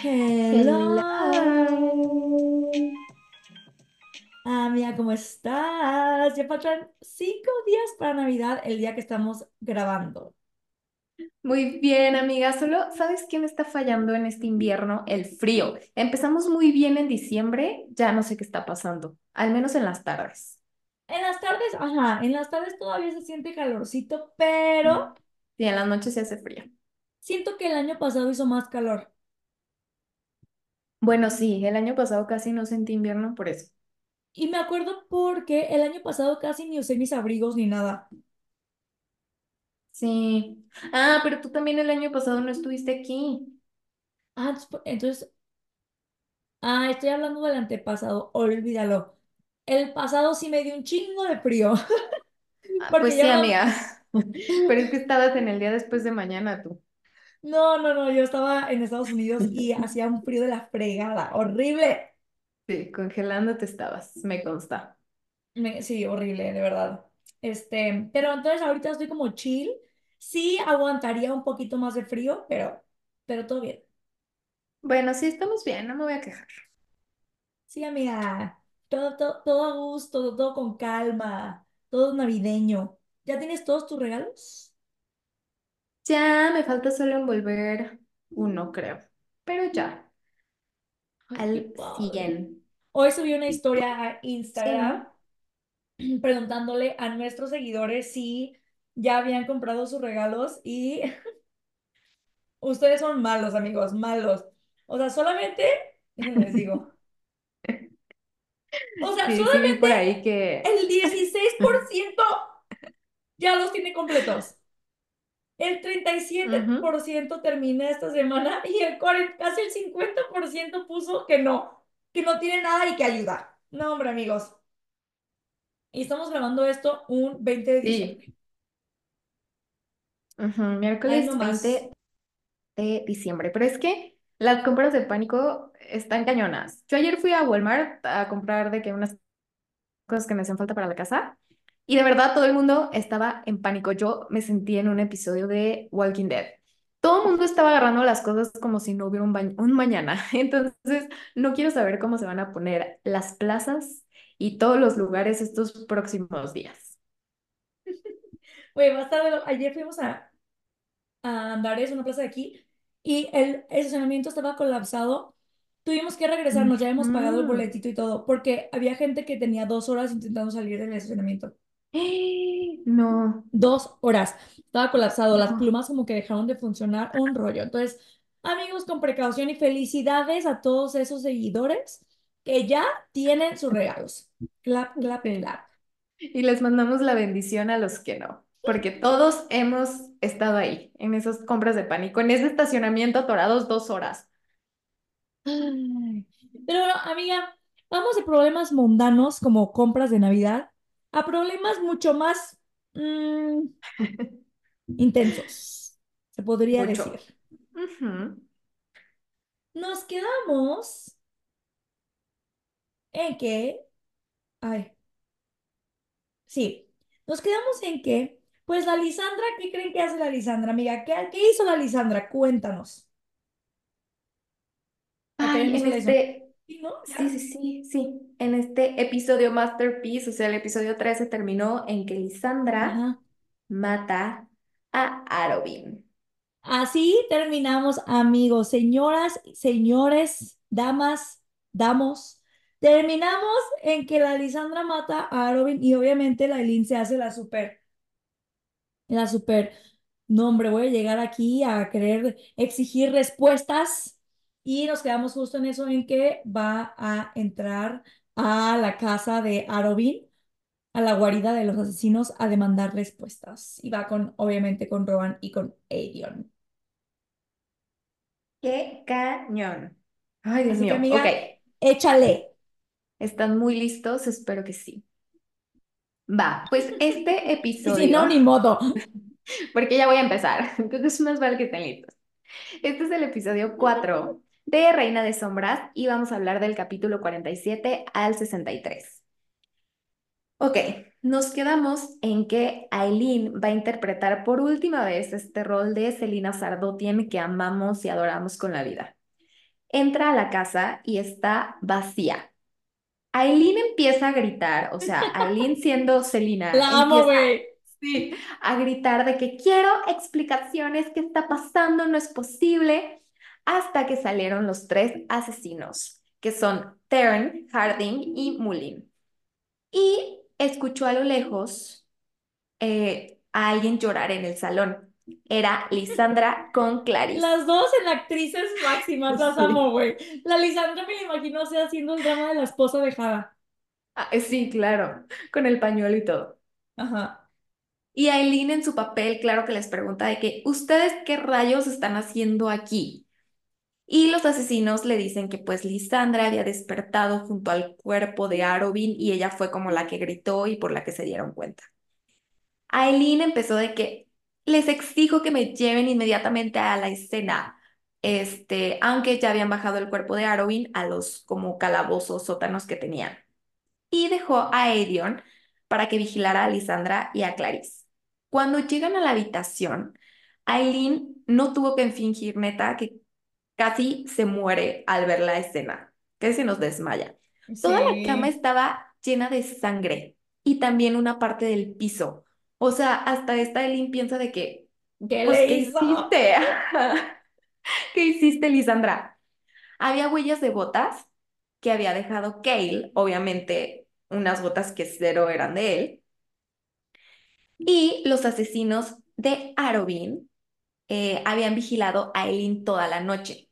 Hello. Amiga, ¿cómo estás? Ya faltan cinco días para Navidad, el día que estamos grabando. Muy bien, amiga. Solo, ¿sabes qué me está fallando en este invierno? El frío. Empezamos muy bien en diciembre, ya no sé qué está pasando, al menos en las tardes. En las tardes, ajá, en las tardes todavía se siente calorcito, pero Y en las noches se hace frío. siento que el año pasado hizo más calor. Bueno, sí, el año pasado casi no sentí invierno por eso. Y me acuerdo porque el año pasado casi ni usé mis abrigos ni nada. Sí. Ah, pero tú también el año pasado no estuviste aquí. Ah, entonces, ah, estoy hablando del antepasado, olvídalo. El pasado sí me dio un chingo de frío, Ah, porque pues sí, amiga. Pero es que estabas en el día después de mañana tú. no, no, no, yo estaba en Estados Unidos y hacía un frío de la fregada, horrible. Sí, congelándote estabas, me consta. Me- sí, horrible, de verdad. Este, pero entonces ahorita estoy como chill. Sí aguantaría un poquito más de frío, pero, pero todo bien. Bueno, sí, estamos bien, no me voy a quejar. Sí, amiga, todo, todo, todo a gusto, todo, con calma, todo navideño. ¿Ya tienes todos tus regalos? Ya me falta solo envolver uno, creo. Pero ya, Ay, al. 100. Hoy subí una historia a Instagram preguntándole a nuestros seguidores si ya habían comprado sus regalos y ustedes son malos, amigos, malos. O sea, solamente, les digo, o sea, Sí, sí solamente por ahí que... el 16% ya los tiene completos. El treinta y siete Ujú, por ciento termina esta semana y el 40 casi el 50% puso que no, que no tiene nada y que ayuda. No, hombre, amigos. Y estamos grabando esto un 20 de Sí, diciembre. ujú, Ahí Miércoles nomás. 20 de diciembre. Pero es que las compras de pánico están cañonas. Yo ayer fui a Walmart a comprar de que unas cosas que me hacían falta para la casa. Y de verdad todo el mundo estaba en pánico. Yo me sentí en un episodio de Walking Dead. Todo el mundo estaba agarrando las cosas como si no hubiera un, mañana. Entonces, no quiero saber cómo se van a poner las plazas y todos los lugares estos próximos días. Va a estar, ayer fuimos a, a Andares, una plaza de aquí, y el estacionamiento estaba colapsado. Tuvimos que regresarnos, ya hemos pagado el Ujú. boletito y todo, porque había gente que tenía dos horas intentando salir del estacionamiento. ¡Eh! No, Dos horas. Estaba colapsado, las plumas como que dejaron de funcionar, un rollo. Entonces, amigos, con precaución y felicidades a todos esos seguidores que ya tienen sus regalos. Clap, clap, clap. Y les mandamos la bendición a los que no, porque todos hemos estado ahí, en esas compras de pánico, en ese estacionamiento atorados dos horas. Pero bueno, amiga, vamos de problemas mundanos como compras de Navidad a problemas mucho más mm, intensos, se podría decir. Nos quedamos en que, ay, sí, nos quedamos en que, pues la Lisandra, ¿qué creen que hace la Lisandra, amiga? ¿Qué, qué hizo la Lisandra? Cuéntanos. ¿A qué Ay, no en este, Sí, ¿no? sí, sí, sí, sí, en este episodio Masterpiece, o sea, el episodio 13 terminó en que Lisandra Ajá. mata a Arobin. Así terminamos, amigos, señoras, señores, damas, damos. Terminamos en que la Lisandra mata a Arobin y obviamente la Eileen se hace la super, la super, no hombre, voy a llegar aquí a querer exigir respuestas y nos quedamos justo en eso en que va a entrar a la casa de Arobin, a la guarida de los asesinos a demandar respuestas y va con, obviamente, con Rowan y con Aegon. ¡Qué cañón! Ay, Dios Así que, mío, ok, amiga, échale. ¿están muy listos? Espero que sí. Va, pues este Y si no, episodio, ni modo. porque ya voy a empezar, entonces más vale que estén listos. Este es el episodio 4 de Reina de Sombras y vamos a hablar del capítulo 47 al 63. Ok, nos quedamos en que Aileen va a interpretar por última vez este rol de Selina Sardotien que amamos y adoramos con la vida. Entra a la casa y está vacía. Aileen empieza a gritar, o sea, Aileen siendo Selina, La amo, güey. sí, a gritar de que quiero explicaciones, qué está pasando, no es posible, hasta que salieron los tres asesinos, que son Theron, Harding y Mullin. Y escuchó a lo lejos eh, a alguien llorar en el salón. Era Lisandra con Clarice. Las dos en actrices máximas, las Sí. amo, güey. La Lisandra me la imagino así haciendo el drama de la esposa de Jada. Ah, sí, claro, con el pañuelo y todo. Ajá. Y Aileen en su papel, claro que les pregunta de que, ¿ustedes qué rayos están haciendo aquí? Y los asesinos le dicen que pues Lisandra había despertado junto al cuerpo de Arobin y ella fue como la que gritó y por la que se dieron cuenta. Aileen empezó de que les exijo que me lleven inmediatamente a la escena, este, aunque ya habían bajado el cuerpo de Arobin a los como calabozos sótanos que tenían. Y dejó a Edion para que vigilara a Lisandra y a Clarice. Cuando llegan a la habitación, Aileen no tuvo que fingir neta que casi se muere al ver la escena, que se nos desmaya. Toda la cama estaba llena de sangre y también una parte del piso. O sea, hasta esta Eileen piensa de que, ¿Qué pues, le ¿qué hizo? hiciste? ¿Qué hiciste, Lisandra? Había huellas de botas que había dejado Cale, obviamente unas botas que cero eran de él, y los asesinos de Arobin eh, habían vigilado a Eileen toda la noche.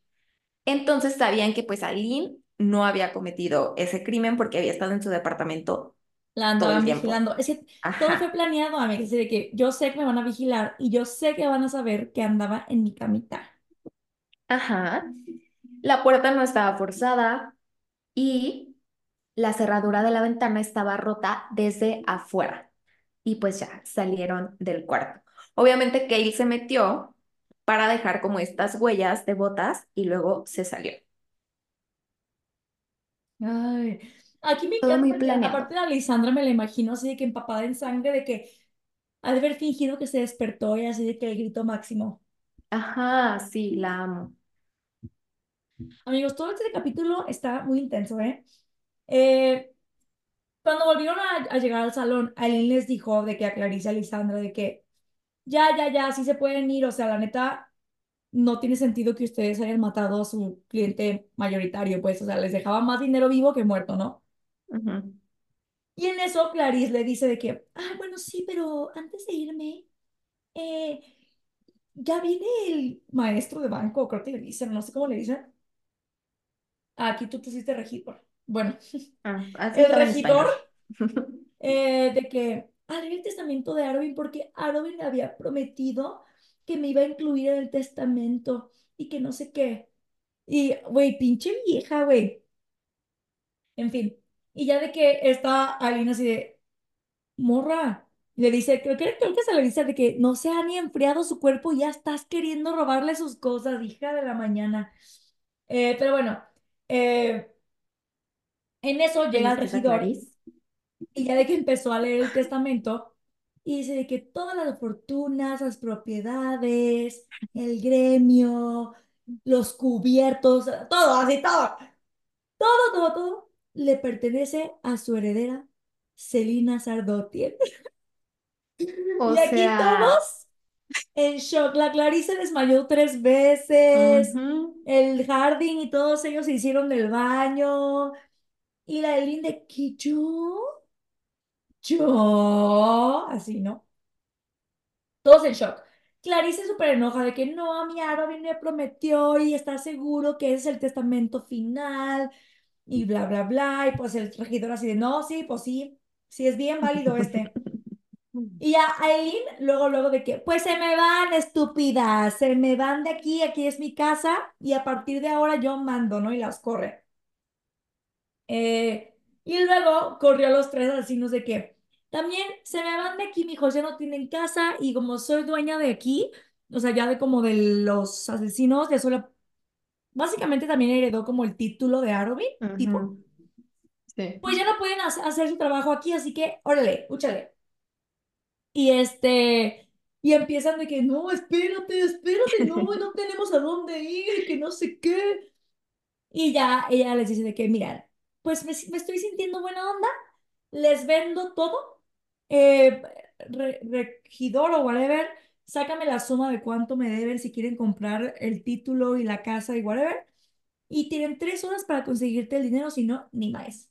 Entonces sabían que pues Aileen no había cometido ese crimen porque había estado en su departamento La andaban vigilando. Es que todo fue planeado, amiga. Así de que yo sé que me van a vigilar y yo sé que van a saber que andaba en mi camita. ajá. La puerta no estaba forzada y la cerradura de la ventana estaba rota desde afuera. Y pues ya salieron del cuarto. Obviamente Cale se metió para dejar como estas huellas de botas y luego se salió. Ay, aquí me muy encanta que planeado. aparte de Alessandra me la imagino así de que empapada en sangre, de que ha de haber fingido que se despertó y así de que el grito máximo. Ajá, sí, la amo. Amigos, todo este capítulo está muy intenso, ¿eh? Eh, cuando volvieron a, a llegar al salón, Aileen les dijo de que a Clarice y a Alessandra de que ya, ya, ya, sí se pueden ir, o sea, la neta, no tiene sentido que ustedes hayan matado a su cliente mayoritario, pues, o sea, les dejaba más dinero vivo que muerto, ¿no? Ujú. Y en eso Clarice le dice de que, ah, bueno, sí, pero antes de irme, eh, ya viene el maestro de banco, creo que le dicen, no sé cómo le dicen. Ah, aquí tú pusiste regidor. Bueno, Ah, el regidor eh, de que a leer el testamento de Arwen porque me había prometido que me iba a incluir en el testamento y que no sé qué. Y, güey, pinche vieja, güey. En fin. Y ya de que está Alina así de, morra, le dice, creo que, creo que se le dice de que no se ha ni enfriado su cuerpo y ya estás queriendo robarle sus cosas, hija de la mañana. Eh, pero bueno, eh, en eso llega el regidor y ya de que empezó a leer el testamento y dice de que todas las fortunas, las propiedades, el gremio, los cubiertos, todo, así todo, todo, todo, todo, le pertenece a su heredera, Celina Sardotier. O Y aquí sea, todos en shock. La Clarice desmayó tres veces. ujú. El Harding y todos ellos se hicieron del baño. Y la Eileen de que yo, yo, así, ¿no? Todos en shock. Clarice súper enoja de que no, mi Arobin me prometió y está seguro que ese es el testamento final y bla, bla, bla. Y pues el regidor así de no, sí, pues sí, sí es bien válido este. Y a Aileen, luego, luego de que, pues se me van, estúpidas, se me van de aquí, aquí es mi casa y a partir de ahora yo mando, ¿no? Y las corre. Eh, y luego corrió a los tres asesinos de que, también se me van de aquí, mijos, ya no tienen casa y como soy dueña de aquí, o sea, ya de como de los asesinos, ya solo, básicamente también heredó como el título de Arobin, tipo. Ujú. Sí. pues ya no pueden hac- hacer su trabajo aquí, así que, órale, úchale. Y este, y empiezan de que, no, espérate, espérate, no, no tenemos a dónde ir, que no sé qué. Y ya ella les dice de que, mira, pues me, me estoy sintiendo buena onda, les vendo todo, eh, re- regidor o whatever, sácame la suma de cuánto me deben si quieren comprar el título y la casa y whatever, y tienen tres horas para conseguirte el dinero, si no, ni más.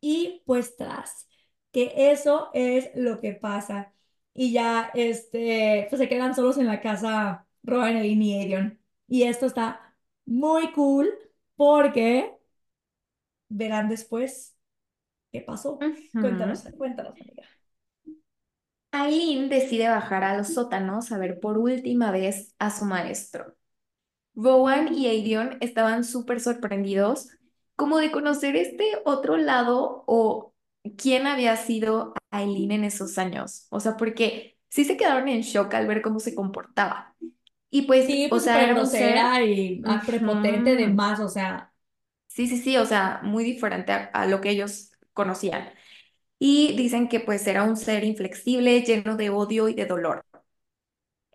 Y pues tras, que eso es lo que pasa. Y ya, este, pues se quedan solos en la casa Rowan, Eileen y Aerion. Y esto está muy cool porque verán después qué pasó. Cuéntanos, cuéntanos, amiga. Aileen decide bajar a los sótanos a ver por última vez a su maestro. Rowan y Aedion estaban súper sorprendidos como de conocer este otro lado o quién había sido Aileen en esos años. O sea, porque sí se quedaron en shock al ver cómo se comportaba. Y pues, Sí, o pues sea, súper era un ser... grosera y prepotente de más, o sea, Sí, sí, sí, o sea, muy diferente a, a lo que ellos conocían. Y dicen que pues era un ser inflexible, lleno de odio y de dolor.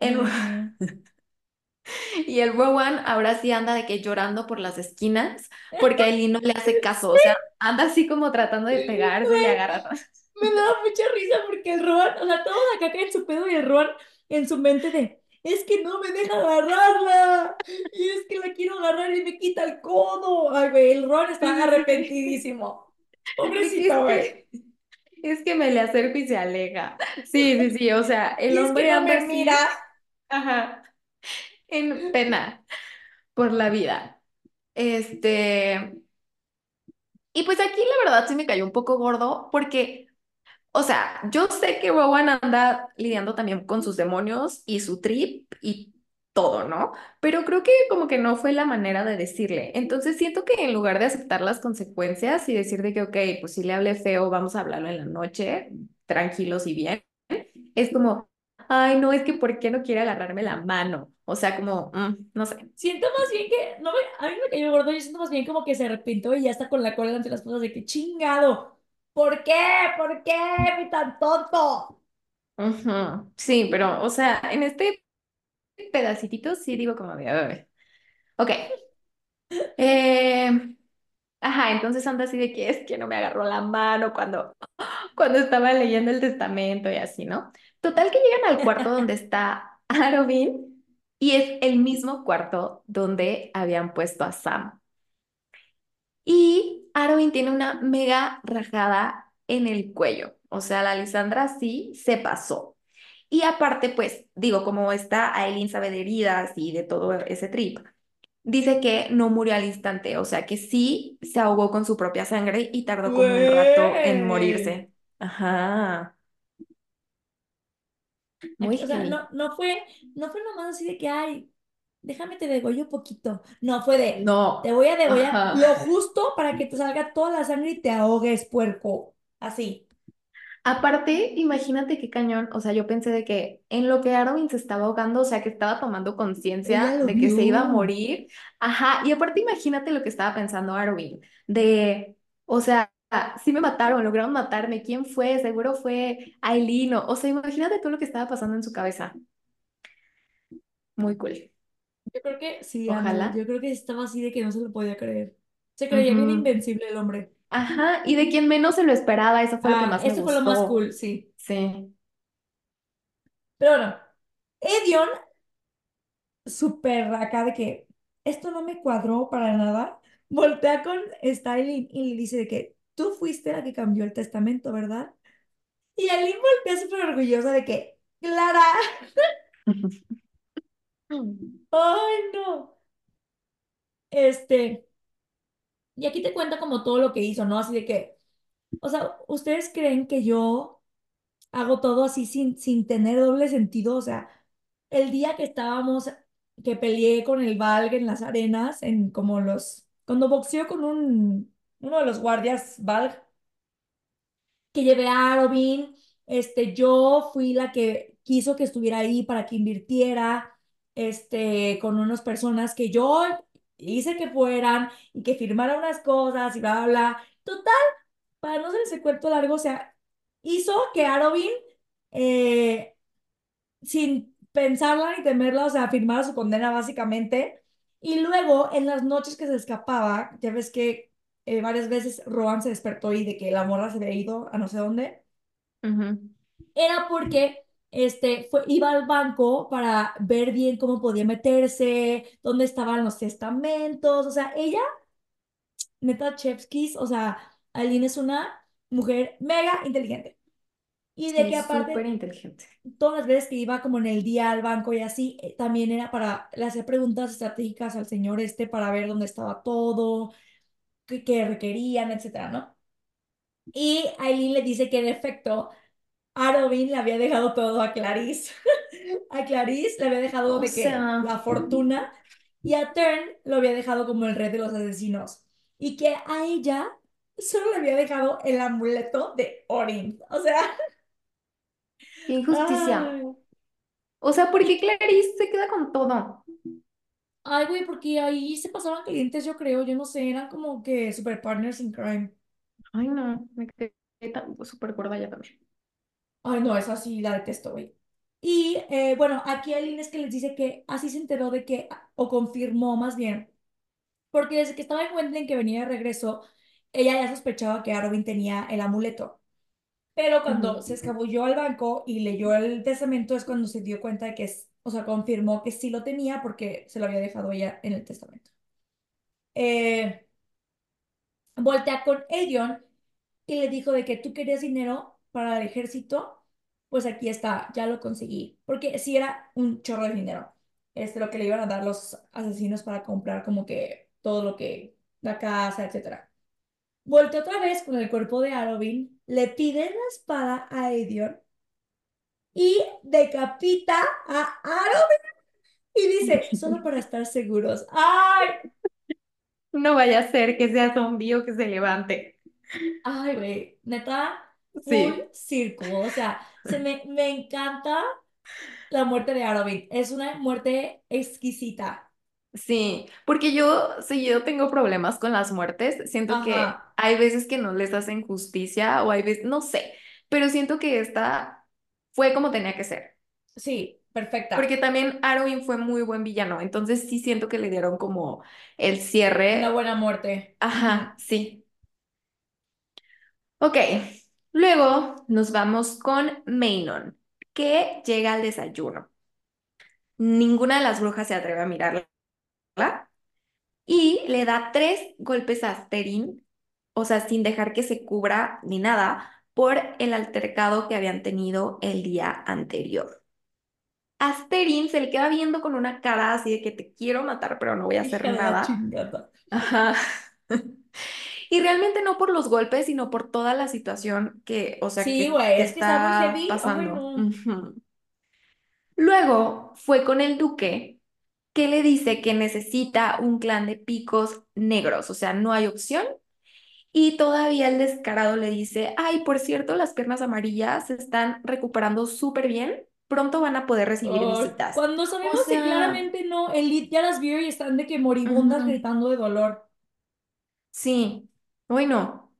El, y el Rowan ahora sí anda de que llorando por las esquinas porque a Eileen no le hace caso, o sea, anda así como tratando de pegarse y agarrar. Me daba mucha risa porque el Roan, o sea, todos acá caen en su pedo y el Roan en su mente de, es que no me deja agarrarla, y es que la quiero agarrar y me quita el codo. Ay, güey, el Roan Sí, está arrepentidísimo. Pobrecito, güey. Que, es que me le acerco y se aleja. Sí, sí, sí, o sea, el Y es que hombre no anda me mira. ajá, en pena por la vida. Este, y pues aquí la verdad sí me cayó un poco gordo porque, o sea, yo sé que Rowan anda lidiando también con sus demonios y su trip y todo, ¿no? Pero creo que como que no fue la manera de decirle. Entonces siento que en lugar de aceptar las consecuencias y decir de que, ok, pues si le hablé feo, vamos a hablarlo en la noche, tranquilos y bien, es como, ay, no, es que ¿por qué no quiere agarrarme la mano? O sea, como, mm, no sé. Siento más bien que, no me, a mí me cayó gordo, yo siento más bien como que se arrepintió y ya está con la cola ante las cosas de que chingado. ¿Por qué? ¿Por qué? ¿Me tan tonto? Ujú, Sí, pero, o sea, en este pedacitito sí digo como de, "Ay". Ok. Eh, ajá, entonces anda así de que es que no me agarró la mano cuando, cuando estaba leyendo el testamento y así, ¿no? Total que llegan al cuarto donde está Arobin y es el mismo cuarto donde habían puesto a Sam. Y Arobin tiene una mega rajada en el cuello. O sea, la Lisandra sí se pasó. Y aparte, pues, digo, como está Aileen sabe de heridas y de todo ese trip, dice que no murió al instante, o sea, que sí se ahogó con su propia sangre y tardó como un rato en morirse. Ajá, muy o sea, no, no fue, no fue nomás así de que, ay, déjame te degollo poquito. No, fue de, te No, voy a degollar ajá. lo justo para que te salga toda la sangre y te ahogues, puerco. Así. Aparte, imagínate qué cañón, o sea, yo pensé de que en lo que Arwen se estaba ahogando, o sea, que estaba tomando conciencia de que se iba a morir, ajá, y aparte imagínate lo que estaba pensando Arwen, de, o sea, sí me mataron, lograron matarme, ¿quién fue? Seguro fue Aileen, o o sea, imagínate todo lo que estaba pasando en su cabeza, muy cool, Yo creo que, sí, ándale, yo ojalá. creo que estaba así de que no se lo podía creer. Se creía bien Ujú. invencible el hombre. Ajá, y de quien menos se lo esperaba, eso fue lo que Ah, más me eso fue lo más cool, sí. sí. Pero bueno, Edion, súper acá de que esto no me cuadró para nada, voltea con Styling y le dice de que tú fuiste la que cambió el testamento, ¿verdad? Y Aileen voltea súper orgullosa de que, Clara, ay no. Este, y aquí te cuenta como todo lo que hizo, ¿no? Así de que, o sea, ¿ustedes creen que yo hago todo así sin, sin tener doble sentido? O sea, el día que estábamos, que peleé con el Valg en las arenas, en como los, cuando boxeó con un, uno de los guardias Valg, que llevé a Arobin, este, yo fui la que quiso que estuviera ahí para que invirtiera, este, con unas personas que yo hice que fueran y que firmaran unas cosas y bla, bla, bla. Total, para no hacer ese cuento largo, o sea, hizo que Arobin, eh, sin pensarla ni temerla, o sea, firmara su condena básicamente. Y luego, en las noches que se escapaba, ya ves que eh, varias veces Rohan se despertó y de que la morra se había ido a no sé dónde, era porque este, fue, iba al banco para ver bien cómo podía meterse, dónde estaban los testamentos, o sea, ella, neta, Chefskis, o sea, Aline es una mujer mega inteligente. Y de Sí, que súper aparte, inteligente. todas las veces que iba como en el día al banco y así, eh, también era para, le hacía preguntas estratégicas al señor este para ver dónde estaba todo, qué, qué requerían, etcétera, ¿no? Y Aileen le dice que en efecto, Arobin le había dejado todo a Clarice. A Clarice le había dejado O de que sea, la fortuna y a Tern lo había dejado como el rey de los asesinos. Y que a ella solo le había dejado el amuleto de Orin. O sea, qué injusticia. ay, O sea, porque Clarice se queda con todo. ay, güey, porque ahí se pasaban clientes, yo creo, yo no sé, eran como que super partners in crime. Ay, no, me quedé tan- súper gorda ya también. Ay, no, esa sí la detesto, güey. Y eh, bueno, aquí Aileen es que les dice que así se enteró de que, o confirmó más bien, porque desde que estaba en Wendling que venía de regreso, ella ya sospechaba que Arobin tenía el amuleto. Pero cuando se Ujú. escabulló al banco y leyó el testamento es cuando se dio cuenta de que, es, o sea, confirmó que sí lo tenía porque se lo había dejado ella en el testamento. Eh, voltea con Aegon y le dijo de que tú querías dinero para el ejército, pues aquí está, ya lo conseguí. Porque sí era un chorro de dinero. Este, lo que le iban a dar los asesinos para comprar como que todo lo que, la casa, etcétera. Voltea otra vez con el cuerpo de Arobin, le pide la espada a Edion y decapita a Arobin y dice, solo para estar seguros. ¡Ay! No vaya a ser que sea zombie o que se levante. Ay, güey, neta, full Sí, circle. O sea, se me, me encanta la muerte de Arobin. Es una muerte exquisita. sí, porque yo seguido tengo problemas con las muertes. Siento que hay veces que no les hacen justicia o hay veces, no sé, pero siento que esta fue como tenía que ser. sí, perfecta. Porque también Arwen fue muy buen villano, entonces sí siento que le dieron como el Una cierre. buena muerte. Ajá, sí. Ok, luego nos vamos con Mainon, que llega al desayuno. Ninguna de las brujas se atreve a mirarla y le da tres golpes a Asterin, o sea, sin dejar que se cubra ni nada, por el altercado que habían tenido el día anterior. Asterin se le queda viendo con una cara así de que te quiero matar, pero no voy a hacer nada. Ajá. Y realmente no por los golpes, sino por toda la situación que, o sea, Sí, que, güey, que es que está. Ay, pasando. Luego fue con el duque que le dice que necesita un clan de picos negros, o sea, no hay opción. Y todavía el descarado le dice, ay, por cierto, las piernas amarillas se están recuperando súper bien, pronto van a poder recibir visitas. cuando O sabemos que claramente no, Elite ya las vio y están de que moribundas gritando de dolor. sí, bueno.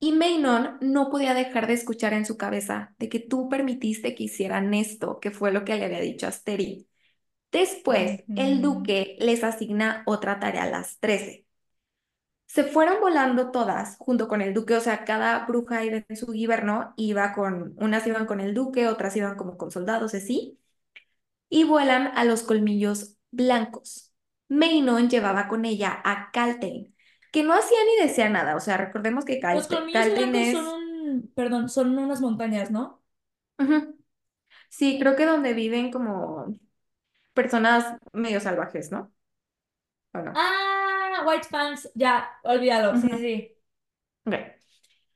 Y Mainon no podía dejar de escuchar en su cabeza de que tú permitiste que hicieran esto, que fue lo que le había dicho a Asteri. Después, el duque les asigna otra tarea a las 13. Se fueron volando todas junto con el duque, o sea, cada bruja iba en su guiberno, iba con, unas iban con el duque, otras iban como con soldados, así, y vuelan a los colmillos blancos. Mainon llevaba con ella a Caltain, que no hacía ni decía nada, o sea, recordemos que Los Calte- colmillos Caltain blancos son es... un, perdón, son unas montañas, ¿no? Sí, creo que donde viven como personas medio salvajes, ¿no? ¿O no? Ah, White Fangs, ya, olvídalo. Sí, sí, Ujú. sí. Ok.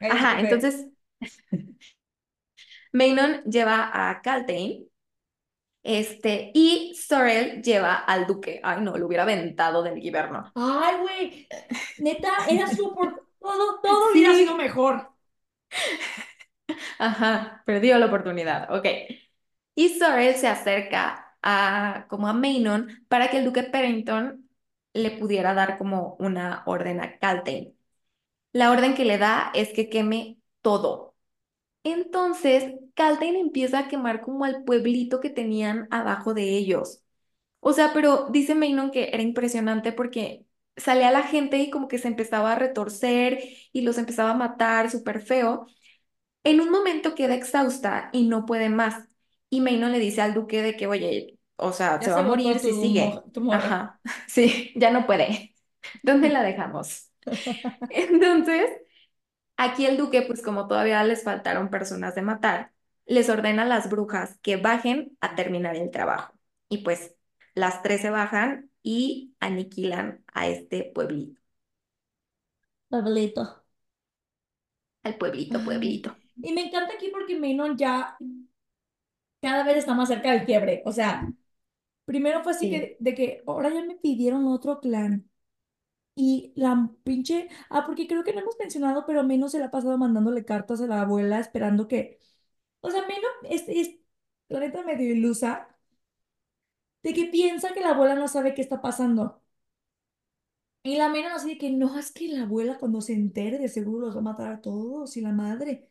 Ahí Ajá, entonces Mainon lleva a Caltain, este, y Sorel lleva al duque. Ay, no, lo hubiera aventado del Giverno. Ay, güey, neta, era su todo, todo hubiera sido mejor. ajá, perdió la oportunidad. Ok. Y Sorel se acerca a, como a Mainon para que el duque Perrington le pudiera dar como una orden a Caltain. La orden que le da es que queme todo. Entonces, Caltain empieza a quemar como al pueblito que tenían abajo de ellos. O sea, pero dice Maynon que era impresionante porque salía la gente y como que se empezaba a retorcer y los empezaba a matar súper feo. En un momento queda exhausta y no puede más. Y Maynon le dice al duque de que, oye, o sea, Ya se va a morir si sigue. Ajá, sí, ya no puede. ¿Dónde la dejamos? Entonces, aquí el duque, pues como todavía les faltaron personas de matar, les ordena a las brujas que bajen a terminar el trabajo. Y pues las tres se bajan y aniquilan a este pueblito, Pablito. al pueblito, pueblito. Y me encanta aquí porque Manon ya cada vez está más cerca del quiebre. O sea, primero fue así Sí. que de que ahora ya me pidieron otro clan. Y la pinche. Ah, porque creo que no hemos mencionado, pero Manon se la ha pasado mandándole cartas a la abuela esperando que. O sea, Manon es, es la neta medio ilusa de que piensa que la abuela no sabe qué está pasando. Y la Manon así de que no, es que la abuela cuando se entere de seguro los va a matar a todos y la madre.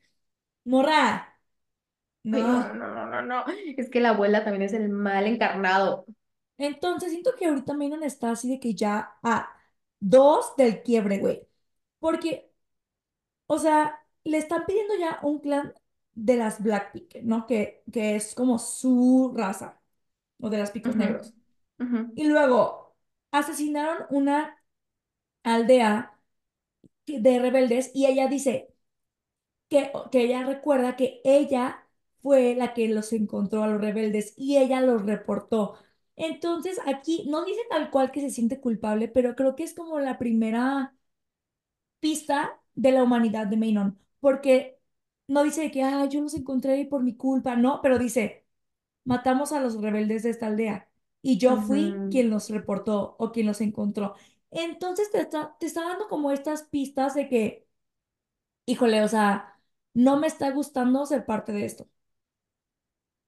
Morra. No, no, No. no, no, no, no. Es que la abuela también es el mal encarnado. Entonces siento que ahorita Manon está así de que ya a dos del quiebre, güey. Porque, o sea, le están pidiendo ya un clan de las Blackpink, ¿no? Que, que es como su raza, o de las picos negros. Y luego asesinaron una aldea de rebeldes y ella dice que, que ella recuerda que ella fue la que los encontró a los rebeldes y ella los reportó. Entonces aquí no dice tal cual que se siente culpable, pero creo que es como la primera pista de la humanidad de Manon, porque no dice que, ah, yo los encontré por mi culpa, no, pero dice, matamos a los rebeldes de esta aldea y yo fui quien los reportó o quien los encontró. Entonces te está, te está dando como estas pistas de que, híjole, o sea, no me está gustando ser parte de esto.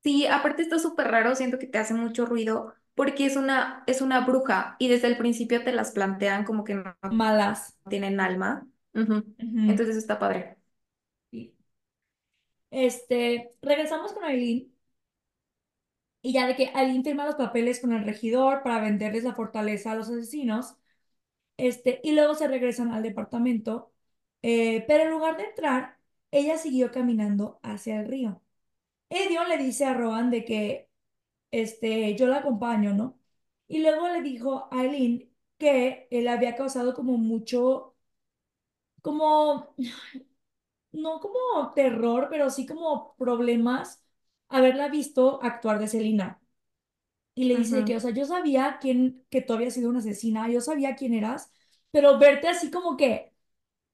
Sí, aparte está súper raro, siento que te hace mucho ruido porque es una, es una bruja y desde el principio te las plantean como que no Malas. tienen alma. Entonces está padre. Sí. Este, regresamos con Aileen y ya de que Aileen firma los papeles con el regidor para venderles la fortaleza a los asesinos. Este, y luego se regresan al departamento, eh, pero en lugar de entrar, ella siguió caminando hacia el río. Edion le dice a Rohan de que este, yo la acompaño, ¿no? Y luego le dijo a Eileen que él había causado como mucho, como, no como terror, pero sí como problemas haberla visto actuar de Selina. Y le dice que, o sea, yo sabía quién, que tú habías sido una asesina, yo sabía quién eras, pero verte así como que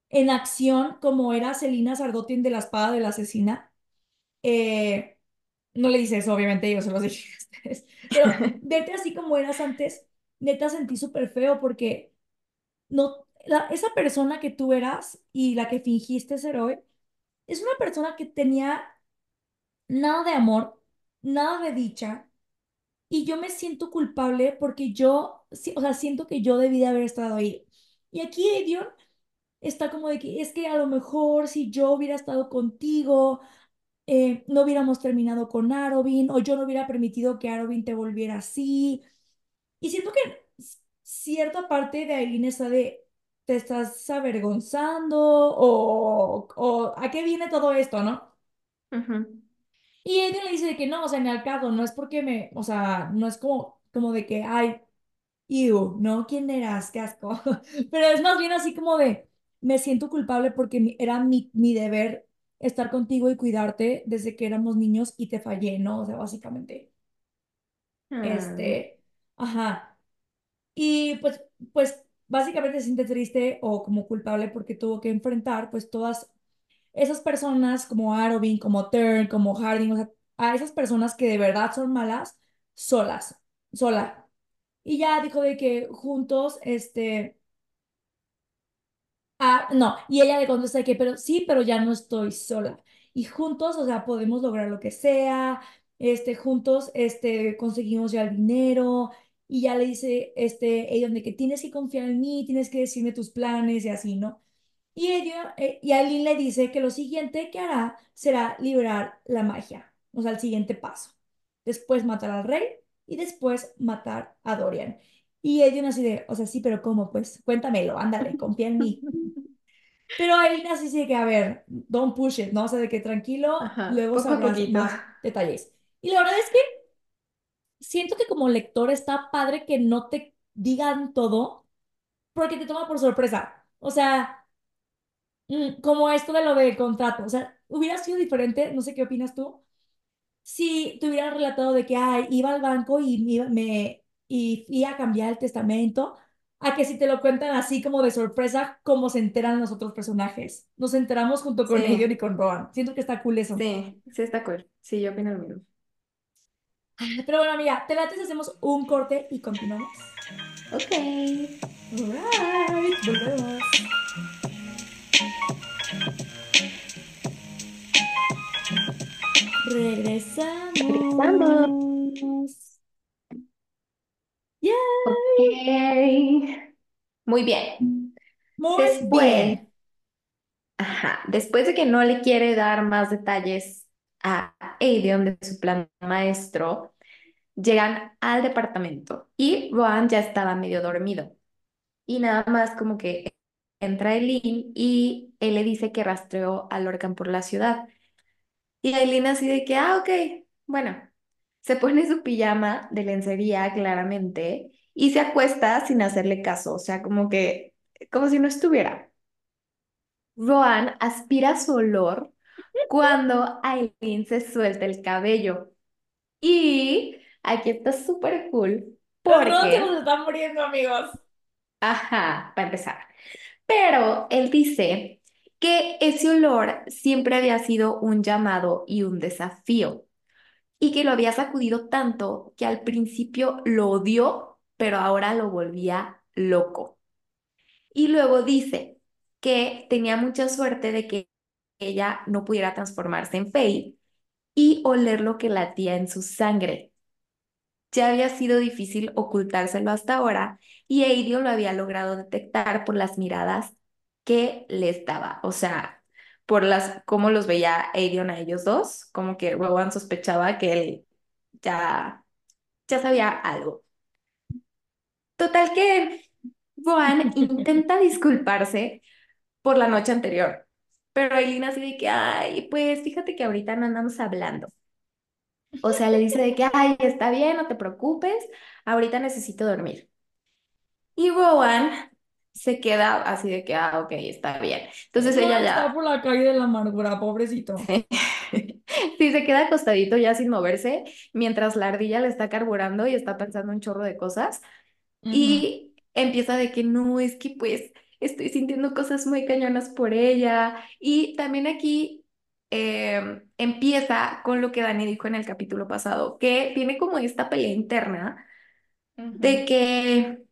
en acción como era Celina Sardotin de la espada de la asesina. Eh, no le dice eso, obviamente, yo se los dije a ustedes. Pero verte así como eras antes, neta sentí súper feo porque no, la- esa persona que tú eras y la que fingiste ser hoy, es una persona que tenía nada de amor, nada de dicha. Y yo me siento culpable porque yo, o sea, siento que yo debí de haber estado ahí. Y aquí Edion está como de que es que a lo mejor si yo hubiera estado contigo, eh, no hubiéramos terminado con Arobin o yo no hubiera permitido que Arobin te volviera así. Y siento que cierta parte de Aileen está de, te estás avergonzando o, o ¿a qué viene todo esto, no? Y ella le dice de que no, o sea, ni al caso, no es porque me, o sea, no es como, como de que, ay, Ew, ¿no? ¿Quién eras? Qué asco. Pero es más bien así como de, me siento culpable porque era mi, mi deber estar contigo y cuidarte desde que éramos niños y te fallé, ¿no? O sea, básicamente, Mm. este, ajá. Y pues, pues, básicamente se siente triste o como culpable porque tuvo que enfrentar, pues, todas esas personas como Arobin, como Turn, como Harding, o sea, a esas personas que de verdad son malas, solas, sola. Y ya dijo de que juntos, este Ah, no, y ella le contesta que, pero sí, pero ya no estoy sola. Y juntos, o sea, podemos lograr lo que sea, este, juntos, este, conseguimos ya el dinero y ya le dice este, Aiden de que tienes que confiar en mí, tienes que decirme tus planes y así, ¿no? Y, ella, eh, y Aileen le dice que lo siguiente que hará será liberar la magia, o sea, el siguiente paso. Después matar al rey y después matar a Dorian. Y Aileen así de, o sea, sí, pero ¿cómo? Pues cuéntamelo, ándale, confía en mí. Pero Aileen así dice que, a ver, don't push it, ¿no? O sea, de que tranquilo, Ajá, luego sabrás más detalles. Y la verdad es que siento que como lector está padre que no te digan todo porque te toma por sorpresa. O sea, mm, como esto de lo del contrato. O sea, hubiera sido diferente, no sé qué opinas tú, si te hubieran relatado de que ay, iba al banco y me y fui a cambiar el testamento, a que si te lo cuentan así como de sorpresa, como se enteran los otros personajes. Nos enteramos junto con Sí, y con Rohan. Siento que está cool eso. sí, sí está cool. Sí, yo opino lo mismo. Pero bueno, amiga, te late si hacemos un corte y continuamos. Ok. Alright, volvemos. Regresamos. Ok. Muy bien. Muy Después, bien. ajá, después de que no le quiere dar más detalles a Aedion de su plan maestro, llegan al departamento y Rohan ya estaba medio dormido. Y nada más como que entra Eileen y él le dice que rastreó a Lorcan por la ciudad. Y Eileen así de que, ah, ok, bueno, se pone su pijama de lencería claramente y se acuesta sin hacerle caso, o sea, como que, como si no estuviera. Rohan aspira su olor cuando Aileen se suelta el cabello. Y aquí está súper cool Los Ron se nos porque, están muriendo, amigos. ajá, para empezar. Pero él dice que ese olor siempre había sido un llamado y un desafío y que lo había sacudido tanto que al principio lo odió, pero ahora lo volvía loco. Y luego dice que tenía mucha suerte de que ella no pudiera transformarse en Faye y oler lo que latía en su sangre. Ya había sido difícil ocultárselo hasta ahora y Aidio lo había logrado detectar por las miradas que les daba, o sea, por las cómo los veía Aidion a ellos dos, como que Rowan sospechaba que él ya ya sabía algo. Total que Rowan intenta disculparse por la noche anterior, pero Aileen así de que, ay, pues fíjate que ahorita no andamos hablando. O sea, le dice de que, ay, está bien, no te preocupes, ahorita necesito dormir. Y Rowan se queda así de que, ah, ok, está bien. Entonces ella Ron está ya, por la calle de la amargura, pobrecito. sí, se queda acostadito ya sin moverse, mientras la ardilla le está carburando y está pensando un chorro de cosas. Y empieza de que no, es que pues estoy sintiendo cosas muy cañonas por ella. Y también aquí eh, empieza con lo que Dani dijo en el capítulo pasado, que tiene como esta pelea interna de que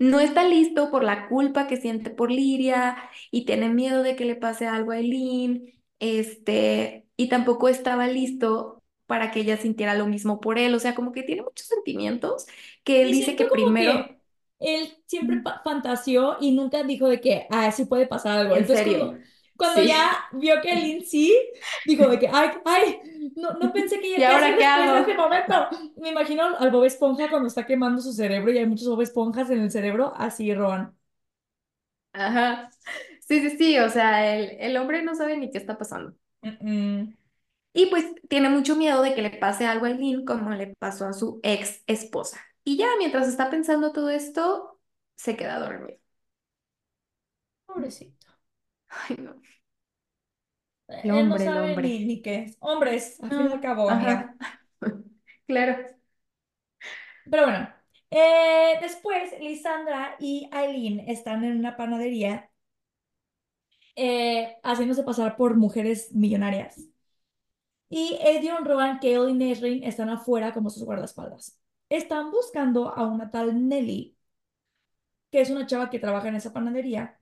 no está listo por la culpa que siente por Liria y tiene miedo de que le pase algo a Eileen, este, y tampoco estaba listo para que ella sintiera lo mismo por él, o sea, como que tiene muchos sentimientos que él Y dice que primero, que él siempre fantaseó y nunca dijo de que, ah, sí puede pasar algo. en Entonces serio, cuando sí, ya vio que Lynn sí, dijo de que, ay, ay, no, no pensé que ¿y ya hacer ahora qué hago? este momento. Me imagino al Bob Esponja cuando está quemando su cerebro y hay muchos Bob Esponjas en el cerebro, así Rowan. Ajá, sí, sí, sí, o sea, el, el hombre no sabe ni qué está pasando. Y pues tiene mucho miedo de que le pase algo a Eileen como le pasó a su ex esposa. Y ya mientras está pensando todo esto, se queda dormido. Pobrecito. Ay, no. El Él no hombre, el ni, hombre. ni qué es. Hombres, al fin y al cabo, ajá. Claro. Pero bueno, eh, después Lisandra y Aileen están en una panadería eh, haciéndose pasar por mujeres millonarias. Y Edion, Rowan, Kale y Nesrin están afuera como sus guardaespaldas. Están buscando a una tal Nelly, que es una chava que trabaja en esa panadería,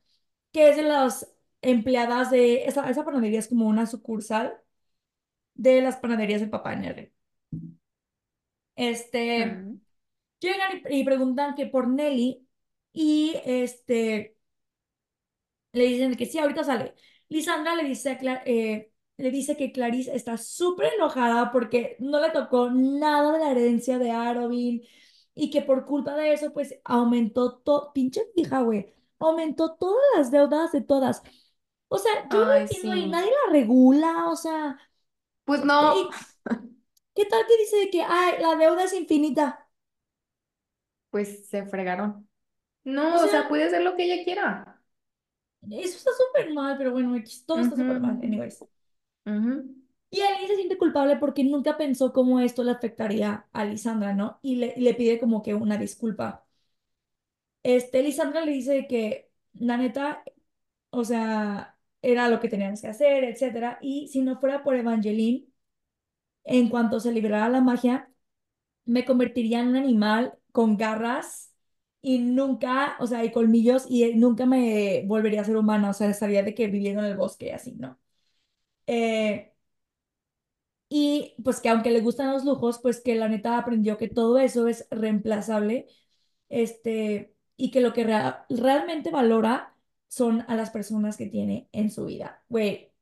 que es de las empleadas de... Esa, esa panadería es como una sucursal de las panaderías del papá de Nesrin. Este... Mm. Llegan y, y preguntan que por Nelly y este le dicen que sí, ahorita sale. Lisandra le dice, a Cla- eh, le dice que Clarice está súper enojada porque no le tocó nada de la herencia de Arobin y que por culpa de eso, pues aumentó todo, pinche hija, güey, aumentó todas las deudas de todas. O sea, yo no Ay, entiendo y sí. nadie la regula, o sea, Pues no, ¿y qué tal que dice de que, ay, la deuda es infinita? pues se fregaron. No, o sea, sea, puede hacer lo que ella quiera. eso está súper mal, pero bueno, X, todo está súper mal, anyways. ujú. Y alguien se siente culpable porque nunca pensó cómo esto le afectaría a Lisandra, ¿no? Y le, y le pide como que una disculpa. Este, Lisandra le dice que la neta, o sea, era lo que teníamos que hacer, etcétera. Y si no fuera por Evangeline, en cuanto se liberara la magia, me convertiría en un animal con garras y nunca, o sea, y colmillos y nunca me volvería a ser humana, o sea, estaría de que viviendo en el bosque y así, ¿no? Eh, Y pues que aunque le gustan los lujos, pues que la neta aprendió que todo eso es reemplazable, este, y que lo que rea- realmente valora son a las personas que tiene en su vida. Güey,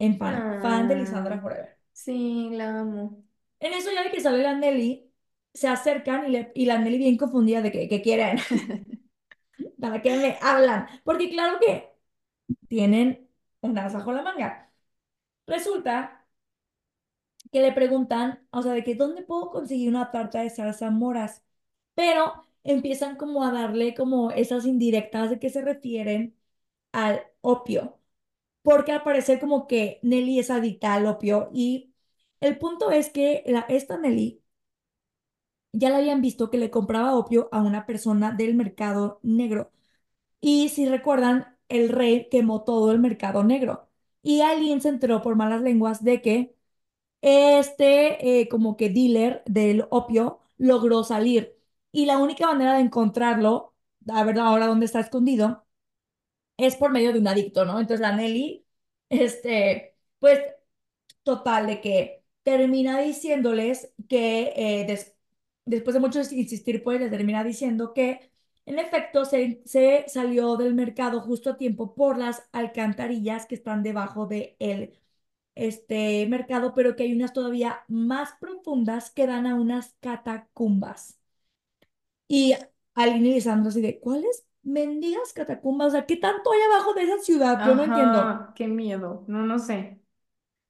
en fan, fan de Lisandra Ah, Forever. sí, la amo. En eso ya de que sale la Nelly, se acercan y, le, y la Nelly bien confundida de que, que quieren, ¿para qué me hablan? Porque claro que tienen un as bajo la manga. Resulta que le preguntan, o sea, de que dónde puedo conseguir una tarta de zarzamoras, pero empiezan como a darle como esas indirectas de que se refieren al opio, porque al parecer como que Nelly es adicta al opio y el punto es que la, esta Nelly ya le habían visto que le compraba opio a una persona del mercado negro y si recuerdan, el rey quemó todo el mercado negro y alguien se enteró por malas lenguas de que este eh, como que dealer del opio logró salir y la única manera de encontrarlo, a ver ahora dónde está escondido, es por medio de un adicto, ¿no? Entonces la Nelly, este, pues total de que termina diciéndoles que eh, des- después de mucho insistir, pues le termina diciendo que en efecto se, se salió del mercado justo a tiempo por las alcantarillas que están debajo de él este mercado, pero que hay unas todavía más profundas que dan a unas catacumbas. Y Aline y Lisandro así de, ¿cuáles mendigas catacumbas? O sea, ¿qué tanto hay abajo de esa ciudad? Yo no entiendo. Ajá, qué miedo. No, no sé.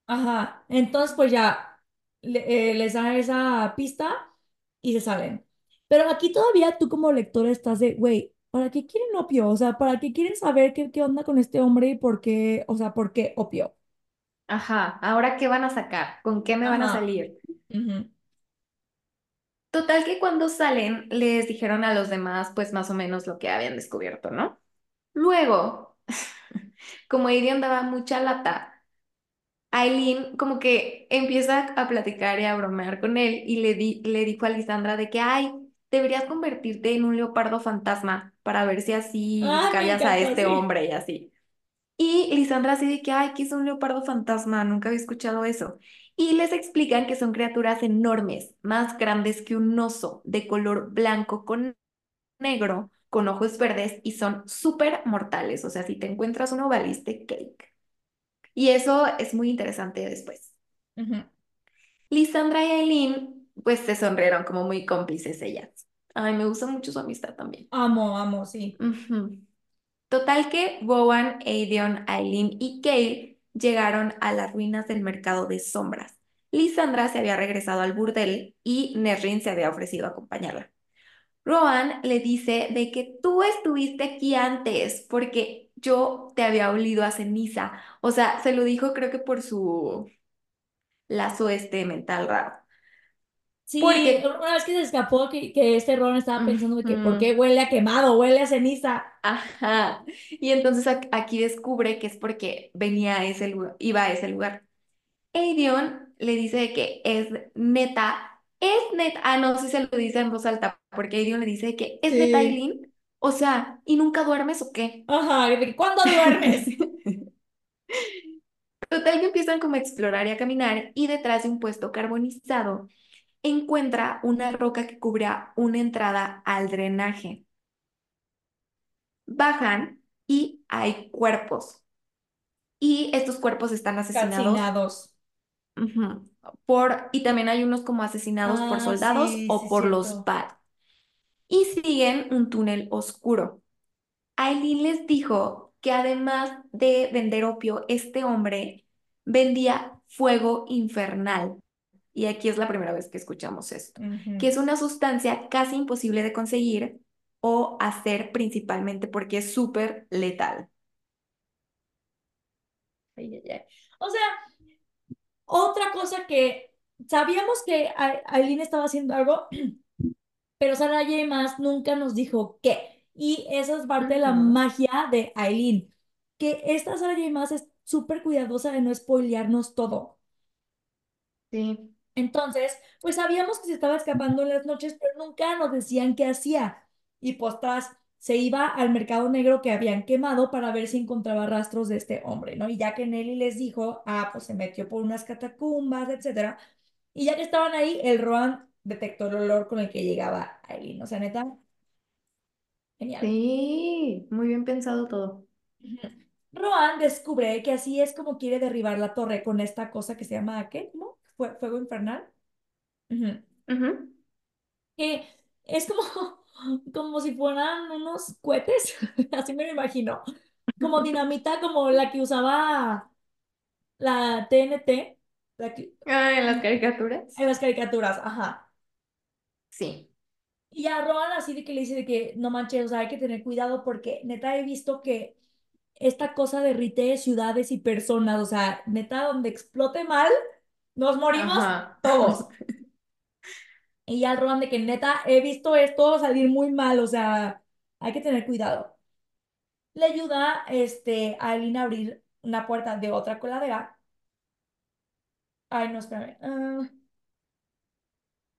Ajá, entonces pues ya le- eh, les dan esa pista y se salen. Pero aquí todavía tú como lector estás de, güey, ¿para qué quieren opio? O sea, ¿para qué quieren saber qué, qué onda con este hombre y por qué, o sea, por qué opio? Ajá, ¿ahora qué van a sacar? ¿Con qué me van a Ajá. salir? ujú. Total que cuando salen les dijeron a los demás pues más o menos lo que habían descubierto, ¿no? Luego, como Aiden daba mucha lata, Aileen como que empieza a platicar y a bromear con él y le, di- le dijo a Lisandra de que, ay, deberías convertirte en un leopardo fantasma para ver si así me callas a este sí. hombre y así. Y Lisandra así de que, ay, ¿qué es un leopardo fantasma? Nunca había escuchado eso. Y les explican que son criaturas enormes, más grandes que un oso, de color blanco con negro, con ojos verdes y son súper mortales. O sea, si te encuentras uno, valiste cake. Y eso es muy interesante después. Lisandra y Aileen, pues se sonrieron como muy cómplices ellas. Ay, me gusta mucho su amistad también. Amo, amo, sí. Total que Bowen, Aedion, Aileen y Kale llegaron a las ruinas del mercado de sombras. Lisandra se había regresado al burdel y Nerrin se había ofrecido a acompañarla. Rohan le dice de que tú estuviste aquí antes porque yo te había olido a ceniza. O sea, se lo dijo creo que por su lazo este mental raro. Sí, Porque, una vez que se escapó, que, que este Ron estaba pensando de que, ¿por qué huele a quemado? Huele a ceniza. ajá. Y entonces aquí descubre que es porque venía a ese lugar, iba a ese lugar. Aedion le dice que es neta, es neta, ah, no sé si se lo dice en voz alta, porque Aedion le dice que es neta, Sí. Eileen, o sea, ¿y nunca duermes o qué? Ajá, ¿cuándo duermes? Total que empiezan como a explorar y a caminar y detrás de un puesto carbonizado encuentra una roca que cubría una entrada al drenaje. Bajan y hay cuerpos. Y estos cuerpos están asesinados ujú, por, y también hay unos como asesinados por Ah, soldados sí, o sí, por los. BAT. Y siguen un túnel oscuro. Aileen les dijo que además de vender opio, este hombre vendía fuego infernal. Y aquí es la primera vez que escuchamos esto, que es una sustancia casi imposible de conseguir o hacer principalmente porque es súper letal. O sea, otra cosa que sabíamos que Aileen estaba haciendo algo, pero Sarah J. Maas nunca nos dijo qué. Y esa es parte de la magia de Aileen, que esta Sarah J. Maas es súper cuidadosa de no spoilearnos todo. Sí, Entonces, pues sabíamos que se estaba escapando en las noches, pero nunca nos decían qué hacía. Y pues tras se iba al mercado negro que habían quemado para ver si encontraba rastros de este hombre, ¿no? Y ya que Nelly les dijo, ah, pues se metió por unas catacumbas, etcétera. Y ya que estaban ahí, el Roan detectó el olor con el que llegaba Aileen. O sea, neta, genial. sí, muy bien pensado todo. Roan descubre que así es como quiere derribar la torre con esta cosa que se llama, ¿qué? ¿Cómo? Fue- Fuego infernal. Que es como, como si fueran unos cohetes, así me lo imagino, como dinamita, como la que usaba la TNT, la que- Ah, en las en caricaturas. las caricaturas, ajá. Sí. Y a así de que le dice de que no manches, o sea, hay que tener cuidado porque neta he visto que esta cosa derrite ciudades y personas, o sea, neta donde explote mal, nos morimos Ajá. todos. Y ya Rowan de que neta he visto esto salir muy mal, o sea, hay que tener cuidado. le ayuda este, a Eileen a abrir una puerta de otra coladera. Ay, no, espérame. Ah,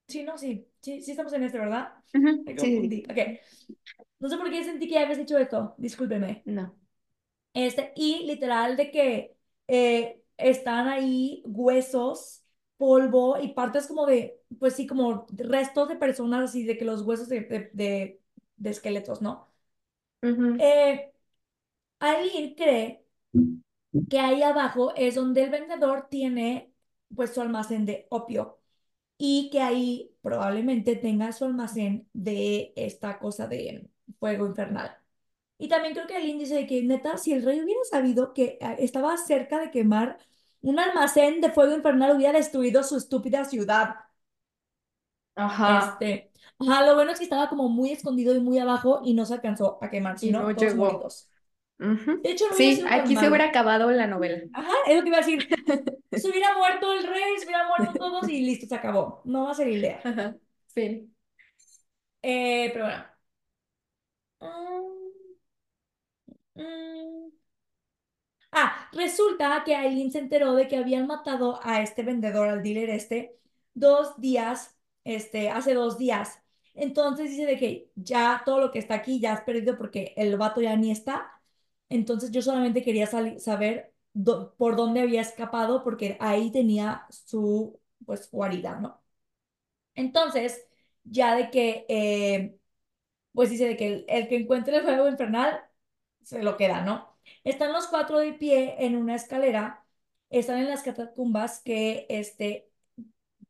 sí, no, sí. Sí, sí estamos en este, ¿verdad? Ujú, Me Sí, sí, confundí. Ok. sí. No sé por qué sentí que ya habías dicho esto. Discúlpeme. No. Este, y literal de que eh, están ahí huesos, polvo y partes como de, pues sí, como restos de personas así, de que los huesos de, de, de, de esqueletos, ¿no? Ujú, Eh, Eileen cree que ahí abajo es donde el vendedor tiene pues su almacén de opio y que ahí probablemente tenga su almacén de esta cosa de fuego infernal. Y también creo que el índice de que neta, si el rey hubiera sabido que eh, estaba cerca de quemar un almacén de fuego infernal, hubiera destruido su estúpida ciudad. Ajá. Este, ajá, lo bueno es que estaba como muy escondido y muy abajo y no se alcanzó a quemar, Y no sino todos. De hecho, no Sí, aquí se hubiera acabado la novela. Ajá, es lo que iba a decir. Se hubiera muerto el rey, se hubiera muerto todos y listo, se acabó. No va a ser idea. Ajá. Fin. Eh, pero bueno. Mm, mm. Ah, resulta que Aileen se enteró de que habían matado a este vendedor, al dealer este, dos días, este, hace dos días. Entonces dice de que ya todo lo que está aquí ya has perdido porque el vato ya ni está. Entonces yo solamente quería saber por dónde había escapado porque ahí tenía su, pues, guarida, ¿no? Entonces, ya de que, eh, pues dice de que el, el que encuentre el fuego infernal se lo queda, ¿no? Están los cuatro de pie en una escalera, están en las catacumbas que, este,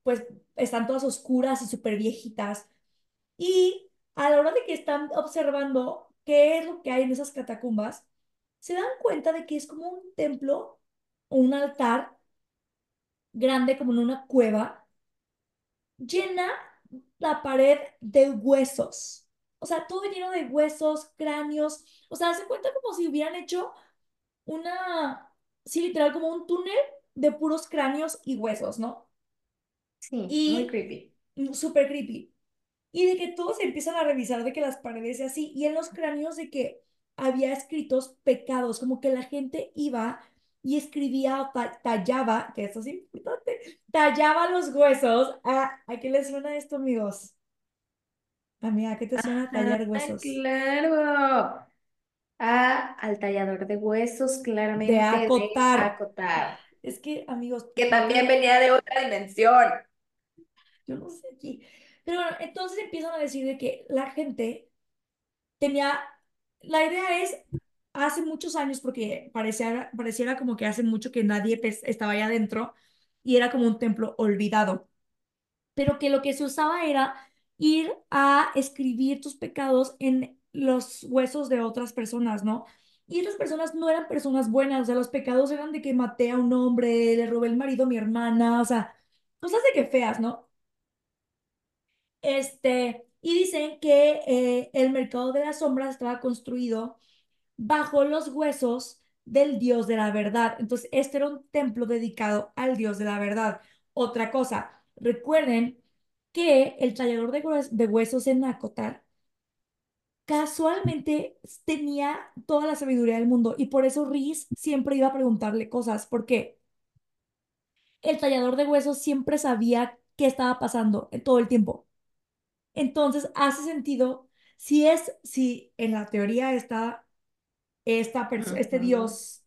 pues, están todas oscuras y súper viejitas. Y a la hora de que están observando qué es lo que hay en esas catacumbas, se dan cuenta de que es como un templo o un altar grande, como en una cueva llena la pared de huesos. O sea, todo lleno de huesos, cráneos. O sea, se cuenta como si hubieran hecho una, sí, literal, como un túnel de puros cráneos y huesos, ¿no? Sí, muy Y creepy. mm, súper creepy. Y de que todos empiezan a revisar de que las paredes y así, y en los cráneos de que había escritos pecados, como que la gente iba y escribía o ta- tallaba, que eso es importante, tallaba los huesos. ¿A, ¿a qué les suena esto, amigos? Amiga, ¿a qué te suena tallar huesos? claro. A, al tallador de huesos, De claramente de acotar. acotar. Es que, amigos, Que también venía de otra dimensión. Yo no sé aquí. Pero bueno, entonces empiezan a decir de que la gente tenía, la idea es, hace muchos años, porque parecía, pareciera como que hace mucho que nadie pues, estaba allá adentro y era como un templo olvidado, pero que lo que se usaba era ir a escribir tus pecados en los huesos de otras personas, ¿no? Y esas personas no eran personas buenas, o sea, los pecados eran de que maté a un hombre, le robé el marido a mi hermana, o sea, cosas de que feas, ¿no? Este, y dicen que eh, el mercado de las sombras estaba construido bajo los huesos del Dios de la verdad. Entonces, este era un templo dedicado al Dios de la verdad. Otra cosa, recuerden que el tallador de, hues- de huesos en Nacotar casualmente tenía toda la sabiduría del mundo y por eso Riz siempre iba a preguntarle cosas, porque el tallador de huesos siempre sabía qué estaba pasando en todo el tiempo. Entonces, hace sentido si es, si en la teoría está esta este. Dios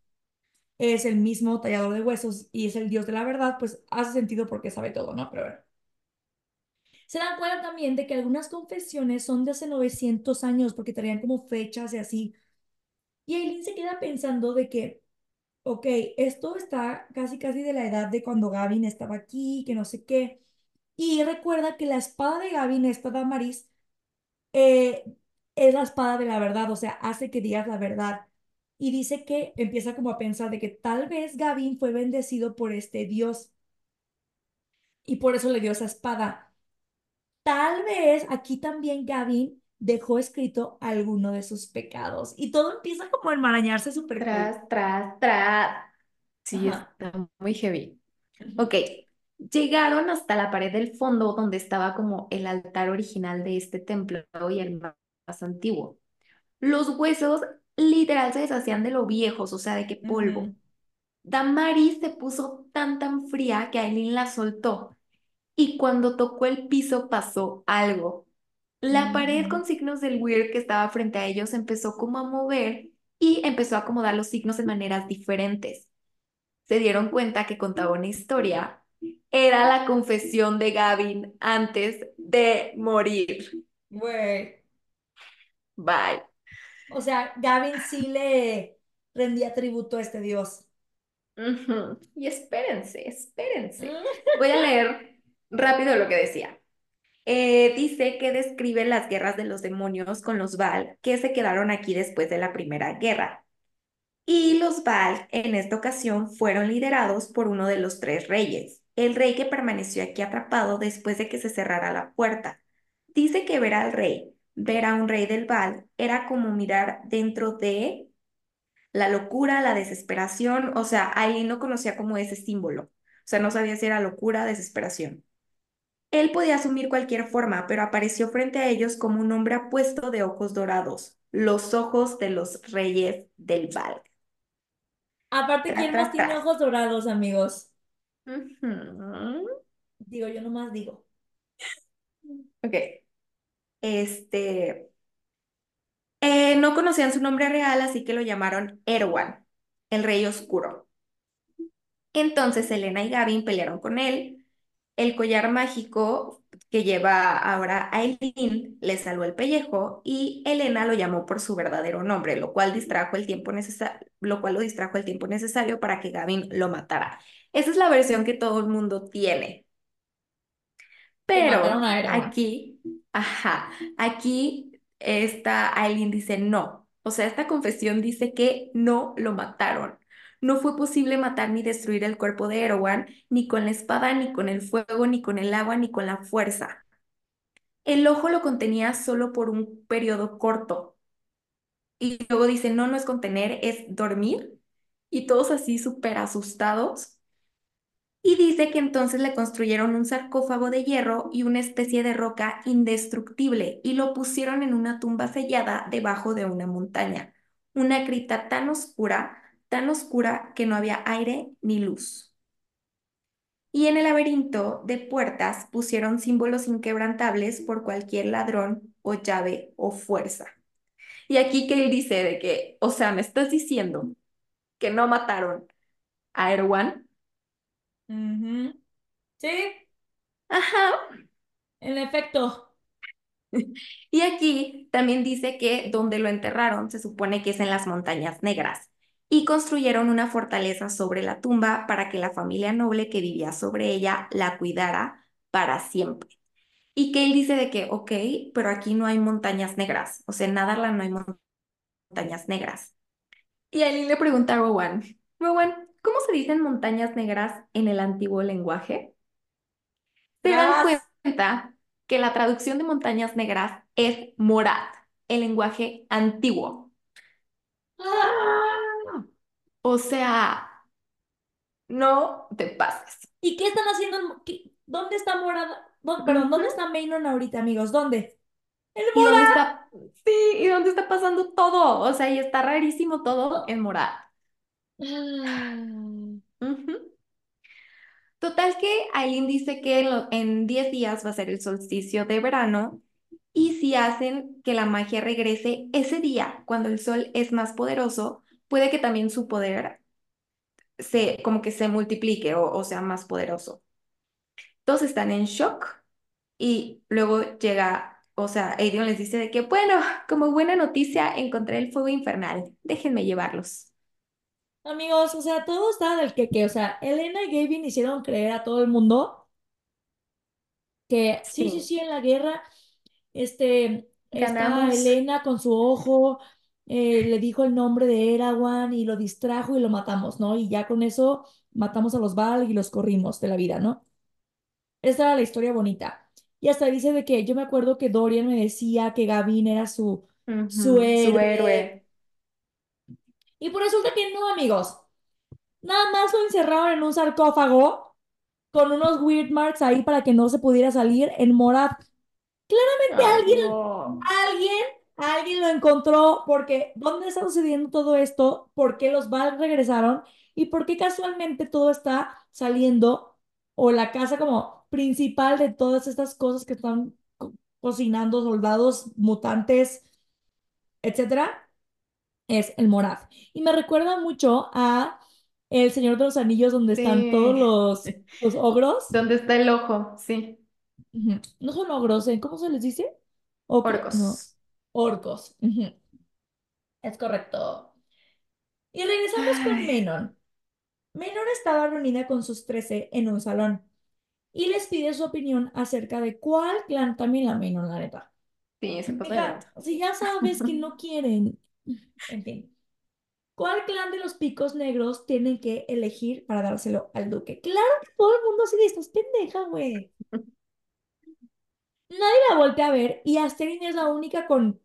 es el mismo tallador de huesos y es el Dios de la verdad, pues hace sentido porque sabe todo, ¿no? Pero bueno. Se dan cuenta también de que algunas confesiones son de hace 900 años porque traían como fechas y así. Y Aileen se queda pensando de que, ok, esto está casi casi de la edad de cuando Gavin estaba aquí, que no sé qué. Y recuerda que la espada de Gavin, esta Damaris, eh, es la espada de la verdad, o sea, hace que digas la verdad. Y dice que empieza como a pensar de que tal vez Gavin fue bendecido por este Dios y por eso le dio esa espada. Tal vez aquí también Gavin dejó escrito alguno de sus pecados y todo empieza como a enmarañarse súper cool. Tras, tras, tras. Sí, Ajá. está muy heavy. Ok, llegaron hasta la pared del fondo donde estaba como el altar original de este templo y el más antiguo. Los huesos literal se deshacían de lo viejos, o sea, de qué polvo. Ujú. Damaris se puso tan tan fría que Aileen la soltó y cuando tocó el piso pasó algo. La pared Ujú. con signos del weird que estaba frente a ellos empezó como a mover y empezó a acomodar los signos de maneras diferentes. Se dieron cuenta que contaba una historia. Era la confesión de Gavin antes de morir. Güey. Bye. O sea, Gavin sí le rendía tributo a este Dios. Y espérense, espérense. Mm. Voy a leer rápido lo que decía. Eh, dice que describe las guerras de los demonios con los Baal que se quedaron aquí después de la primera guerra. Y los Baal en esta ocasión fueron liderados por uno de los tres reyes, el rey que permaneció aquí atrapado después de que se cerrara la puerta. Dice que ver al rey, ver a un rey del Baal, era como mirar dentro de la locura, la desesperación, o sea, Aileen no conocía como ese símbolo, o sea, no sabía si era locura, desesperación. Él podía asumir cualquier forma, pero apareció frente a ellos como un hombre apuesto de ojos dorados, los ojos de los reyes del Val. Aparte, ¿quién más tiene ojos dorados, amigos? Digo, yo nomás digo. Ok, este, eh, no conocían su nombre real, así que lo llamaron Erwan, el rey oscuro. Entonces Elena y Gavin pelearon con él. El collar mágico que lleva ahora Aileen le salvó el pellejo y Elena lo llamó por su verdadero nombre, lo cual distrajo el tiempo necesario, lo cual lo distrajo el tiempo necesario para que Gavin lo matara. Esa es la versión que todo el mundo tiene. Pero aquí, ajá, aquí esta Aileen dice no. O sea, esta confesión dice que no lo mataron. No fue posible matar ni destruir el cuerpo de Erwan, ni con la espada, ni con el fuego, ni con el agua, ni con la fuerza. El ojo lo contenía solo por un periodo corto. Y luego dice, no, no es contener, es dormir. Y todos así súper asustados. Y dice que entonces le construyeron un sarcófago de hierro y una especie de roca indestructible y lo pusieron en una tumba sellada debajo de una montaña. Una cripta tan oscura, tan oscura que no había aire ni luz. Y en el laberinto de puertas pusieron símbolos inquebrantables por cualquier ladrón o llave o fuerza. Y aquí que dice de que, o sea, me estás diciendo que no mataron a Erwan. Sí, Ajá. En efecto, Y aquí también dice que donde lo enterraron se supone que es en las montañas negras y construyeron una fortaleza sobre la tumba para que la familia noble que vivía sobre ella la cuidara para siempre. Y que él dice de que, ok, pero aquí no hay montañas negras, o sea, en Nadarla no hay montañas negras. Y Aileen le pregunta a Rowan, Rowan, ¿cómo se dicen montañas negras en el antiguo lenguaje? Se dan cuenta que la traducción de montañas negras es Morad, el lenguaje antiguo. ¡Ah! O sea, no te pases. ¿Y qué están haciendo? en- qué- ¿Dónde está Morada? ¿Dó- perdón. ¿dónde está Maynon ahorita, amigos? ¿Dónde? El ¿Y dónde Morada. está? Sí, ¿y dónde está pasando todo? O sea, y está rarísimo todo en Morad. Ujú. Total que Aileen dice que en, lo- en 10 días va a ser el solsticio de verano y si hacen que la magia regrese ese día, cuando el sol es más poderoso, puede que también su poder se, como que se multiplique o, o sea más poderoso. Todos están en shock y luego llega, o sea, Aerion les dice de que, bueno, como buena noticia, encontré el fuego infernal, déjenme llevarlos. Amigos, o sea, todo está del que, que, o sea, Elena y Gavin hicieron creer a todo el mundo que sí, sí, Sí, sí, en la guerra, este, ganamos. Elena con su ojo, eh, le dijo el nombre de Erawan y lo distrajo y lo matamos, ¿no? Y ya con eso matamos a los Val y los corrimos de la vida, ¿no? Esta era la historia bonita. Y hasta dice de que yo me acuerdo que Dorian me decía que Gavin era su, su héroe. héroe. Y pues resulta que no, amigos. Nada más lo encerraron en un sarcófago con unos weird marks ahí para que no se pudiera salir en Morad. Claramente alguien, no. alguien, alguien lo encontró porque ¿dónde está sucediendo todo esto? ¿Por qué los Val regresaron? ¿Y por qué casualmente todo está saliendo o la casa como principal de todas estas cosas que están co- cocinando soldados, mutantes, etcétera? Es el Morad. Y me recuerda mucho a El Señor de los Anillos donde están todos los, los ogros. ¿Dónde está el ojo? Sí. No son ogros, ¿eh? ¿Cómo se les dice? Ok, no. Orcos. Es correcto. Y regresamos con Menon. Menon estaba reunida con sus 13 en un salón y les pide su opinión acerca de cuál clan también la Menon, la neta. sí, se lanza. si ya sabes que no quieren, en fin, ¿cuál clan de los picos negros tienen que elegir para dárselo al duque? Claro que todo el mundo de estás pendeja, güey. Nadie la voltea a ver y Asterix es la única con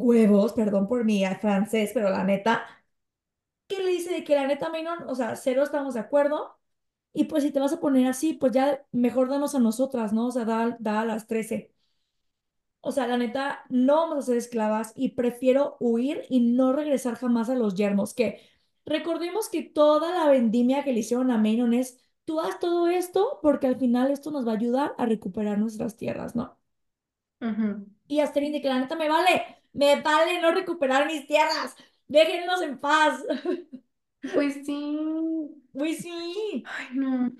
huevos, perdón por mi francés, pero la neta, que le dice de que la neta, Menon, o sea, cero estamos de acuerdo. Y pues si te vas a poner así, pues ya mejor danos a nosotras, ¿no? O sea, da, da a las trece O sea, la neta, no vamos a ser esclavas y prefiero huir y no regresar jamás a los yermos. Que recordemos que toda la vendimia que le hicieron a Menon es, tú haz todo esto porque al final esto nos va a ayudar a recuperar nuestras tierras, ¿no? Ujú. Y Asterix de que la neta me vale, me vale no recuperar mis tierras, déjennos en paz. Pues sí. Uy, sí. Ay, no.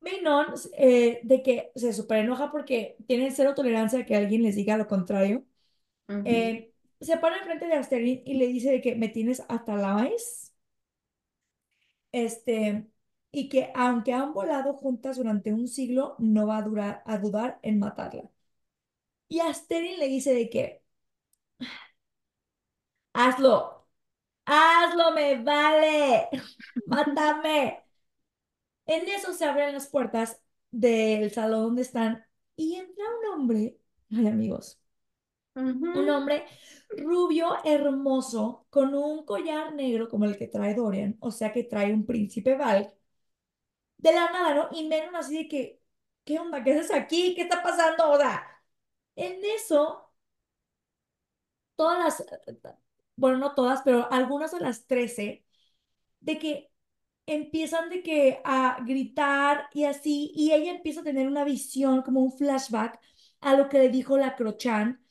Manon, eh, de que se súper enoja porque tienen cero tolerancia a que alguien les diga lo contrario. Eh, se para enfrente de Asterix y le dice de que me tienes hasta la maíz. Este, y que aunque han volado juntas durante un siglo, no va a durar, a dudar en matarla. Y Asterix le dice de que hazlo, hazlo, me vale, mátame. En eso se abren las puertas del salón donde están y entra un hombre, ay amigos, un hombre rubio, hermoso, con un collar negro como el que trae Dorian, o sea que trae un príncipe Val, de la nada, ¿no? Y Menon así de que, ¿qué onda? ¿Qué haces aquí? ¿Qué está pasando? O sea, en eso, todas las, bueno, no todas, pero algunas de las 13 de que empiezan de que a gritar y así, y ella empieza a tener una visión, como un flashback a lo que le dijo la Crochan,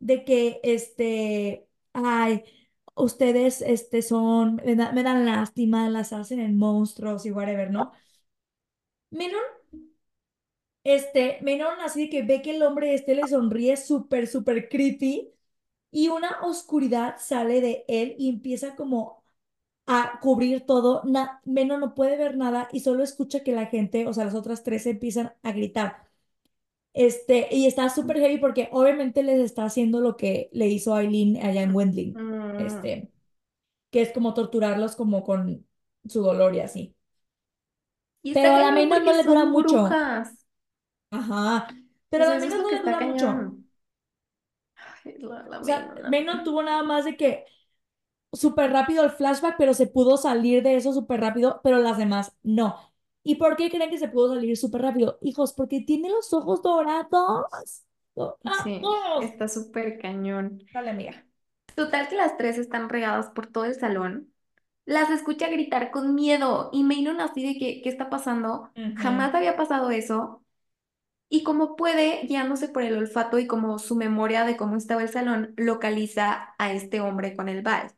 de que, este, ay, ustedes, este, son, me, da- me dan lástima, las hacen en monstruos y whatever, ¿no? Menon este, Maynard así de que ve que el hombre este le sonríe súper, súper creepy y una oscuridad sale de él y empieza como a cubrir todo. Na Maynard no puede ver nada y solo escucha que la gente, o sea, las otras tres empiezan a gritar. Este, y está súper heavy porque obviamente les está haciendo lo que le hizo a Aileen allá en Wendling. Mm, Este, que es como torturarlos como con su dolor y así. Y Pero a la Maynard no le dura mucho. brujas. Ajá. Pero a la lo no le dura mucho. cañón. la, la O sea, Maynard, la Maynard Maynard. tuvo nada más de que súper rápido el flashback, pero se pudo salir de eso súper rápido, pero las demás no. ¿Y por qué creen que se pudo salir súper rápido? Hijos, porque tiene los ojos dorados. Sí, está súper cañón. Dale, amiga. Total que las tres están regadas por todo el salón. Las escucha gritar con miedo y Maynard así de que, ¿qué está pasando? Jamás había pasado eso. Y como puede, guiándose por el olfato y como su memoria de cómo estaba el salón, localiza a este hombre con el vals.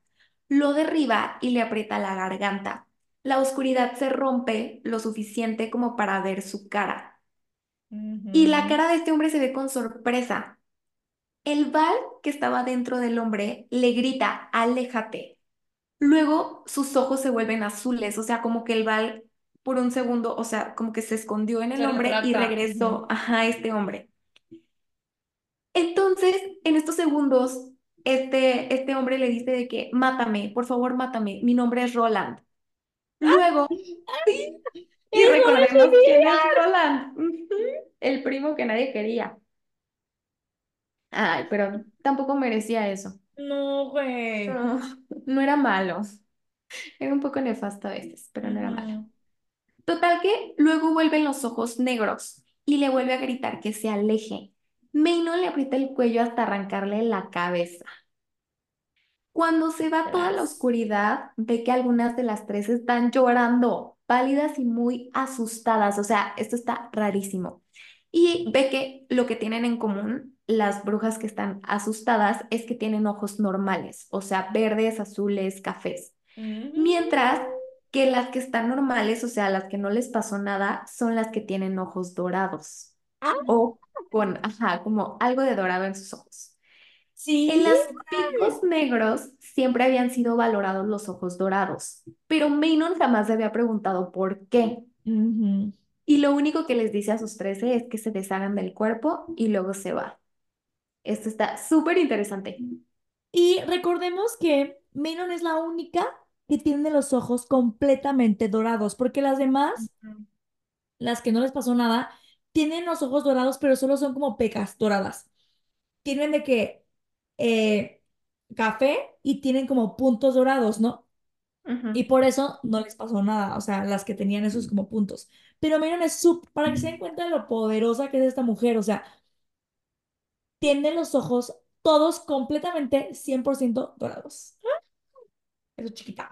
Lo derriba y le aprieta la garganta. La oscuridad se rompe lo suficiente como para ver su cara. Y la cara de este hombre se ve con sorpresa. El Val que estaba dentro del hombre le grita, aléjate. Luego sus ojos se vuelven azules, o sea, como que el Val por un segundo, o sea, como que se escondió en el Se hombre y retracta. Ujú. regresó a este hombre. Entonces, en estos segundos, este, este hombre le dice de que, mátame, por favor, mátame, mi nombre es Roland. Luego, sí, y ¡Es Robert recordemos quién es! Roland, el primo que nadie quería. Ay, pero tampoco merecía eso. No, güey. No, no era malo, era un poco nefasto a veces, pero no era malo. Total que luego vuelven los ojos negros y le vuelve a gritar que se aleje. Maynard le aprieta el cuello hasta arrancarle la cabeza. Cuando se va toda la oscuridad, ve que algunas de las tres están llorando, pálidas y muy asustadas. O sea, esto está rarísimo. Y ve que lo que tienen en común las brujas que están asustadas es que tienen ojos normales, o sea, verdes, azules, cafés. Mientras Ujú. Que las que están normales, o sea, las que no les pasó nada, son las que tienen ojos dorados Ah, o con, ajá, como algo de dorado en sus ojos. En sí. las picos negros siempre habían sido valorados los ojos dorados, pero Maynard jamás se había preguntado por qué. Ujú. Y lo único que les dice a sus trece es que se deshagan del cuerpo y luego se va. Esto está súper interesante. Y recordemos que Manon es la única que tiene los ojos completamente dorados, porque las demás, las que no les pasó nada, tienen los ojos dorados, pero solo son como pecas doradas. Tienen de que eh, café y tienen como puntos dorados, ¿no? Y por eso no les pasó nada, o sea, las que tenían esos como puntos. Pero Manon es súper, para que se den cuenta de lo poderosa que es esta mujer, o sea, tiene los ojos todos completamente 100% dorados. Eso chiquita.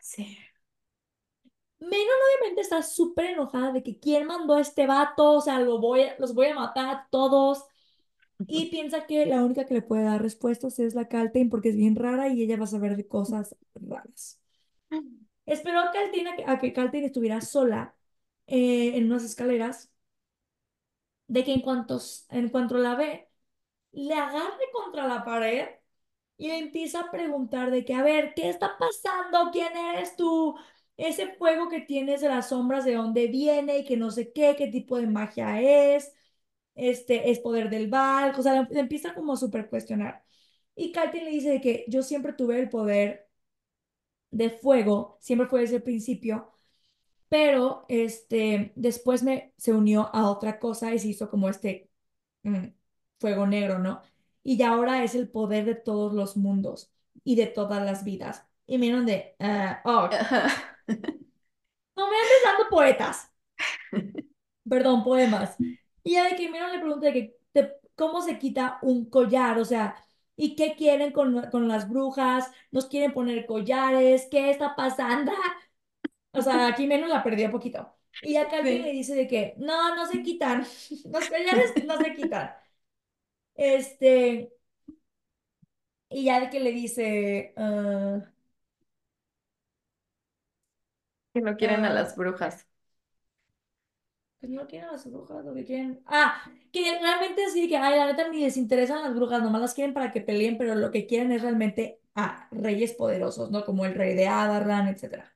Sí. Menon obviamente está súper enojada de que quién mandó a este vato, o sea, lo voy a- los voy a matar a todos. Y piensa que la única que le puede dar respuestas es la Caltain porque es bien rara y ella va a saber de cosas raras. Esperó a, Caltain a que, Caltain estuviera sola eh, en unas escaleras, de que en cuanto, en cuanto la ve, le agarre contra la pared y empieza a preguntar de que, a ver, ¿qué está pasando? ¿Quién eres tú? Ese fuego que tienes de las sombras, ¿de dónde viene? Y que no sé qué, qué tipo de magia es. Este, es poder del barco. O sea, le, le empieza como a súper cuestionar. Y Katie le dice de que yo siempre tuve el poder de fuego, siempre fue desde el principio, pero este, después me, se unió a otra cosa y se hizo como este mm, fuego negro, ¿no? Y ya ahora es el poder de todos los mundos y de todas las vidas. Y miren de, ah, oh, no me andes dando poetas, perdón, poemas. Y ya de que Miron le pregunta de que, de cómo se quita un collar, o sea, ¿y qué quieren con, con las brujas? ¿Nos quieren poner collares? ¿Qué está pasando? O sea, aquí menos la perdió un poquito. Y acá alguien le Sí. dice de que, no, no se quitan, los collares no se quitan. Este, y ya de que le dice, ah, Que no quieren a ah, las brujas. Pues no quieren a las brujas, lo que quieren. Ah, que realmente de que, ay, la neta ni les interesan las brujas, nomás las quieren para que peleen, pero lo que quieren es realmente a reyes poderosos, ¿no? Como el rey de Adarlan, etcétera.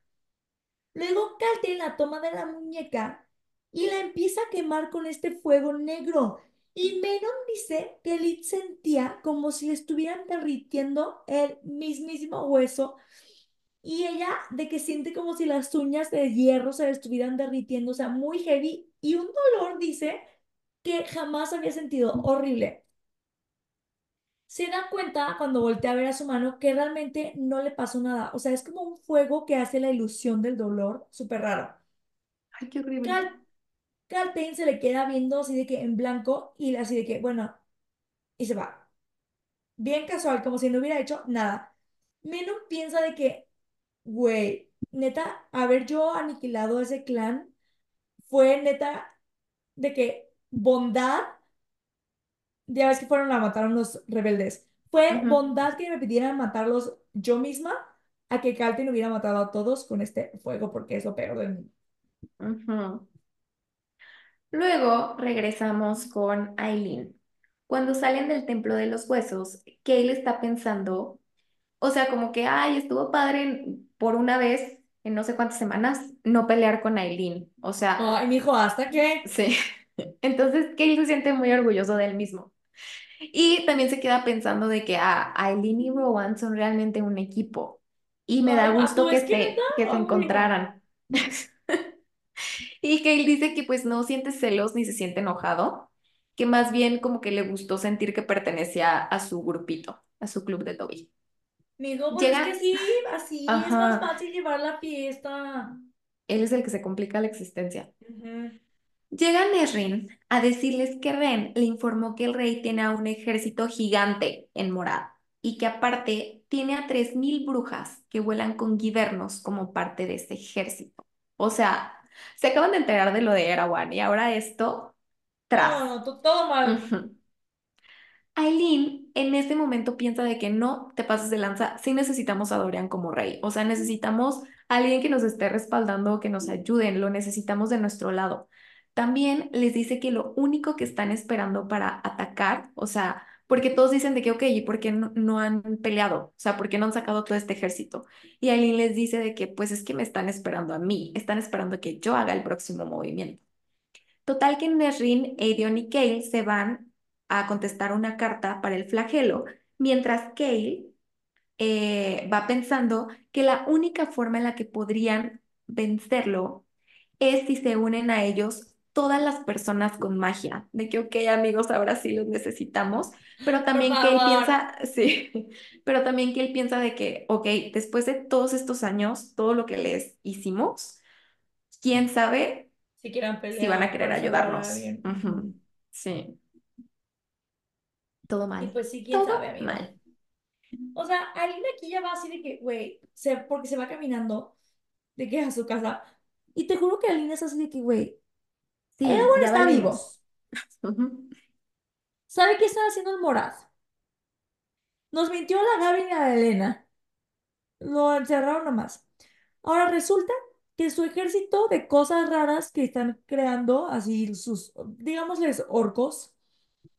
Luego Calte la toma de la muñeca y la empieza a quemar con este fuego negro. Y Menon dice que Lid sentía como si le estuvieran derritiendo el mismísimo hueso. Y ella de que siente como si las uñas de hierro se le estuvieran derritiendo, o sea, muy heavy. Y un dolor, dice, que jamás había sentido, horrible. Se da cuenta cuando voltea a ver a su mano que realmente no le pasó nada. O sea, es como un fuego que hace la ilusión del dolor, súper raro. Ay, qué horrible. Cal Caltain se le queda viendo así de que en blanco y así de que, bueno, y se va. Bien casual, como si no hubiera hecho nada. Menos piensa de que, güey, neta, haber yo aniquilado ese clan fue neta de que bondad, ya ves que fueron a matar a unos rebeldes, fue bondad que me pidieran matarlos yo misma a que Caltain hubiera matado a todos con este fuego porque es lo peor del mundo. Luego regresamos con Aileen. Cuando salen del Templo de los Huesos, Kale está pensando, o sea, como que, ay, estuvo padre por una vez en no sé cuántas semanas no pelear con Aileen. O sea, Ay, mijo, ¿hasta qué? sí. Entonces, Kale se siente muy orgulloso de él mismo. Y también se queda pensando de que ah, Aileen y Rowan son realmente un equipo. Y me da Ay, ma, gusto que se, que se encontraran. Y que él dice que pues no siente celos ni se siente enojado, que más bien como que le gustó sentir que pertenecía a su grupito, a su club de Toby. Mijo, pues es que sí, así es más fácil llevar la fiesta. él es el que se complica la existencia. Llega Nesrin a decirles que Ren le informó que el rey tiene a un ejército gigante en Morad y que aparte tiene a 3.000 brujas que vuelan con guibernos como parte de ese ejército. O sea, se acaban de enterar de lo de Erawan y ahora esto, No, tras. no, to- todo mal. Ujú. Aileen en ese momento piensa de que no te pases de lanza, sí necesitamos a Dorian como rey, o sea, necesitamos a alguien que nos esté respaldando, que nos ayuden, lo necesitamos de nuestro lado. También les dice que lo único que están esperando para atacar, o sea, porque todos dicen de que, ok, ¿y por qué no, han peleado? O sea, ¿por qué no han sacado todo este ejército? Y Aileen les dice de que, pues es que me están esperando a mí, están esperando que yo haga el próximo movimiento. Total que Nesrin, Aedion y Kale se van a contestar una carta para el flagelo, mientras Kale eh, va pensando que la única forma en la que podrían vencerlo es si se unen a ellos todas las personas con magia, de que, ok, amigos, ahora sí los necesitamos, pero también que él piensa, sí, pero también que él piensa de que, ok, después de todos estos años, todo lo que les hicimos, quién sabe Si quieran si van a pelear querer a ayudarnos. alguien. Sí, todo Y mal. pues sí, quién sabe, amigo. mal. O sea, Alina aquí ya va así de que, güey, se, porque se va caminando de que a su casa. Y te juro que Alina es así de que, güey, Sí, Erawan ya está vivo. ¿Sabe qué está haciendo el Morad? Nos mintió la Gaby y la Elena. Lo encerraron nomás. Ahora resulta que su ejército de cosas raras que están creando, así sus, digámosles, orcos,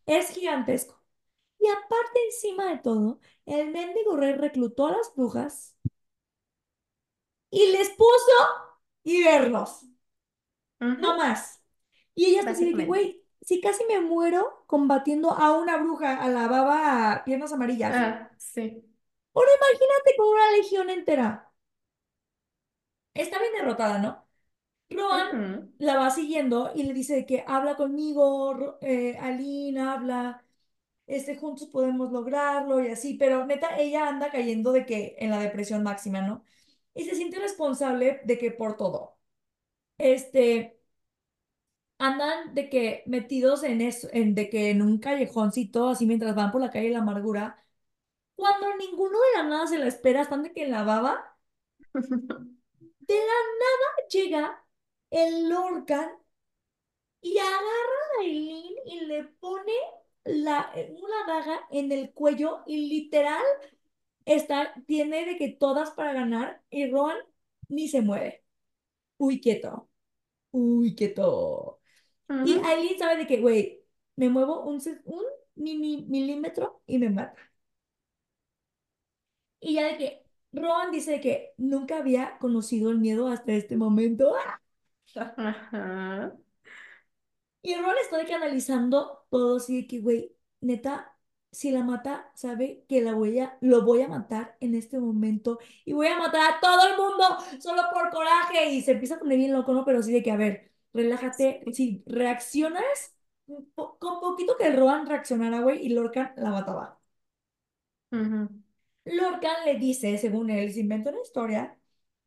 es gigantesco. Y aparte, encima de todo, el mendigo rey reclutó a las brujas y les puso hibernos. No Ujú, más. Y ella está así de que, güey, si casi me muero combatiendo a una bruja, a la baba piernas amarillas. Ah, sí. Ahora imagínate con una legión entera. Está bien derrotada, ¿no? Rohan Ujú. la va siguiendo y le dice que habla conmigo, eh, Aline, habla, este, juntos podemos lograrlo y así, pero neta, ella anda cayendo de que en la depresión máxima, ¿no? Y se siente responsable de que por todo. Este, andan de que metidos en eso, en de que en un callejoncito, así mientras van por la calle de la amargura, cuando ninguno de la nada se la espera, están de que en la baba, de la nada llega el Lorcan y agarra a Aileen y le pone la, una daga en el cuello y literal está, tiene de que todas para ganar y Rohan ni se mueve. Uy, quieto. Uy, quieto. Y Ujú. Aileen sabe de que, güey, me muevo un, un mini milímetro y me mata. Y ya de que Rowan dice que nunca había conocido el miedo hasta este momento. Ajá. Y Rowan está de que analizando todo así de que, güey, neta, si la mata, sabe que la voy a, lo voy a matar en este momento y voy a matar a todo el mundo solo por coraje. Y se empieza a poner bien loco, ¿no? Pero sí de que, a ver, relájate. Si reaccionas, po- con poquito que Rowan reaccionara, güey, y Lorcan la mataba. Ujú. Lorcan le dice, según él, se inventa una historia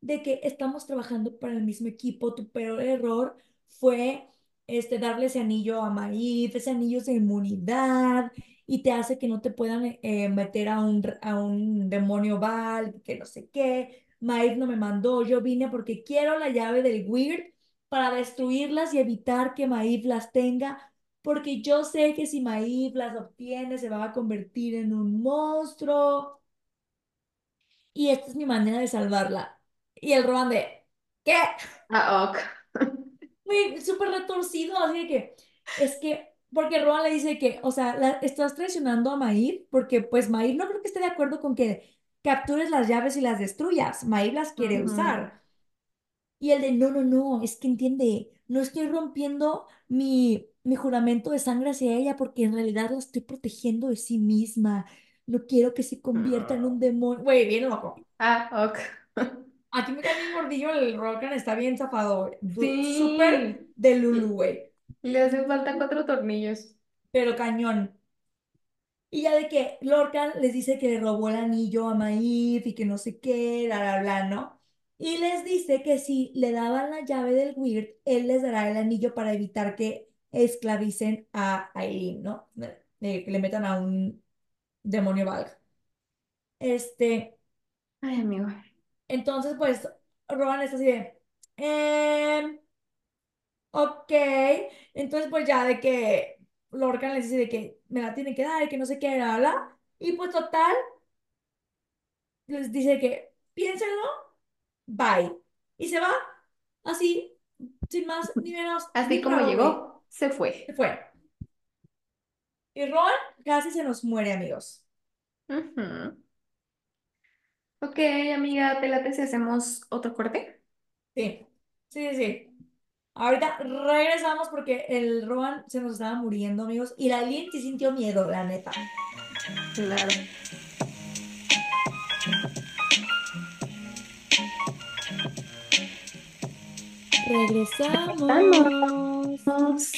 de que estamos trabajando para el mismo equipo. Tu peor error fue este, darle ese anillo a Maíz, ese anillo de inmunidad, y te hace que no te puedan eh, meter a un, a un demonio Val, que no sé qué. Maíz no me mandó, yo vine porque quiero la llave del Weird para destruirlas y evitar que Maíz las tenga, porque yo sé que si Maíz las obtiene se va a convertir en un monstruo y esta es mi manera de salvarla. Y el Roban de, ¿qué? Ah, ok. Muy súper retorcido, así de que, es que, porque Roban le dice que, o sea, la- estás traicionando a Maír, porque pues Maír no creo que esté de acuerdo con que captures las llaves y las destruyas. Maír las quiere usar. Y el de, no, no, no, es que entiende, no estoy rompiendo mi, mi juramento de sangre hacia ella porque en realidad la estoy protegiendo de sí misma. No quiero que se convierta en un demonio. Güey, bien loco. Ah, ok. Aquí me cae bien gordillo, el Rokan está bien zafado, du- súper Sí. de Lulu, güey, Le hacen falta cuatro tornillos. pero cañón. Y ya de que Lorcan les dice que le robó el anillo a Maeve y que no sé qué, bla, bla, bla, ¿no? Y les dice que si le daban la llave del Weird, él les dará el anillo para evitar que esclavicen a Aileen, ¿no? Eh, que le metan a un demonio valga. Este, Ay, amigo. entonces, pues, Rowan está así de... "Em, Ok, entonces pues ya de que Lorcan les dice de que me la tienen que dar y que no sé qué, bla, bla, y pues total, les dice que piénsenlo, bye. Y se va así, sin más ni menos, Así como güey. llegó, se Se fue. fue. Y Ron casi se nos muere, amigos. Ujú. Ok, amiga, ¿te late si hacemos otro corte? Sí, sí, sí, sí. Ahorita regresamos porque el Rowan se nos estaba muriendo, amigos, y la Lynn sí sintió miedo, la neta. Claro. Regresamos. Vamos.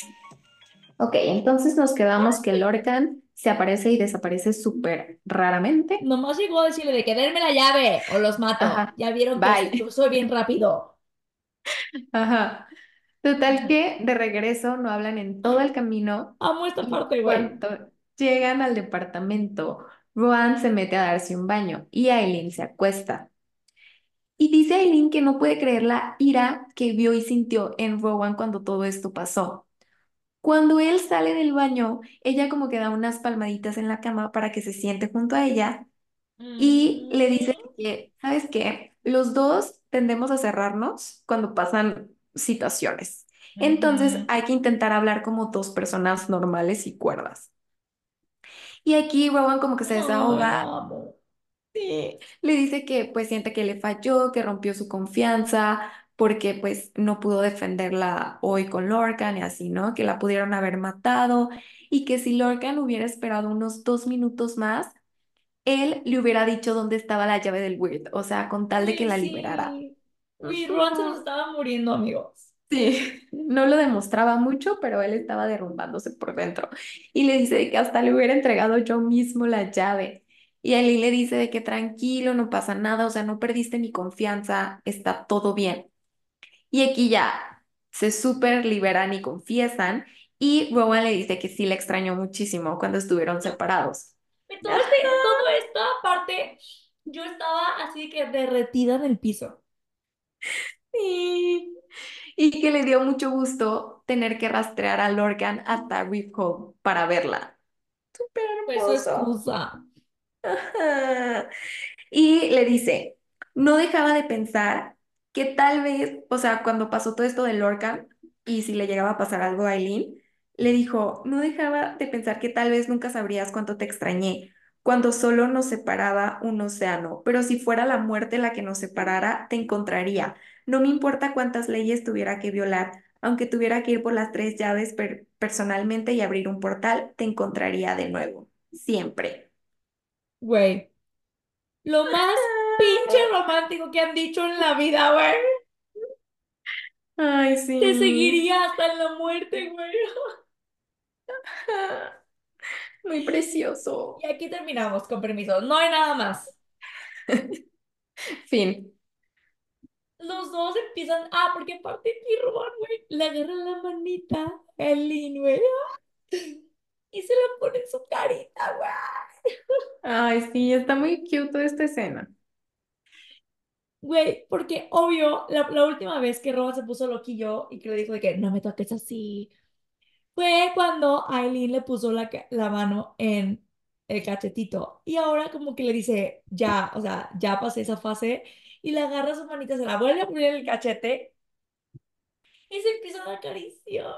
Ok, entonces nos quedamos que Lorcan se aparece y desaparece súper raramente. Nomás llegó a decirle de que denme la llave o los mato. Ajá. Ya vieron que Bye. soy bien rápido. Ajá. Total que de regreso no hablan en todo el camino Amo esta parte, güey. llegan al departamento, Roan se mete a darse un baño y Aileen se acuesta. Y dice Aileen que no puede creer la ira que vio y sintió en Rowan cuando todo esto pasó. Cuando él sale del baño, ella como que da unas palmaditas en la cama para que se siente junto a ella y le dice Mm, que, ¿sabes qué? Los dos tendemos a cerrarnos cuando pasan situaciones. Entonces ujú. hay que intentar hablar como dos personas normales y cuerdas. Y aquí Rowan como que se desahoga. Sí, le dice que pues siente que le falló, que rompió su confianza, porque pues no pudo defenderla hoy con Lorcan y así, ¿no? Que la pudieron haber matado y que si Lorcan hubiera esperado unos dos minutos más, él le hubiera dicho dónde estaba la llave del Weird, o sea, con tal de que la liberara. sí. Ron se nos estaba muriendo, amigos. Sí, no lo demostraba mucho, pero él estaba derrumbándose por dentro. Y le dice que hasta le hubiera entregado yo mismo la llave. Y Ali le dice de que tranquilo, no pasa nada, o sea, no perdiste mi confianza, está todo bien. Y aquí ya se súper liberan y confiesan. Y Rowan le dice que sí le extrañó muchísimo cuando estuvieron separados. Todo este, todo esto, aparte, yo estaba así que derretida en el piso. Sí. Y que le dio mucho gusto tener que rastrear a Lorcan hasta Ripco para verla. Súper su hermoso. excusa. Y le dice, no dejaba de pensar que tal vez, o sea, cuando pasó todo esto de Lorcan, y si le llegaba a pasar algo a Eileen, le dijo, no dejaba de pensar que tal vez nunca sabrías cuánto te extrañé, cuando solo nos separaba un océano, pero si fuera la muerte la que nos separara, te encontraría. No me importa cuántas leyes tuviera que violar, aunque tuviera que ir por las tres llaves per- personalmente y abrir un portal, te encontraría de nuevo, siempre. Güey, lo más pinche romántico que han dicho en la vida, güey. Ay, Te sí. seguiría hasta en la muerte, güey. Muy Y precioso. aquí terminamos, con permiso. No hay nada más. Fin. Los dos empiezan. Ah, porque aparte Roban, güey, le agarra la manita a güey. Y se la pone en su carita, güey. Ay, sí, está muy cute esta escena. Güey, porque obvio, la, la última vez que Roban se puso loquillo y que le dijo de que no me toques así, fue cuando Aileen le puso la, la mano en el cachetito. Y ahora como que le dice, ya, o sea, ya pasé esa fase. Y le agarra su manita, se la vuelve a poner en el cachete y se empieza a acariciar.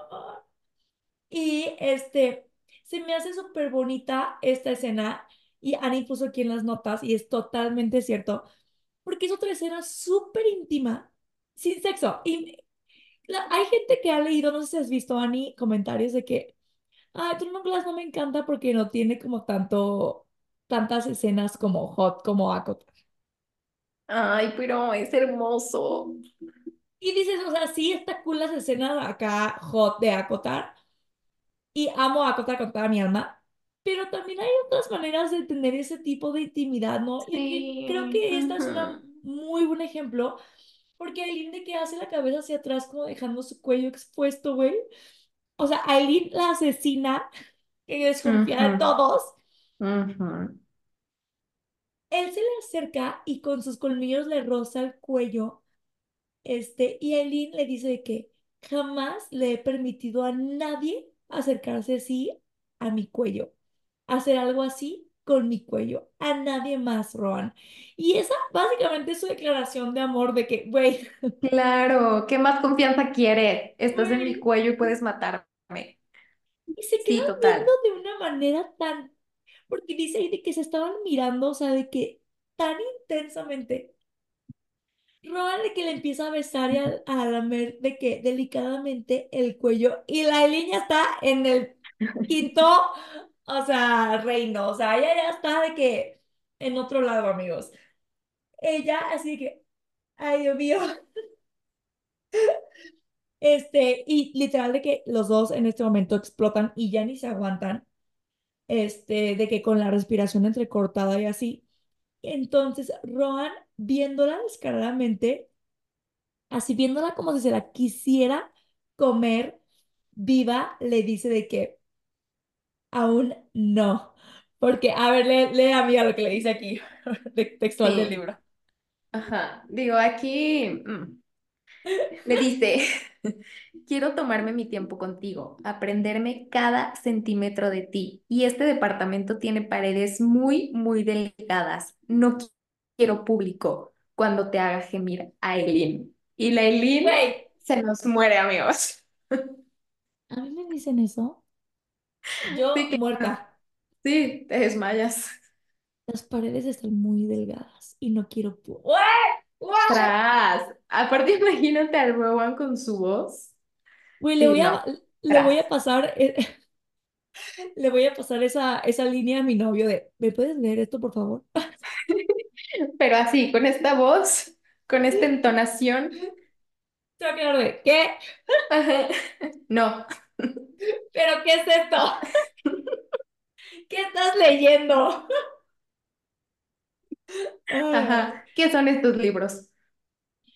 Y este, se me hace súper bonita esta escena. Y Annie puso aquí en las notas, y es totalmente cierto, porque es otra escena súper íntima, sin sexo. Y la- hay gente que ha leído, no sé si has visto, Annie, comentarios de que Ah, Truman Glass no me encanta porque no tiene como tanto, tantas escenas como Hot, como Acotar. Ay, pero es hermoso. Y dices, o sea, sí está cool las escenas acá Hot de Acotar y amo a Acotar con toda mi alma, pero también hay otras maneras de tener ese tipo de intimidad, ¿no? Y aquí creo Sí. que esta es una muy buen ejemplo porque Aileen de que hace la cabeza hacia atrás como dejando su cuello expuesto, güey. O sea, Aileen la asesina que desconfía de Ujú, todos ujú. Él se le acerca y con sus colmillos le roza el cuello, este, y Eileen le dice de que jamás le he permitido a nadie acercarse así a mi cuello, hacer algo así con mi cuello, a nadie más, Roan. Y esa básicamente es su declaración de amor de que, güey, Claro, ¿qué más confianza quiere? Estás en mi cuello y puedes matarme. y se quedan Sí, total. de una manera tan, porque dice ahí de que se estaban mirando, o sea, de que tan intensamente. Roban de que le empieza a besar y a, a lamer de que delicadamente el cuello y la niña está en el quinto, o sea, reino, o sea, ella ya está de que en otro lado, amigos. Ella así que, ay, Dios mío, este, y literal de que los dos en este momento explotan y ya ni se aguantan, este, de que con la respiración entrecortada y así. Entonces, Rohan, viéndola descaradamente, así viéndola como si se la quisiera comer viva, le dice de que aún no. Porque, a ver, lee, lee amiga lo que le dice aquí, textual del libro. Ajá. Digo, aquí mm, le dice, quiero tomarme mi tiempo contigo, aprenderme cada centímetro de ti. Y este departamento tiene paredes muy, muy delgadas. No qui- quiero público cuando te haga gemir a Eileen. Y la Eileen se nos muere, amigos. a mí me dicen eso. Yo Sí, muerta. Sí, te desmayas. Las paredes están muy delgadas y no quiero... pu- Tras. Aparte, imagínate al Rowan con su voz. Güey, le Sí, voy a, le voy a pasar, eh, le voy a pasar esa, esa línea a mi novio de, ¿me puedes leer esto, por favor? Pero así, con esta voz, con esta entonación. Se va a quedar de, ¿qué? Ajá. No. ¿Pero qué es esto? ¿Qué estás leyendo? Ajá. ¿Qué son estos libros?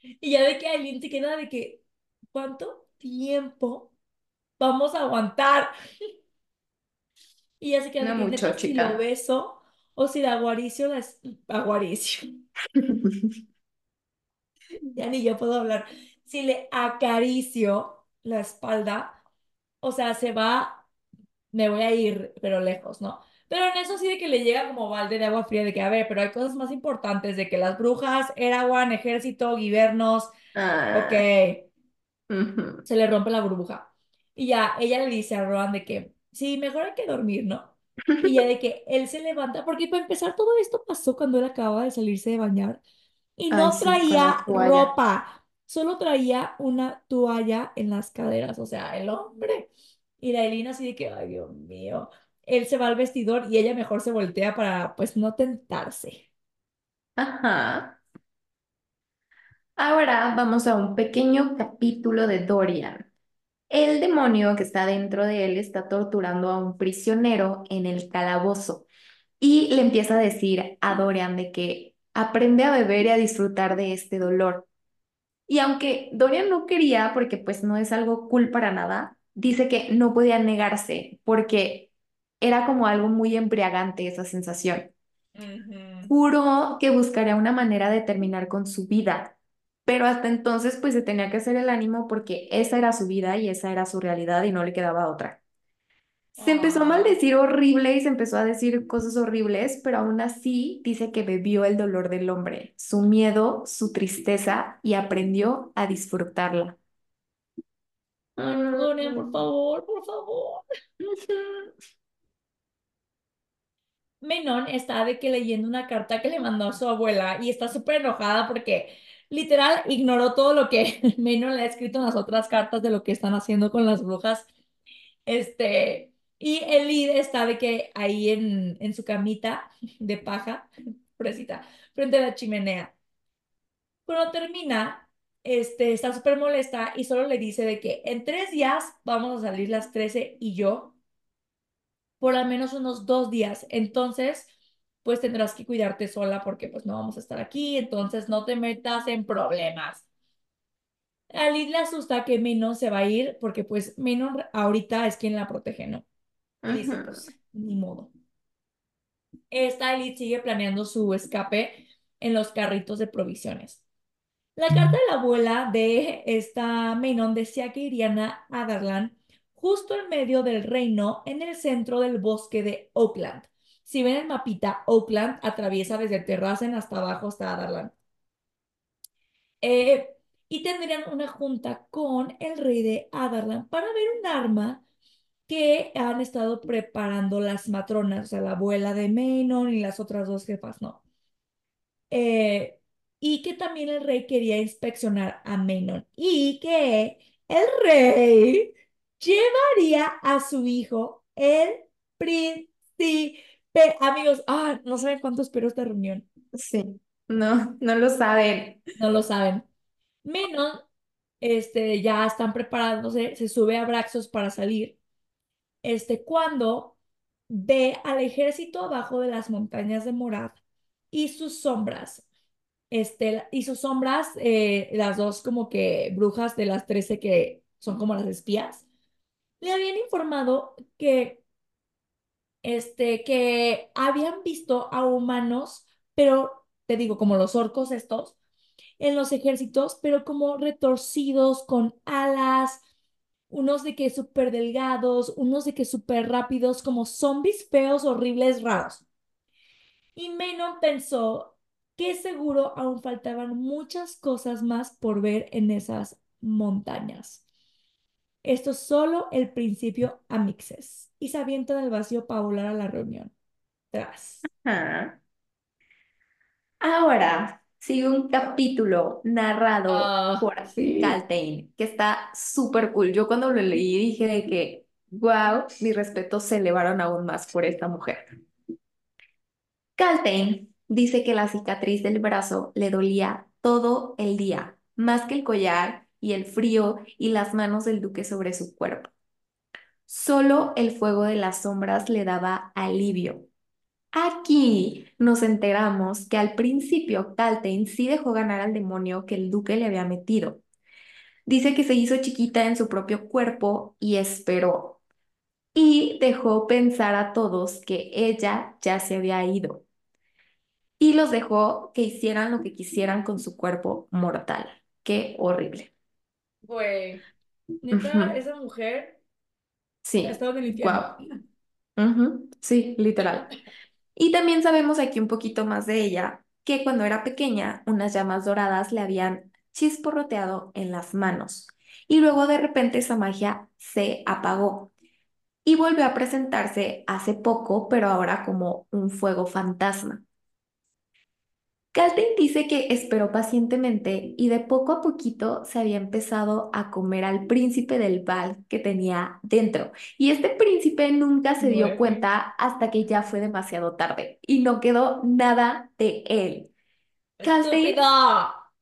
Y ya de que Aileen se queda de que, ¿cuánto tiempo vamos a aguantar? Y ya se queda de No que mucho, neta si lo chica. beso o si la aguaricio, la aguaricio, ya ni yo puedo hablar. Si le acaricio la espalda, o sea, se va, me voy a ir, pero lejos, ¿no? Pero en eso sí de que le llega como balde de agua fría, de que, a ver, pero hay cosas más importantes, de que las brujas, Erawan, ejército, guibernos, ok. Ah, Ujú. se le rompe la burbuja. Y ya ella le dice a Rohan de que, sí, mejor hay que dormir, ¿no? Y ya de que él se levanta, porque para empezar todo esto pasó cuando él acababa de salirse de bañar y no traía ropa, solo traía una toalla en las caderas, o sea, el hombre. Y la Elina así de que, ay, Dios mío, él se va al vestidor y ella mejor se voltea para, pues, no tentarse. Ajá. Ahora vamos a un pequeño capítulo de Dorian. El demonio que está dentro de él está torturando a un prisionero en el calabozo y le empieza a decir a Dorian de que aprende a beber y a disfrutar de este dolor. Y aunque Dorian no quería, porque pues no es algo cool para nada, dice que no podía negarse porque era como algo muy embriagante esa sensación. Ujú. Juró que buscaría una manera de terminar con su vida, pero hasta entonces pues se tenía que hacer el ánimo porque esa era su vida y esa era su realidad y no le quedaba otra. Se empezó a Ah. maldecir horrible y se empezó a decir cosas horribles, pero aún así dice que bebió el dolor del hombre, su miedo, su tristeza y aprendió a disfrutarla. Ay, por favor, por favor. Ujú. Menon está de que leyendo una carta que le mandó a su abuela y está súper enojada porque literal ignoró todo lo que Menon le ha escrito en las otras cartas de lo que están haciendo con las brujas. Este, y Elid está de que ahí en, en su camita de paja, pobrecita, frente a la chimenea. Cuando termina, este, está súper molesta y solo le dice de que en tres días vamos a salir las 13 y yo por al menos unos dos días. Entonces, pues tendrás que cuidarte sola porque pues no vamos a estar aquí, entonces no te metas en problemas. A Liz le asusta que Menon se va a ir porque pues Menon ahorita es quien la protege, ¿no? Dice, pues ni modo. Esta Elite sigue planeando su escape en los carritos de provisiones. La carta de la abuela de esta Menon decía que irían a Adarlan justo en medio del reino, en el centro del bosque de Oakland. Si ven el mapita, Oakland atraviesa desde Terracen hasta abajo hasta Adarlan. Eh, y tendrían una junta con el rey de Adarlan para ver un arma que han estado preparando las matronas, o sea, la abuela de Menon y las otras dos jefas, ¿no? eh, y que también el rey quería inspeccionar a Menon y que el rey llevaría a su hijo, el príncipe. Amigos, ah, no saben cuánto espero esta reunión, Sí, no, no lo saben. no lo saben. Menon, este, ya están preparándose, se sube a Braxos para salir. Este, cuando ve al ejército abajo de las montañas de Morad y sus sombras Este, y sus sombras, eh, las dos como que brujas de las 13 que son como las espías, le habían informado que, este, que habían visto a humanos, pero te digo, como los orcos estos, en los ejércitos, pero como retorcidos, con alas, unos de que súper delgados, unos de que súper rápidos, como zombies feos, horribles, raros. Y Menon pensó que seguro aún faltaban muchas cosas más por ver en esas montañas. Esto es solo el principio, amixes. Y se avienta del vacío para volar a la reunión. Tras. Ah. Ahora sigue un capítulo narrado por Ah, sí. Caltain, que está súper cool. Yo cuando lo leí dije de que, wow, mis respetos se elevaron aún más por esta mujer. Caltain dice que la cicatriz del brazo le dolía todo el día, más que el collar y el frío y las manos del duque sobre su cuerpo. Solo el fuego de las sombras le daba alivio. Aquí nos enteramos que al principio Caltain sí dejó ganar al demonio que el duque le había metido. Dice que se hizo chiquita en su propio cuerpo y esperó. Y dejó pensar a todos que ella ya se había ido. Y los dejó que hicieran lo que quisieran con su cuerpo mortal. Qué horrible. Güey, neta, Ujú. esa mujer ha Sí, estado en el infierno. Ujú. Sí, literal. Y también sabemos aquí un poquito más de ella, que cuando era pequeña, unas llamas doradas le habían chisporroteado en las manos y luego de repente esa magia se apagó y volvió a presentarse hace poco, pero ahora como un fuego fantasma. Calvin dice que esperó pacientemente y de poco a poquito se había empezado a comer al príncipe del bal que tenía dentro. Y este príncipe nunca se dio cuenta hasta que ya fue demasiado tarde y no quedó nada de él.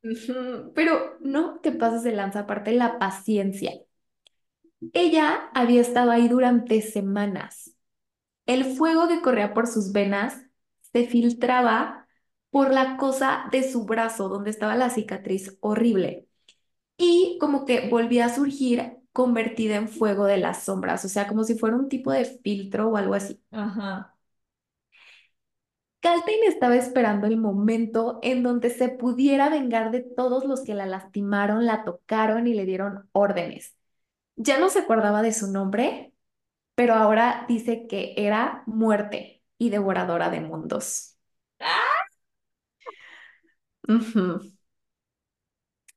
Ujú, pero no te pases de lanza, aparte la paciencia. Ella había estado ahí durante semanas. El fuego que corría por sus venas se filtraba por la cosa de su brazo, donde estaba la cicatriz horrible. Y como que volvía a surgir convertida en fuego de las sombras, o sea, como si fuera un tipo de filtro o algo así. Ajá. Caltain estaba esperando el momento en donde se pudiera vengar de todos los que la lastimaron, la tocaron y le dieron órdenes. Ya no se acordaba de su nombre, pero ahora dice que era muerte y devoradora de mundos. ¡Ah! Ujú.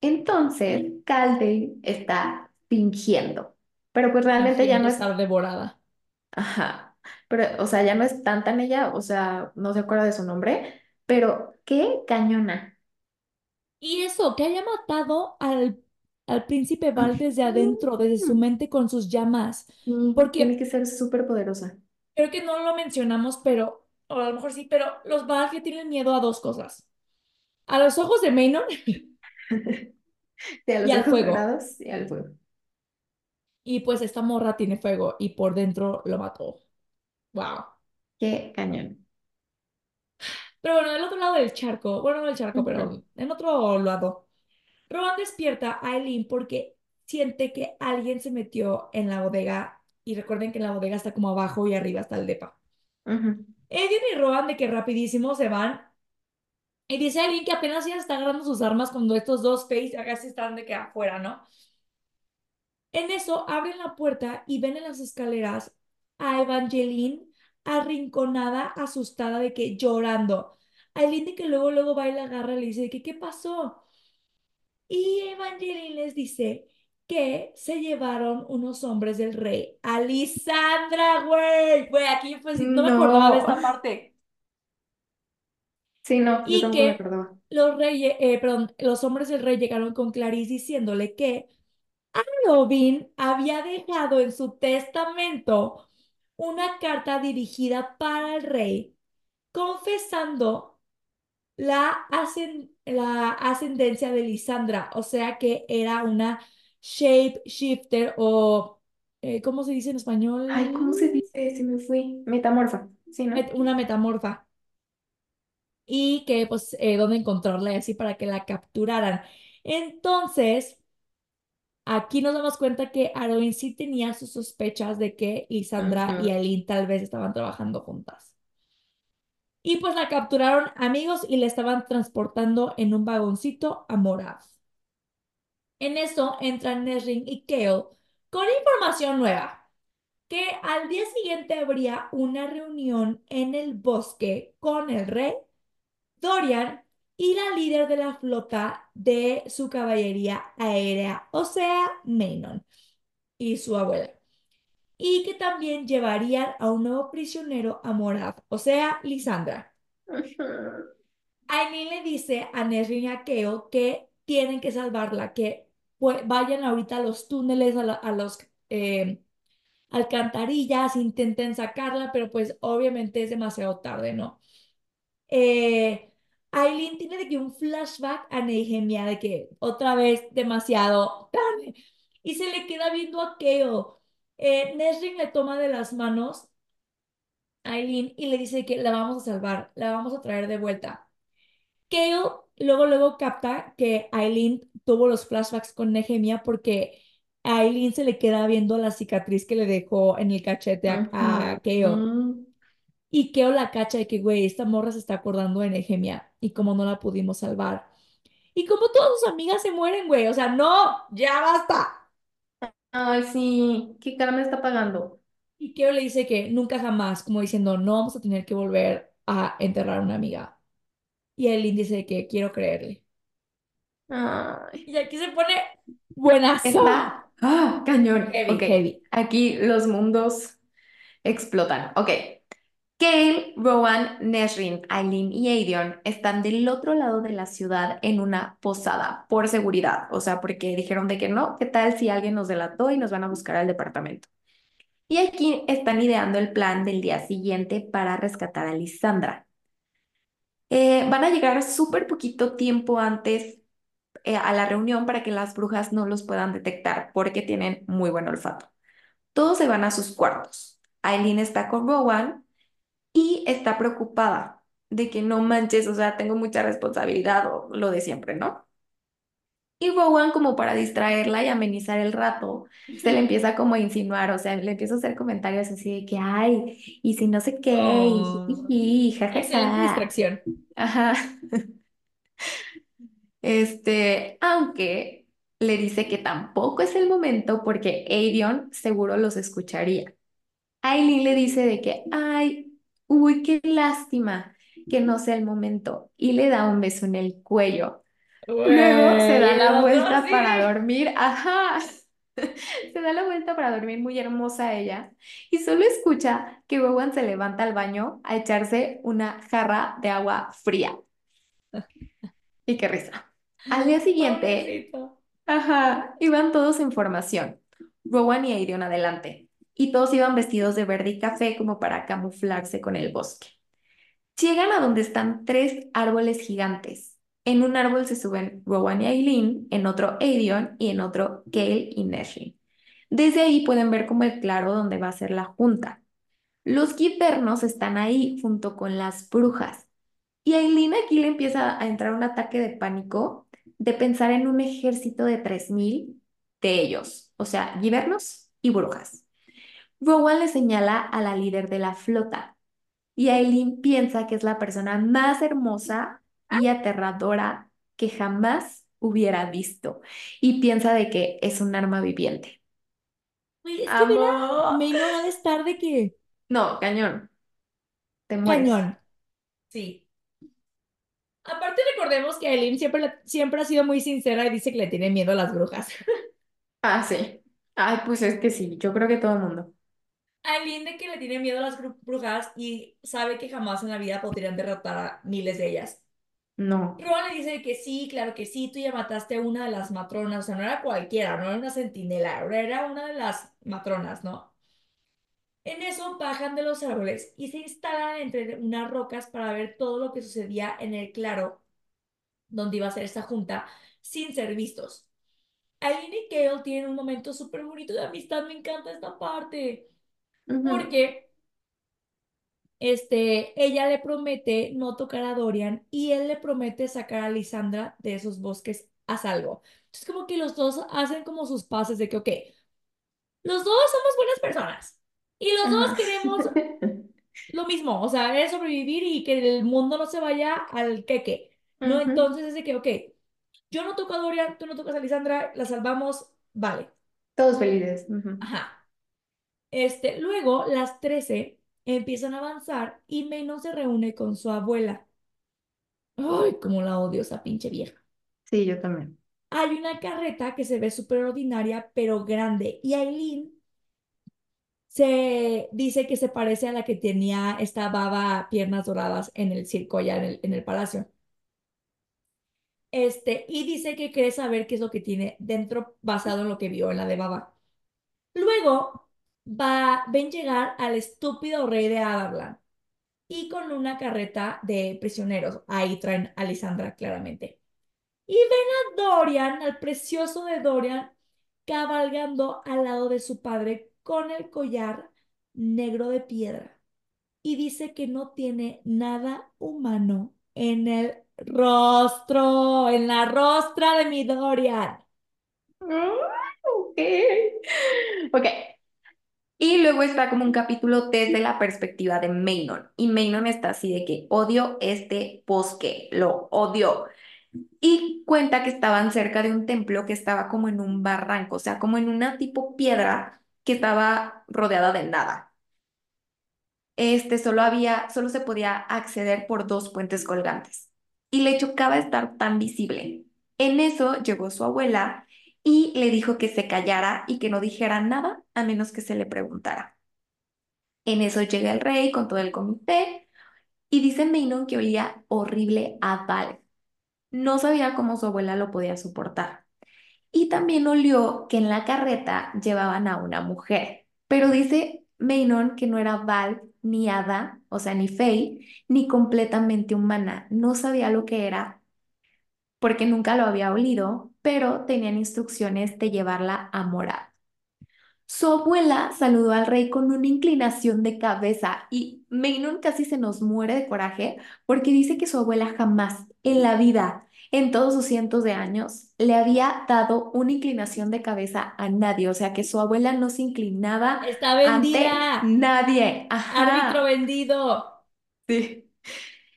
Entonces, Calde está fingiendo, pero pues realmente ya Fingiendo no es, estar devorada. ajá, pero, o sea, ya no es tanta en ella, o sea, no se acuerda de su nombre, pero qué cañona. Y eso, que haya matado al, al príncipe Val desde adentro, desde su mente con sus llamas. Sí, tiene Porque que ser súper poderosa. creo que no lo mencionamos, pero, o a lo mejor sí, pero los Val le tienen miedo a dos cosas. A los ojos de Maynor De y los al ojos fuego. y al fuego. Y pues esta morra tiene fuego y por dentro lo mató. Wow. Qué cañón. Pero bueno, del otro lado del charco, bueno, no del charco, pero en otro lado, Rowan despierta a Eileen porque siente que alguien se metió en la bodega y recuerden que la bodega está como abajo y arriba está el depa. Edwin y Rowan de que rapidísimo se van y dice Eileen que apenas ya está agarrando sus armas cuando estos dos face acá se están de que afuera, ¿no? En eso abren la puerta y ven en las escaleras a Evangeline arrinconada, asustada de que llorando. Aileen de que luego, luego va y la agarra y le dice de que, ¿qué pasó? Y Evangeline les dice que se llevaron unos hombres del rey. ¡Alisandra, güey! Güey, aquí pues no me acordaba de No. esta parte. Sí, no, yo Y me que los reyes, eh, perdón, los hombres del rey llegaron con Clarice diciéndole que Robin había dejado en su testamento una carta dirigida para el rey, confesando la, la ascendencia de Lisandra, o sea que era una shapeshifter o, eh, ¿cómo se dice en Ay, ¿cómo se español? dice? Se me fue. Metamorfa. Sí, ¿no? Met- Una metamorfa. Y que, pues, eh, dónde encontrarla y así para que la capturaran. Entonces, aquí nos damos cuenta que Arwen sí tenía sus sospechas de que Lisandra y Aileen tal vez estaban trabajando juntas. Y pues la capturaron amigos y la estaban transportando en un vagoncito a Morav. En eso entran Nesrin y Kale con información nueva, que al día siguiente habría una reunión en el bosque con el rey, Dorian y la líder de la flota de su caballería aérea, o sea, Manon y su abuela. Y que también llevarían a un nuevo prisionero a Morav, o sea, Lisandra. Aileen le dice a Nesrin y a Kale que tienen que salvarla, que pues, vayan ahorita a los túneles, a, la- a los eh, alcantarillas, intenten sacarla, pero pues obviamente es demasiado tarde, ¿no? Eh, Aileen tiene de que un flashback a Nehemia de que otra vez demasiado tarde y se le queda viendo a Kale. Eh, Nesrin le toma de las manos a Aileen y le dice que la vamos a salvar, la vamos a traer de vuelta. Kale luego, luego capta que Aileen tuvo los flashbacks con Nehemia porque a Aileen se le queda viendo la cicatriz que le dejó en el cachete a, a Kale. ujú. Y Kale la cacha de que, güey, esta morra se está acordando de Nehemia y como no la pudimos salvar. Y como todas sus amigas se mueren, güey. O sea, no, ya basta. Ay, sí. ¿Qué cara me está pagando? Y Kale le dice que nunca jamás, como diciendo, no vamos a tener que volver a enterrar a una amiga. Y Aileen dice que quiero creerle. Ay, Y aquí se pone buenazo. está ah, cañón. Heavy, Ok, heavy. aquí los mundos explotan. Ok. Kale, Rowan, Nesrin, Aileen y Aedion están del otro lado de la ciudad en una posada por seguridad. O sea, porque dijeron de que no, ¿qué tal si alguien nos delató y nos van a buscar al departamento? Y aquí están ideando el plan del día siguiente para rescatar a Lisandra. Eh, van a llegar súper poquito tiempo antes eh, a la reunión para que las brujas no los puedan detectar porque tienen muy buen olfato. Todos se van a sus cuartos. Aileen está con Rowan y está preocupada de que no manches, o sea, tengo mucha responsabilidad o lo de siempre, ¿no? Y Rowan, como para distraerla y amenizar el rato, se le empieza como a insinuar, o sea, le empieza a hacer comentarios así de que, ay, y si no sé qué, y Oh, jijiji, excelente jajaja. distracción. Ajá. Este, aunque le dice que tampoco es el momento porque Aedion seguro los escucharía. Aileen le dice de que, ay, uy, qué lástima que no sea el momento y le da un beso en el cuello. Luego se da la vuelta para dormir, ajá, se da la vuelta para dormir muy hermosa ella y solo escucha que Rowan se levanta al baño a echarse una jarra de agua fría. Y qué risa. Al día siguiente, Pobrecito. ajá, iban todos en formación, Rowan y Aerion adelante, y todos iban vestidos de verde y café como para camuflarse con el bosque. Llegan a donde están tres árboles gigantes. En un árbol se suben Rowan y Aileen, en otro Aedion y en otro Gale y Nesrin. Desde ahí pueden ver como el claro donde va a ser la junta. Los guibernos están ahí junto con las brujas. Y Aileen aquí le empieza a entrar un ataque de pánico de pensar en un ejército de 3.000 de ellos, o sea, guibernos y brujas. Rowan le señala a la líder de la flota y Aileen piensa que es la persona más hermosa y aterradora que jamás hubiera visto y piensa de que es un arma viviente. Güey, es que ver a estar de que No, cañón, te mueres. cañón. Sí. Aparte recordemos que Eileen siempre, siempre ha sido muy sincera y dice que le tiene miedo a las brujas. Ah, sí. Ay, pues es que sí, yo creo que todo el mundo. Aileen de que le tiene miedo a las bru- brujas y sabe que jamás en la vida podrían derrotar a miles de ellas. No. Rowan le dice que sí, claro que sí, tú ya mataste a una de las matronas, o sea, no era cualquiera, no era una centinela, era una de las matronas, ¿no? En eso bajan de los árboles y se instalan entre unas rocas para ver todo lo que sucedía en el claro donde iba a ser esta junta sin ser vistos. Aileen y Gale tienen un momento súper bonito de amistad, me encanta esta parte, Porque este, ella le promete no tocar a Dorian y él le promete sacar a Lisandra de esos bosques a salvo. Entonces como que los dos hacen como sus pases de que, ok, los dos somos buenas personas y los dos Ajá. queremos lo mismo, o sea, es sobrevivir y que el mundo no se vaya al queque, ¿no? Ujú. Entonces es de que, ok, yo no toco a Dorian, tú no tocas a Lisandra, la salvamos, vale. Todos felices. Ajá. Este, luego, las 13 empiezan a avanzar y Menon se reúne con su abuela. Ay, cómo la odio esa pinche vieja. Sí, yo también. Hay una carreta que se ve súper ordinaria, pero grande. Y Aileen se dice que se parece a la que tenía esta baba piernas doradas en el circo allá en el, en el palacio. Este, y dice que quiere saber qué es lo que tiene dentro basado en lo que vio en la de baba. Luego va, ven llegar al estúpido rey de Adarlan y con una carreta de prisioneros. Ahí traen a Lisandra claramente. Y ven a Dorian, al precioso de Dorian, cabalgando al lado de su padre con el collar negro de piedra. Y dice que no tiene nada humano en el rostro, en la rostra de mi Dorian. Ah, Ok. Ok. Y luego está como un capítulo desde la perspectiva de Maynor. Y Maynor está así de que odio este bosque, lo odio. Y cuenta que estaban cerca de un templo que estaba como en un barranco, o sea, como en una tipo piedra que estaba rodeada de nada. Este solo había, solo se podía acceder por dos puentes colgantes. Y le chocaba estar tan visible. En eso llegó su abuela y le dijo que se callara y que no dijera nada a menos que se le preguntara. En eso llega el rey con todo el comité y dice Meinon que olía horrible a Val. No sabía cómo su abuela lo podía soportar. Y también olió que en la carreta llevaban a una mujer. Pero dice Meinon que no era Val ni Hada, o sea, ni Fey, ni completamente humana. No sabía lo que era porque nunca lo había olido, pero tenían instrucciones de llevarla a Morad. Su abuela saludó al rey con una inclinación de cabeza y Meinon casi se nos muere de coraje porque dice que su abuela jamás en la vida, en todos sus cientos de años, le había dado una inclinación de cabeza a nadie. O sea, que su abuela no se inclinaba Está ante nadie. Árbitro vendido. Sí.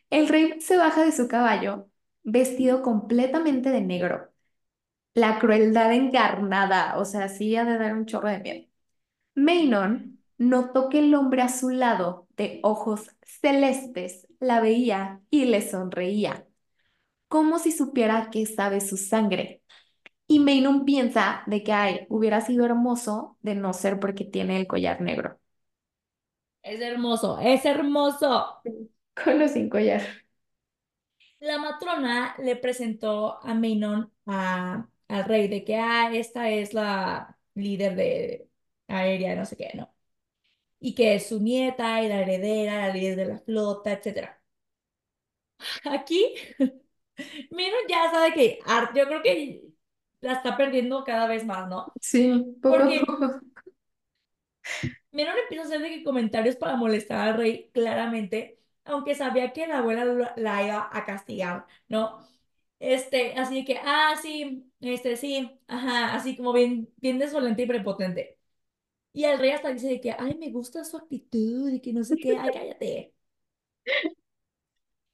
El rey se baja de su caballo, vestido completamente de negro. La crueldad encarnada, o sea, sí ha de dar un chorro de miedo. Meinon notó que el hombre a su lado, de ojos celestes, la veía y le sonreía, como si supiera que sabe su sangre. Y Meinon piensa de que, ay, hubiera sido hermoso de no ser porque tiene el collar negro. Es hermoso, es hermoso. Con los sin collar. La matrona le presentó a Meinon a, al rey de que, ah, esta es la líder de aérea, no sé qué, ¿no? Y que es su nieta y la heredera, la líder de la flota, etcétera. Aquí, Meinon ya sabe que Art, yo creo que la está perdiendo cada vez más, ¿no? Sí, poco a Porque poco. Menon empieza a hacer de que comentarios para molestar al rey, claramente, aunque sabía que la abuela la iba a castigar, ¿no? Este, así que, ah, sí, este, sí, ajá, así como bien, bien desolente y prepotente. Y el rey hasta dice que, ay, me gusta su actitud y que no sé qué, ay, cállate.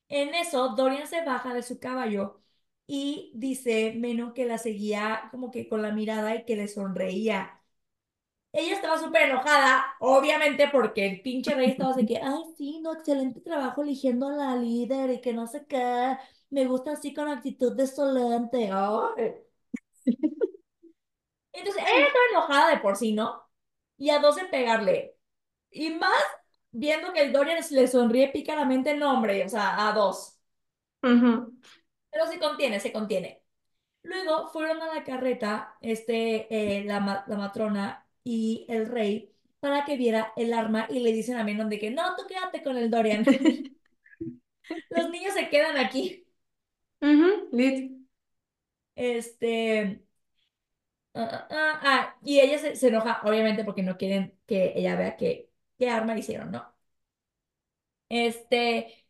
En eso, Dorian se baja de su caballo y dice Menon que la seguía como que con la mirada y que le sonreía. Ella estaba súper enojada, obviamente porque el pinche rey estaba así que, ay, sí, no, excelente trabajo eligiendo a la líder y que no sé qué, me gusta así con actitud desolante. Entonces, ella estaba enojada de por sí, ¿no? Y a dos en pegarle. Y más viendo que el Dorian le sonríe pícaramente, no, hombre, o sea, a dos. Ujú. Pero se contiene, se contiene. Luego fueron a la carreta, este, eh, la, la matrona y el rey, para que viera el arma y le dicen a Menon de que no, tú quédate con el Dorian. Los niños se quedan aquí. Lit. Este, ah, ah, ah, ah, y ella se, se enoja, obviamente, porque no quieren que ella vea que, qué arma le hicieron, ¿no? Este,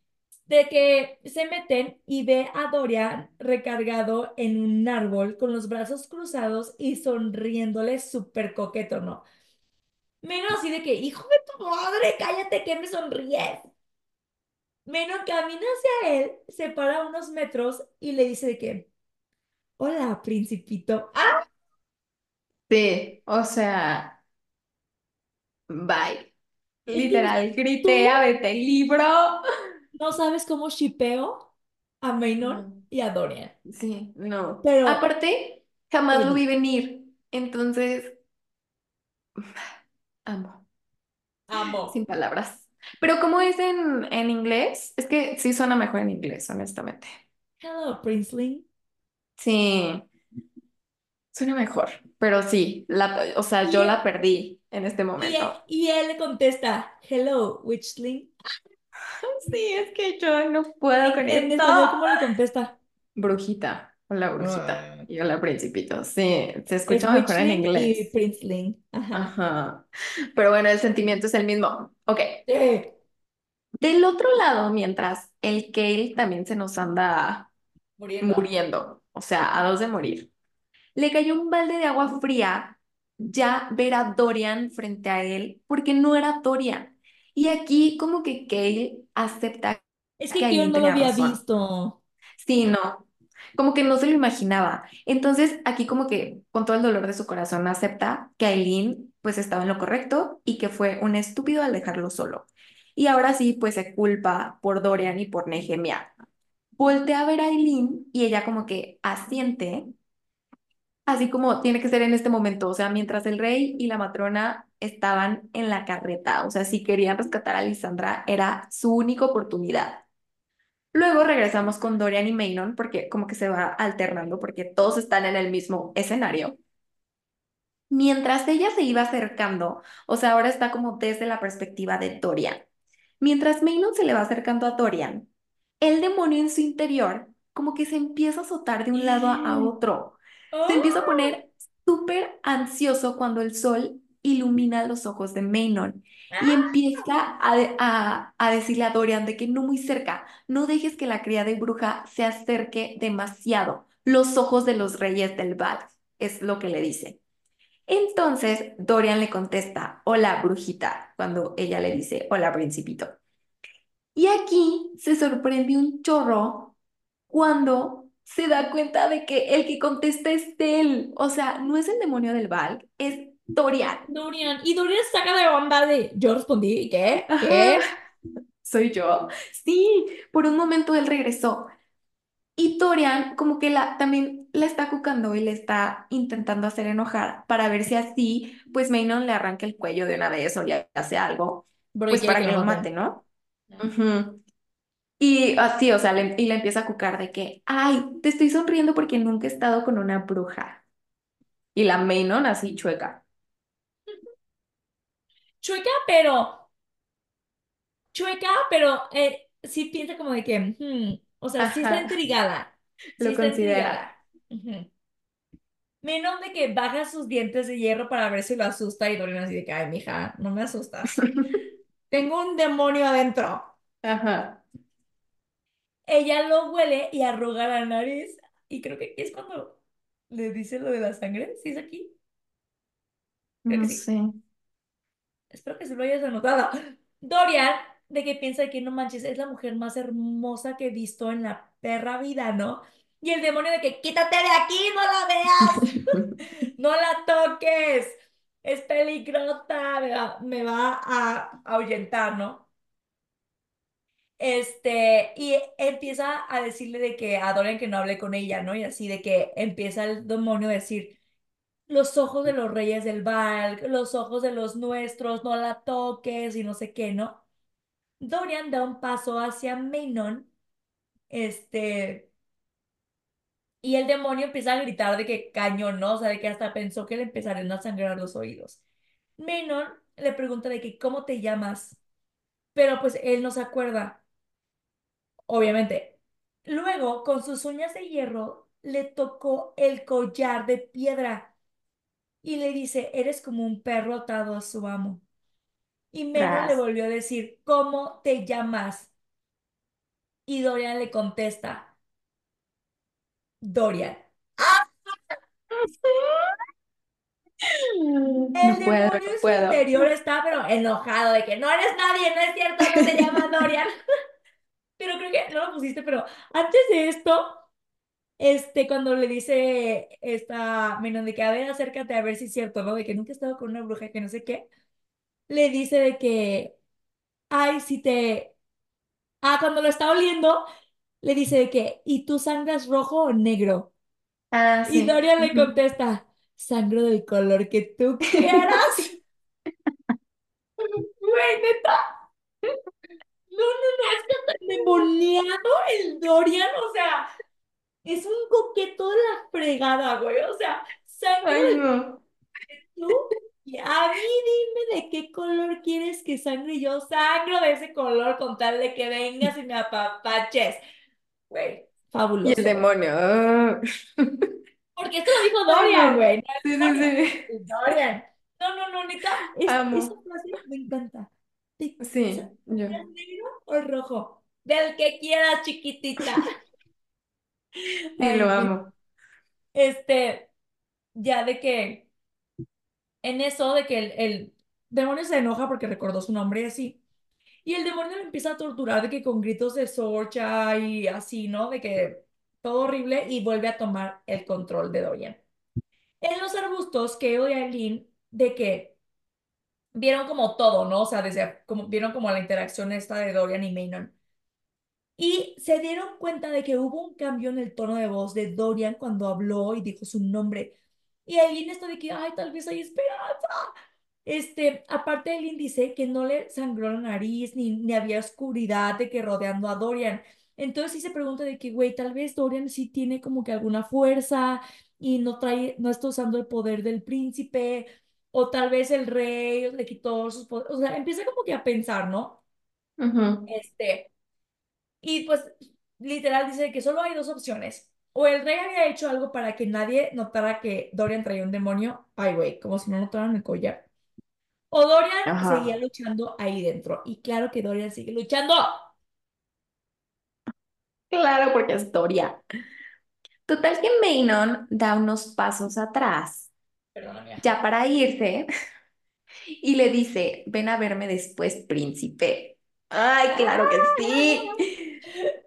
de que se meten y ve a Dorian recargado en un árbol con los brazos cruzados y sonriéndole súper coqueto, ¿no? Menos así de que, hijo de tu madre, cállate que me sonríes. Menos camina hacia él, se para unos metros y le dice de que, hola, principito. ¡Ah! Sí, o sea, bye. Literal, grité, vete el libro. No sabes cómo shipeo a Maynor No, y a Dorian. sí, no. Pero, Aparte, jamás lo vi venir. Entonces, amo, sin amo. palabras. Pero ¿cómo es en, en inglés? Es que sí suena mejor en inglés, honestamente. Hello, Princeling. Sí, suena mejor. Pero sí, la, o sea, Y, yo él- la perdí en este y, él- momento. y él le contesta, hello, Witchling. Sí, es que yo no puedo con en esto. ¿cómo le contesta? Brujita, hola brujita Ah. y hola principito. Sí, se Es escucha mejor en y inglés. Princeling. Ajá. Ajá. Pero bueno, el sentimiento es el mismo. Ok. Sí. Del otro lado, mientras el Kale también se nos anda Muriendo. muriendo, o sea, a dos de morir, le cayó un balde de agua fría ya ver a Dorian frente a él, porque no era Dorian. Y aquí como que Kale acepta Es que que yo Aileen no lo había razón. visto. Sí, no, como que no se lo imaginaba. Entonces, aquí como que con todo el dolor de su corazón acepta que Aileen pues estaba en lo correcto y que fue un estúpido al dejarlo solo. Y ahora sí, pues se culpa por Dorian y por Nehemia. voltea a ver a Eileen y ella como que asiente, así como tiene que ser en este momento, o sea, mientras el rey y la matrona estaban en la carreta, o sea, si querían rescatar a Lisandra, era su única oportunidad. Luego regresamos con Dorian y Maynon porque como que se va alternando porque todos están en el mismo escenario. Mientras ella se iba acercando, o sea, ahora está como desde la perspectiva de Dorian. Mientras Maynon se le va acercando a Dorian, el demonio en su interior como que se empieza a azotar de un lado a, a otro. Se empieza a ¡Oh! poner súper ansioso cuando el sol ilumina los ojos de Maynon y ¡Ah! empieza a, a, a decirle a Dorian de que no muy cerca, no dejes que la cría de bruja se acerque demasiado. Los ojos de los reyes del Val, es lo que le dice. Entonces Dorian le contesta, hola brujita, cuando ella le dice, hola principito. Y aquí se sorprende un chorro cuando se da cuenta de que el que contesta es él. O sea, no es el demonio del Valk, es Dorian. Dorian. Y Dorian saca de onda de. Yo respondí, ¿qué? ¿Qué? soy yo. Sí, por un momento él regresó. Y Dorian como que la, también la está cucando y le está intentando hacer enojar para ver si así, pues Maynon le arranca el cuello de una vez o le hace algo, pues para que que lo mate. ¿no? Y así, o sea, le- y le empieza a cucar de que, ay, te estoy sonriendo porque nunca he estado con una bruja. Y la Maynon así chueca. Chueca, pero. Chueca, pero eh, sí piensa como de que. hmm, o sea, sí está intrigada. Lo considera. intrigada. Menos de que baja sus dientes de hierro para ver si lo asusta y Dorian así de que, ay, mija, no me asustas. Tengo un demonio adentro. Ajá, Ella lo huele y arruga la nariz. Y creo que aquí es cuando le dice lo de la sangre. ¿Sí es aquí? Creo que no sí. sé. Espero que se lo hayas anotado. Dorian, de que piensa que no manches, es la mujer más hermosa que he visto en la perra vida, ¿no? Y el demonio de que quítate de aquí, no la veas, no la toques, es peligrosa, me va, me va a ahuyentar, ¿no? Este, y empieza a decirle de que a Dorian que no hable con ella, ¿no? Y así de que empieza el demonio a decir, los ojos de los reyes del Valk, los ojos de los nuestros, no la toques y no sé qué, ¿no? Dorian da un paso hacia Maynon, este, y el demonio empieza a gritar de que cañón, ¿no? O sea, de que hasta pensó que le empezarían a sangrar los oídos. Maynon le pregunta de que cómo te llamas, pero pues él no se acuerda, obviamente. Luego, con sus uñas de hierro, le tocó el collar de piedra y le dice, eres como un perro atado a su amo. Y Maynon le volvió a decir, ¿cómo te llamas? Y Dorian le contesta, Dorian. El No puedo, demonio no puedo. interior está pero enojado de que no eres nadie, no es cierto, no te llamas Dorian. Pero creo que no lo pusiste, pero antes de esto, este, cuando le dice esta Menon de que a ver, acércate a ver si es cierto, ¿no? De que nunca he estado con una bruja que no sé qué, le dice de que, ay, si te... Ah, cuando lo está oliendo, le dice de que, ¿y tú sangras rojo o negro? Ah, Y sí. Dorian le Ujú. contesta, sangro del color que tú quieras. Güey, neta. No, no, no, es que está endemoniado el Dorian, o sea, es un coqueto de la fregada, güey, o sea, del no. tú, y a mí dime de qué color quieres que sangre, y yo sangro de ese color con tal de que vengas y me apapaches, güey, Y el fabuloso, demonio. ah. porque esto lo dijo Dorian, güey, Sí, sí, sí. Dorian, no, no, no, neta, es, esa frase me encanta, ¿te Sí, yo. negro o rojo? Del que quieras, chiquitita. Sí, Ay, lo amo. Este, ya de que en eso de que el, el demonio se enoja porque recordó su nombre y así. Y el demonio lo empieza a torturar de que con gritos de sorcha y así, ¿no? De que todo horrible y vuelve a tomar el control de Dorian. En los arbustos, Keo y Aileen, de que vieron como todo, ¿no? O sea, desde como, vieron como la interacción esta de Dorian y Maynon. Y se dieron cuenta de que hubo un cambio en el tono de voz de Dorian cuando habló y dijo su nombre. Y Aileen está de que, ay, tal vez hay esperanza. Este, aparte Aileen dice que no le sangró la nariz ni, ni había oscuridad de que rodeando a Dorian. Entonces sí se pregunta de que, güey, tal vez Dorian sí tiene como que alguna fuerza y no trae, no está usando el poder del príncipe, o tal vez el rey le quitó sus poderes. O sea, empieza como que a pensar, ¿no? Ujú. Este, y pues literal dice que solo hay dos opciones. O el rey había hecho algo para que nadie notara que Dorian traía un demonio. Ay, güey, como si no notaran el collar. O Dorian seguía luchando ahí dentro. Y claro que Dorian sigue luchando. Claro, porque es Doria. Total que Manon da unos pasos atrás, Ya para irse, y le dice, ven a verme después, príncipe. Ay, claro que sí.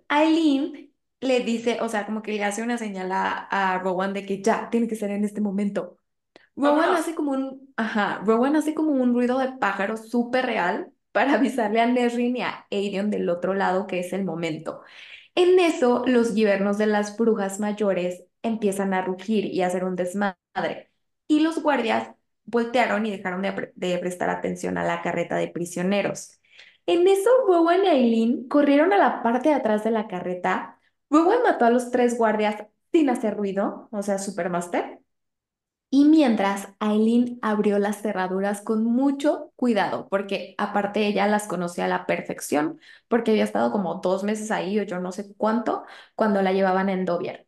Aileen le dice, o sea, como que le hace una señal a, a Rowan de que ya, tiene que ser en este momento. Rowan hace como un, ajá, Rowan hace como un ruido de pájaro súper real para avisarle a Nesrin y a Aedion del otro lado que es el momento. En eso, los guibernos de las brujas mayores empiezan a rugir y a hacer un desmadre. Y los guardias voltearon y dejaron de, pre- de prestar atención a la carreta de prisioneros. En eso, Rowan y Aileen corrieron a la parte de atrás de la carreta. Rowan mató a los tres guardias sin hacer ruido, o sea, Supermaster. Y mientras, Aileen abrió las cerraduras con mucho cuidado, porque aparte ella las conocía a la perfección, porque había estado como dos meses ahí o yo no sé cuánto, cuando la llevaban en Dovier.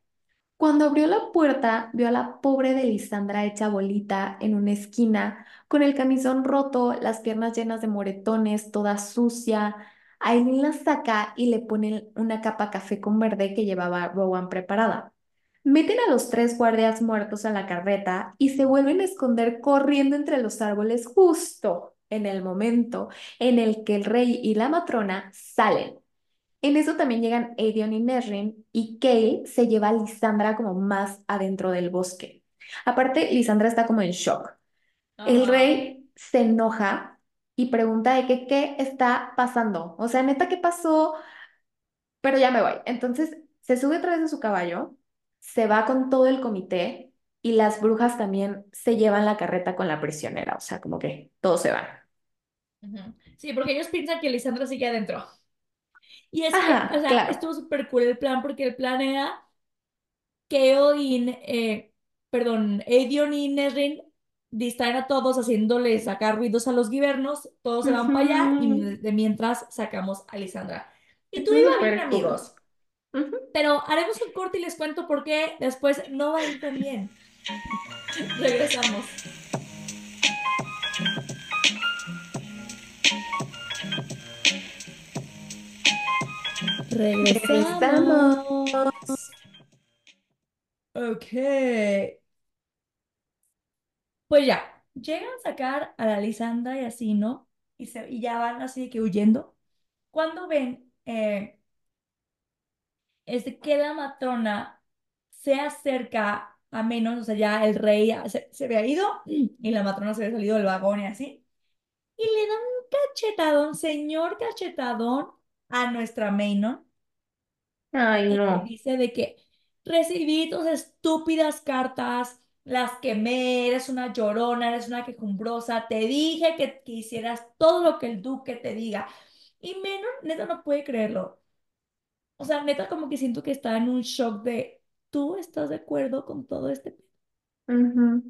Cuando abrió la puerta, vio a la pobre de Lisandra hecha bolita en una esquina, con el camisón roto, las piernas llenas de moretones, toda sucia. Aileen la saca y le pone una capa café con verde que llevaba Rowan preparada. Meten a los tres guardias muertos a la carreta y se vuelven a esconder corriendo entre los árboles justo en el momento en el que el rey y la matrona salen. En eso también llegan Aedion y Nesrin y Kale se lleva a Lisandra como más adentro del bosque. Aparte, Lisandra está como en shock. El rey se enoja y pregunta de que qué está pasando. O sea, neta, ¿qué pasó? Pero ya me voy. Entonces se sube otra vez a su caballo, se va con todo el comité y las brujas también se llevan la carreta con la prisionera. O sea, como que todos se van. Ujú. Sí, porque ellos piensan que Lisandra sigue adentro. Y es que, o Ajá, sea, claro. estuvo súper cool el plan porque el plan era que Odin, eh, perdón, Aedion y Nesrin distraen a todos haciéndoles sacar ruidos a los guibernos, todos se van para allá y de mientras sacamos a Lisandra. Y tú Estuvo iba bien, amigos, pero haremos un corte y les cuento por qué después no va a ir tan bien. Regresamos. Regresamos. Ok. Pues ya, llegan a sacar a la Lisandra y así, ¿no? Y, se, y ya van así de que huyendo. Cuando ven eh, es que la matrona se acerca a menos, o sea, ya el rey se, se había ido y la matrona se había salido del vagón y así. Y le dan un cachetadón, señor cachetadón, a nuestra Manon Ay, y le no. dice de que recibí tus estúpidas cartas, las quemé, eres una llorona, eres una quejumbrosa, te dije que, que hicieras todo lo que el duque te diga. Y Menon, neta, no puede creerlo. O sea, neta, como que siento que está en un shock de, ¿tú estás de acuerdo con todo este? pe-?" Ujú.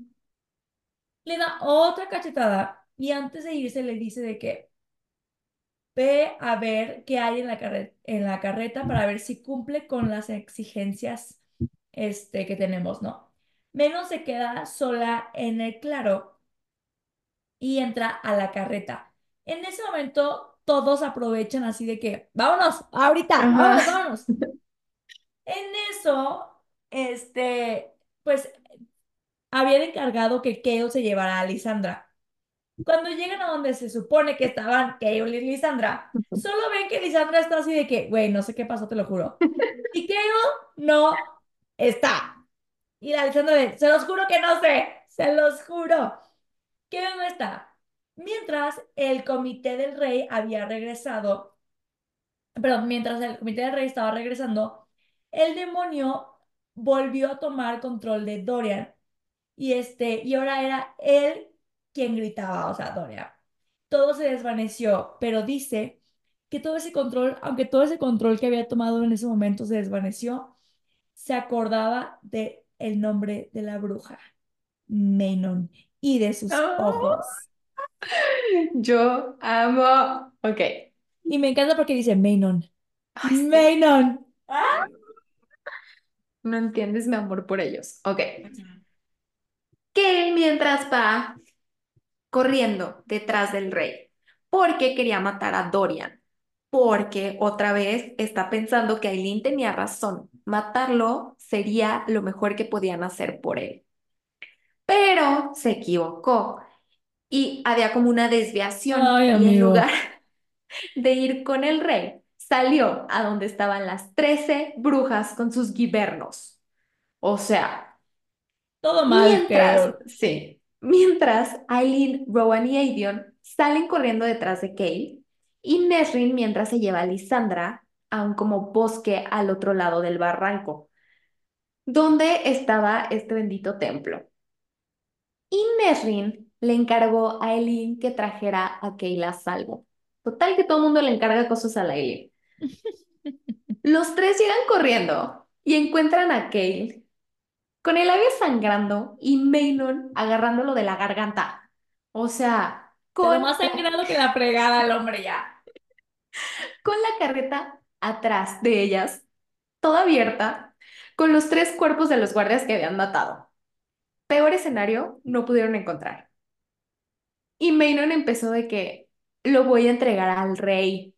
Le da otra cachetada y antes de irse le dice de que ve a ver qué hay en la carre- en la carreta para ver si cumple con las exigencias este, que tenemos, ¿no? Menos se queda sola en el claro y entra a la carreta. En ese momento todos aprovechan así de que, vámonos, ahorita, vámonos, Ajá. vámonos. En eso, este, pues habían encargado que Kale se llevara a Lisandra. Cuando llegan a donde se supone que estaban Kale y Lisandra, solo ven que Lisandra está así de que, güey, no sé qué pasó, te lo juro. Y Kale no está. Y la Lisandra de, se los juro que no sé, se los juro. Kale no está. Mientras el comité del rey había regresado Pero mientras el comité del rey estaba regresando, el demonio volvió a tomar control de Dorian. Y este, y ahora era él quien gritaba, o sea, Dorian. Todo se desvaneció, pero dice que todo ese control, aunque todo ese control que había tomado en ese momento se desvaneció, se acordaba de el nombre de la bruja, Menon, y de sus Oh, ojos. yo amo. Ok. Y me encanta porque dice Menon, Ay, sí. Menon. No entiendes mi amor por ellos. Ok. Que mientras va corriendo detrás del rey, porque quería matar a Dorian, porque otra vez está pensando que Aileen tenía razón. Matarlo sería lo mejor que podían hacer por él. Pero se equivocó y había como una desviación Ay, y en lugar de ir con el rey, salió a donde estaban las 13 brujas con sus guibernos. O sea, todo mal, mientras, sí, mientras Aileen, Rowan y Avion salen corriendo detrás de Kale y Nesrin mientras se lleva a Lisandra a un como bosque al otro lado del barranco, donde estaba este bendito templo. Y Nesrin le encargó a Aileen que trajera a Kale a salvo. Total que todo el mundo le encarga cosas a la Aileen. Los tres llegan corriendo y encuentran a Kale con el labio sangrando y Maynor agarrándolo de la garganta. O sea, Pero con más la, sangrado que la fregada el hombre ya. con la carreta atrás de ellas, toda abierta, con los tres cuerpos de los guardias que habían matado. Peor escenario no pudieron encontrar. Y Maynor empezó de que lo voy a entregar al rey.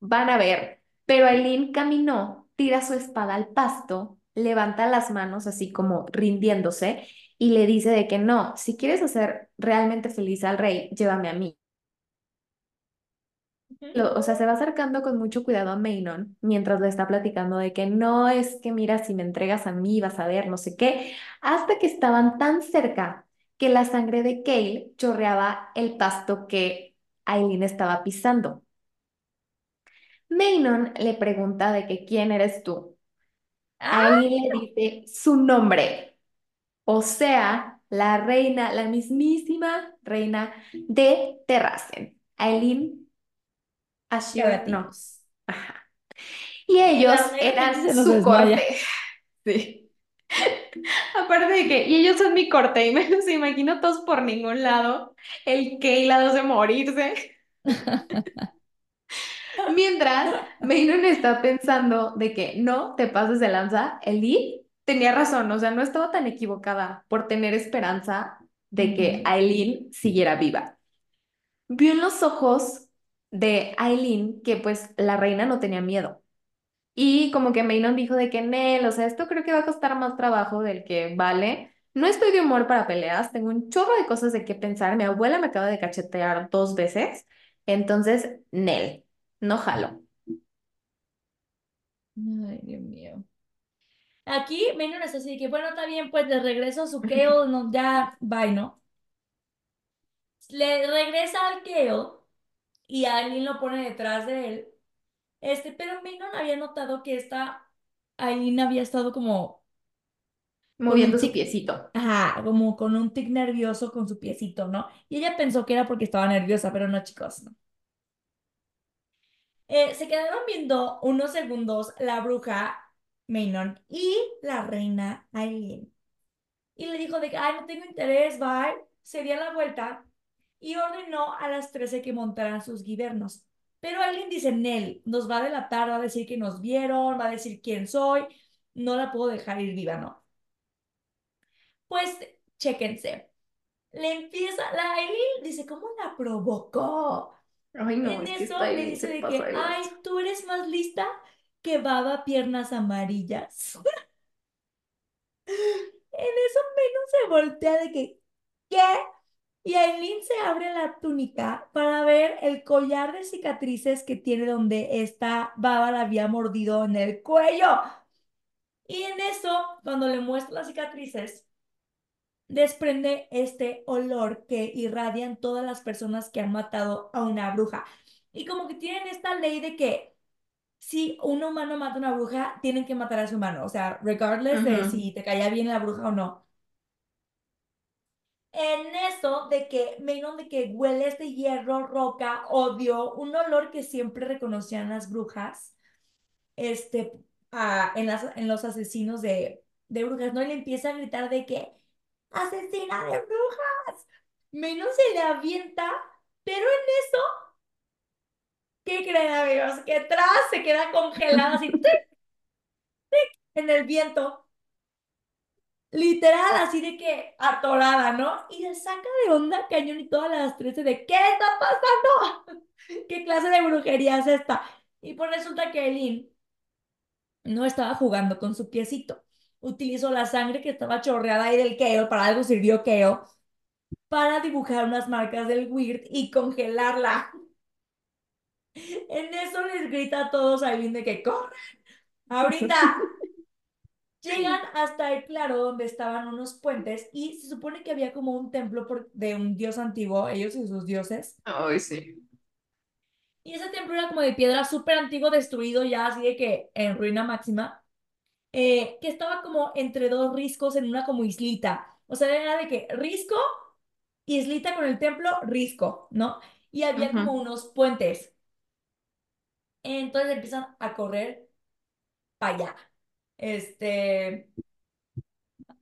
Van a ver. Pero Aileen caminó, tira su espada al pasto, levanta las manos así como rindiéndose y le dice de que no, si quieres hacer realmente feliz al rey, llévame a mí. Lo- o sea, se va acercando con mucho cuidado a Mainon mientras le está platicando de que no es que mira, si me entregas a mí vas a ver no sé qué, hasta que estaban tan cerca que la sangre de Kale chorreaba el pasto que Aileen estaba pisando. Mainon le pregunta de que quién eres tú. ¡Ah! Aileen le dice su nombre, o sea, la reina, la mismísima reina de Terrasen. Aileen Ashir, no. Cagatinos. Ajá. Y ellos eran su corte. Sí. Aparte de que, y ellos son mi corte, y me los imagino todos por ningún lado, el Keila de morirse. Mientras Maynon está pensando de que no te pases de lanza, Ellie tenía razón, o sea, no estaba tan equivocada por tener esperanza de que. Aileen siguiera viva. Vio en los ojos de Aileen que pues la reina no tenía miedo. Y como que Maynon dijo de que, Nel, o sea, esto creo que va a costar más trabajo del que vale. No estoy de humor para peleas, tengo un chorro de cosas de qué pensar. Mi abuela me acaba de cachetear dos veces. Entonces, Nel, no jalo. Ay, Dios mío. Aquí Maynard está así de que, bueno, está bien, pues le regreso a su Kale, no, ya, bye, ¿no? Le regresa al Kale y Aileen lo pone detrás de él. Este, pero Maynard había notado que esta Aileen había estado como Moviendo su piecito. ajá, como con un tic nervioso con su piecito, ¿no? Y ella pensó que era porque estaba nerviosa, pero no, chicos, no. Eh, se quedaron viendo unos segundos la bruja Maynard y la reina Aileen. Y le dijo de que, ay, no tengo interés, bye. Se dio la vuelta y ordenó a las 13 que montaran sus guibernos. Pero alguien dice, Nel, nos va a delatar, va a decir que nos vieron, va a decir quién soy, no la puedo dejar ir viva, ¿no? Pues, chéquense. Le empieza, la Eileen dice, ¿cómo la provocó? Ay, no, En es que eso le Aileen dice de que, de ay, tú eres más lista que baba piernas amarillas. En eso menos se voltea de que, ¿qué? Y Aileen se abre la túnica para ver el collar de cicatrices que tiene donde esta baba la había mordido en el cuello. Y en eso, cuando le muestra las cicatrices, desprende este olor que irradian todas las personas que han matado a una bruja. Y como que tienen esta ley de que si un humano mata a una bruja, tienen que matar a su humano, o sea, regardless de si te caía bien la bruja o no. En eso de que, menos de que huele este hierro, roca, odio, un olor que siempre reconocían las brujas, este, a- en, las, en los asesinos de, de brujas, ¿no? Y le empieza a gritar de que, asesina de brujas. Menos se le avienta, pero en eso, ¿qué creen, amigos? Que atrás se queda congelada así, ¡tic! en el viento. Literal, así de que atorada, ¿no? Y le saca de onda cañón y todas las 13 de ¿qué está pasando? ¿Qué clase de brujería es esta? Y pues resulta que Eileen no estaba jugando con su piecito. Utilizó la sangre que estaba chorreada ahí del Kale, para algo sirvió Kale, para dibujar unas marcas del Weird y congelarla. En eso les grita a todos a de que corran, ahorita. Llegan hasta el claro donde estaban unos puentes y se supone que había como un templo por- de un dios antiguo, ellos y sus dioses. Ay, sí. Y ese templo era como de piedra súper antiguo, destruido ya, así de que en ruina máxima, eh, que estaba como entre dos riscos en una como islita. O sea, era de que risco, islita con el templo, risco, ¿no? Y había como unos puentes. Entonces empiezan a correr para allá. Este.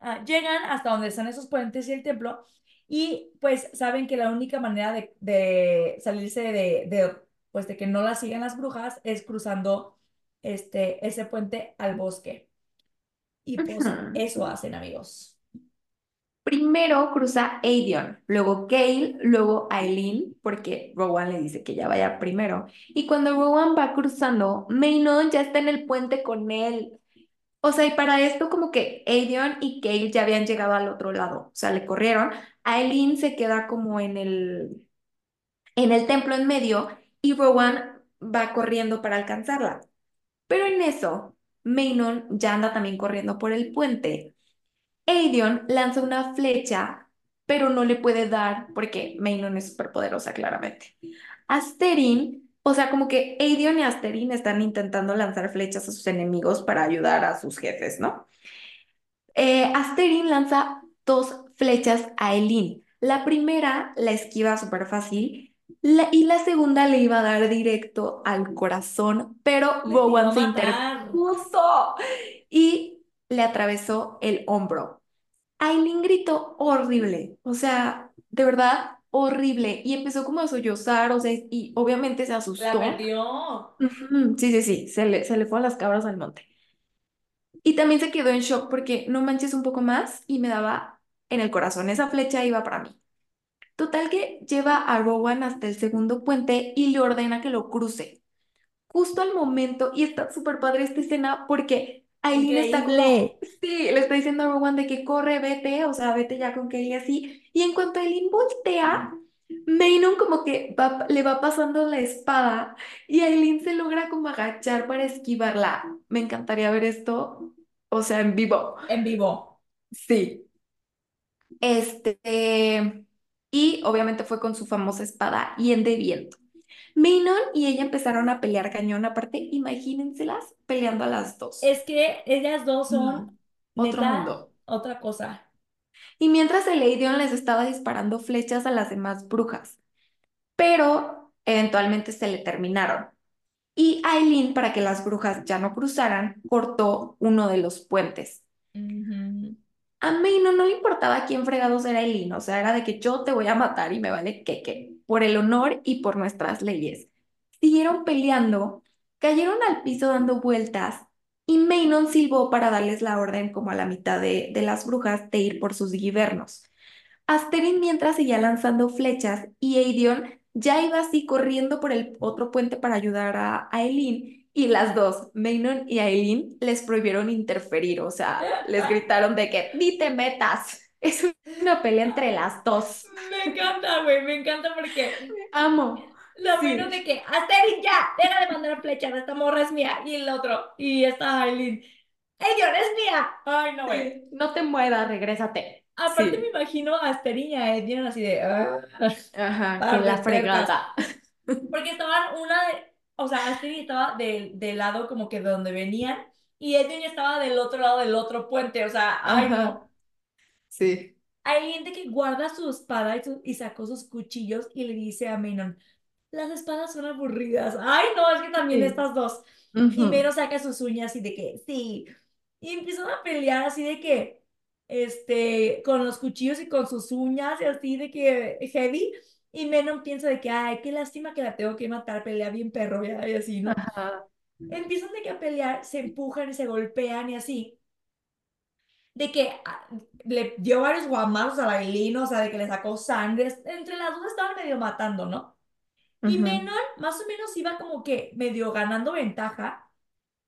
ah, llegan hasta donde están esos puentes y el templo y pues saben que la única manera de, de salirse de, de, pues de que no las sigan las brujas es cruzando este, ese puente al bosque. Y pues eso hacen, amigos. Primero cruza Aedion, luego Gale, luego Aileen, porque Rowan le dice que ya vaya primero. Y cuando Rowan va cruzando, Maynard ya está en el puente con él. O sea, y para esto como que Aedion y Gale ya habían llegado al otro lado. O sea, le corrieron. Aileen se queda como en el, en el templo en medio y Rowan va corriendo para alcanzarla. Pero en eso, Maynard ya anda también corriendo por el puente. Aedion lanza una flecha, pero no le puede dar porque Maynard es súper poderosa, claramente. Asterin, o sea, como que Aedion y Asterin están intentando lanzar flechas a sus enemigos para ayudar a sus jefes, ¿no? Eh, Asterin lanza dos flechas a Elin. La primera la esquiva súper fácil la- y la segunda le iba a dar directo al corazón, pero Le Rowan se interpuso y le atravesó el hombro. Aileen gritó horrible, o sea, de verdad horrible. Y empezó como a sollozar, o sea, y obviamente se La asustó. perdió. Ujú, Sí, sí, sí, se le, se le fue a las cabras al monte. Y también se quedó en shock porque no manches un poco más y me daba en el corazón. Esa flecha iba para mí. Total que lleva a Rowan hasta el segundo puente y le ordena que lo cruce justo al momento, y está súper padre esta escena porque Aileen está como, sí, le está diciendo a Rowan de que corre, vete, o sea, vete ya con Kelly así, y en cuanto Aileen voltea, Maynard como que va- le va pasando la espada y Aileen se logra como agachar para esquivarla. Me encantaría ver esto, o sea, en vivo. En vivo. Sí. Este, y obviamente fue con su famosa espada Hien de Viento. Manon y ella empezaron a pelear cañón, aparte, imagínenselas peleando a las dos. Es que ellas dos son, otro neta, mundo. otra cosa. Y mientras el Aedion les estaba disparando flechas a las demás brujas, pero eventualmente se le terminaron. Y Aileen, para que las brujas ya no cruzaran, cortó uno de los puentes. A Maino no le importaba quién fregados era Eileen, o sea, era de que yo te voy a matar y me vale que, que, por el honor y por nuestras leyes. Siguieron peleando, cayeron al piso dando vueltas y Maynon silbó para darles la orden como a la mitad de, de las brujas de ir por sus guibernos. Asterin mientras seguía lanzando flechas y Aedion ya iba así corriendo por el otro puente para ayudar a, a Eileen y las dos, Maynon y Eileen, les prohibieron interferir, o sea, les gritaron de que ni te metas. Es una pelea entre las dos. Me encanta, güey, me encanta porque Amo. lo menos de Sí, que, Asterix, ya, deja de mandar flechas, esta morra es mía. Y el otro, y esta Aileen, ella es mía. Ay, no, güey. sí. No te muevas, regrésate. Aparte me Sí. imagino a Asterix y a Edion así de, "Ah, Ajá, de la fregada. Porque estaban una de, o sea, Astrid estaba del, del lado como que de donde venían y Edwin estaba del otro lado del otro puente, o sea, ay no. sí. Hay gente que guarda su espada y, su- y sacó sus cuchillos y le dice a Menon, las espadas son aburridas. Ay, no, es que también Sí. estas dos. Y Ujú, Menon saca sus uñas y de que, sí. Y empiezan a pelear así de que, este, con los cuchillos y con sus uñas y así de que heavy. Y Menon piensa de que, ay, qué lástima que la tengo que matar, pelea bien perro, ya, y así, ¿no? Ajá. Empiezan de que a pelear, se empujan y se golpean y así de que ah, le dio varios guamazos a la o sea, de que le sacó sangre. Entre las dos estaban medio matando, ¿no? Y ujú. Menon más o menos iba como que medio ganando ventaja,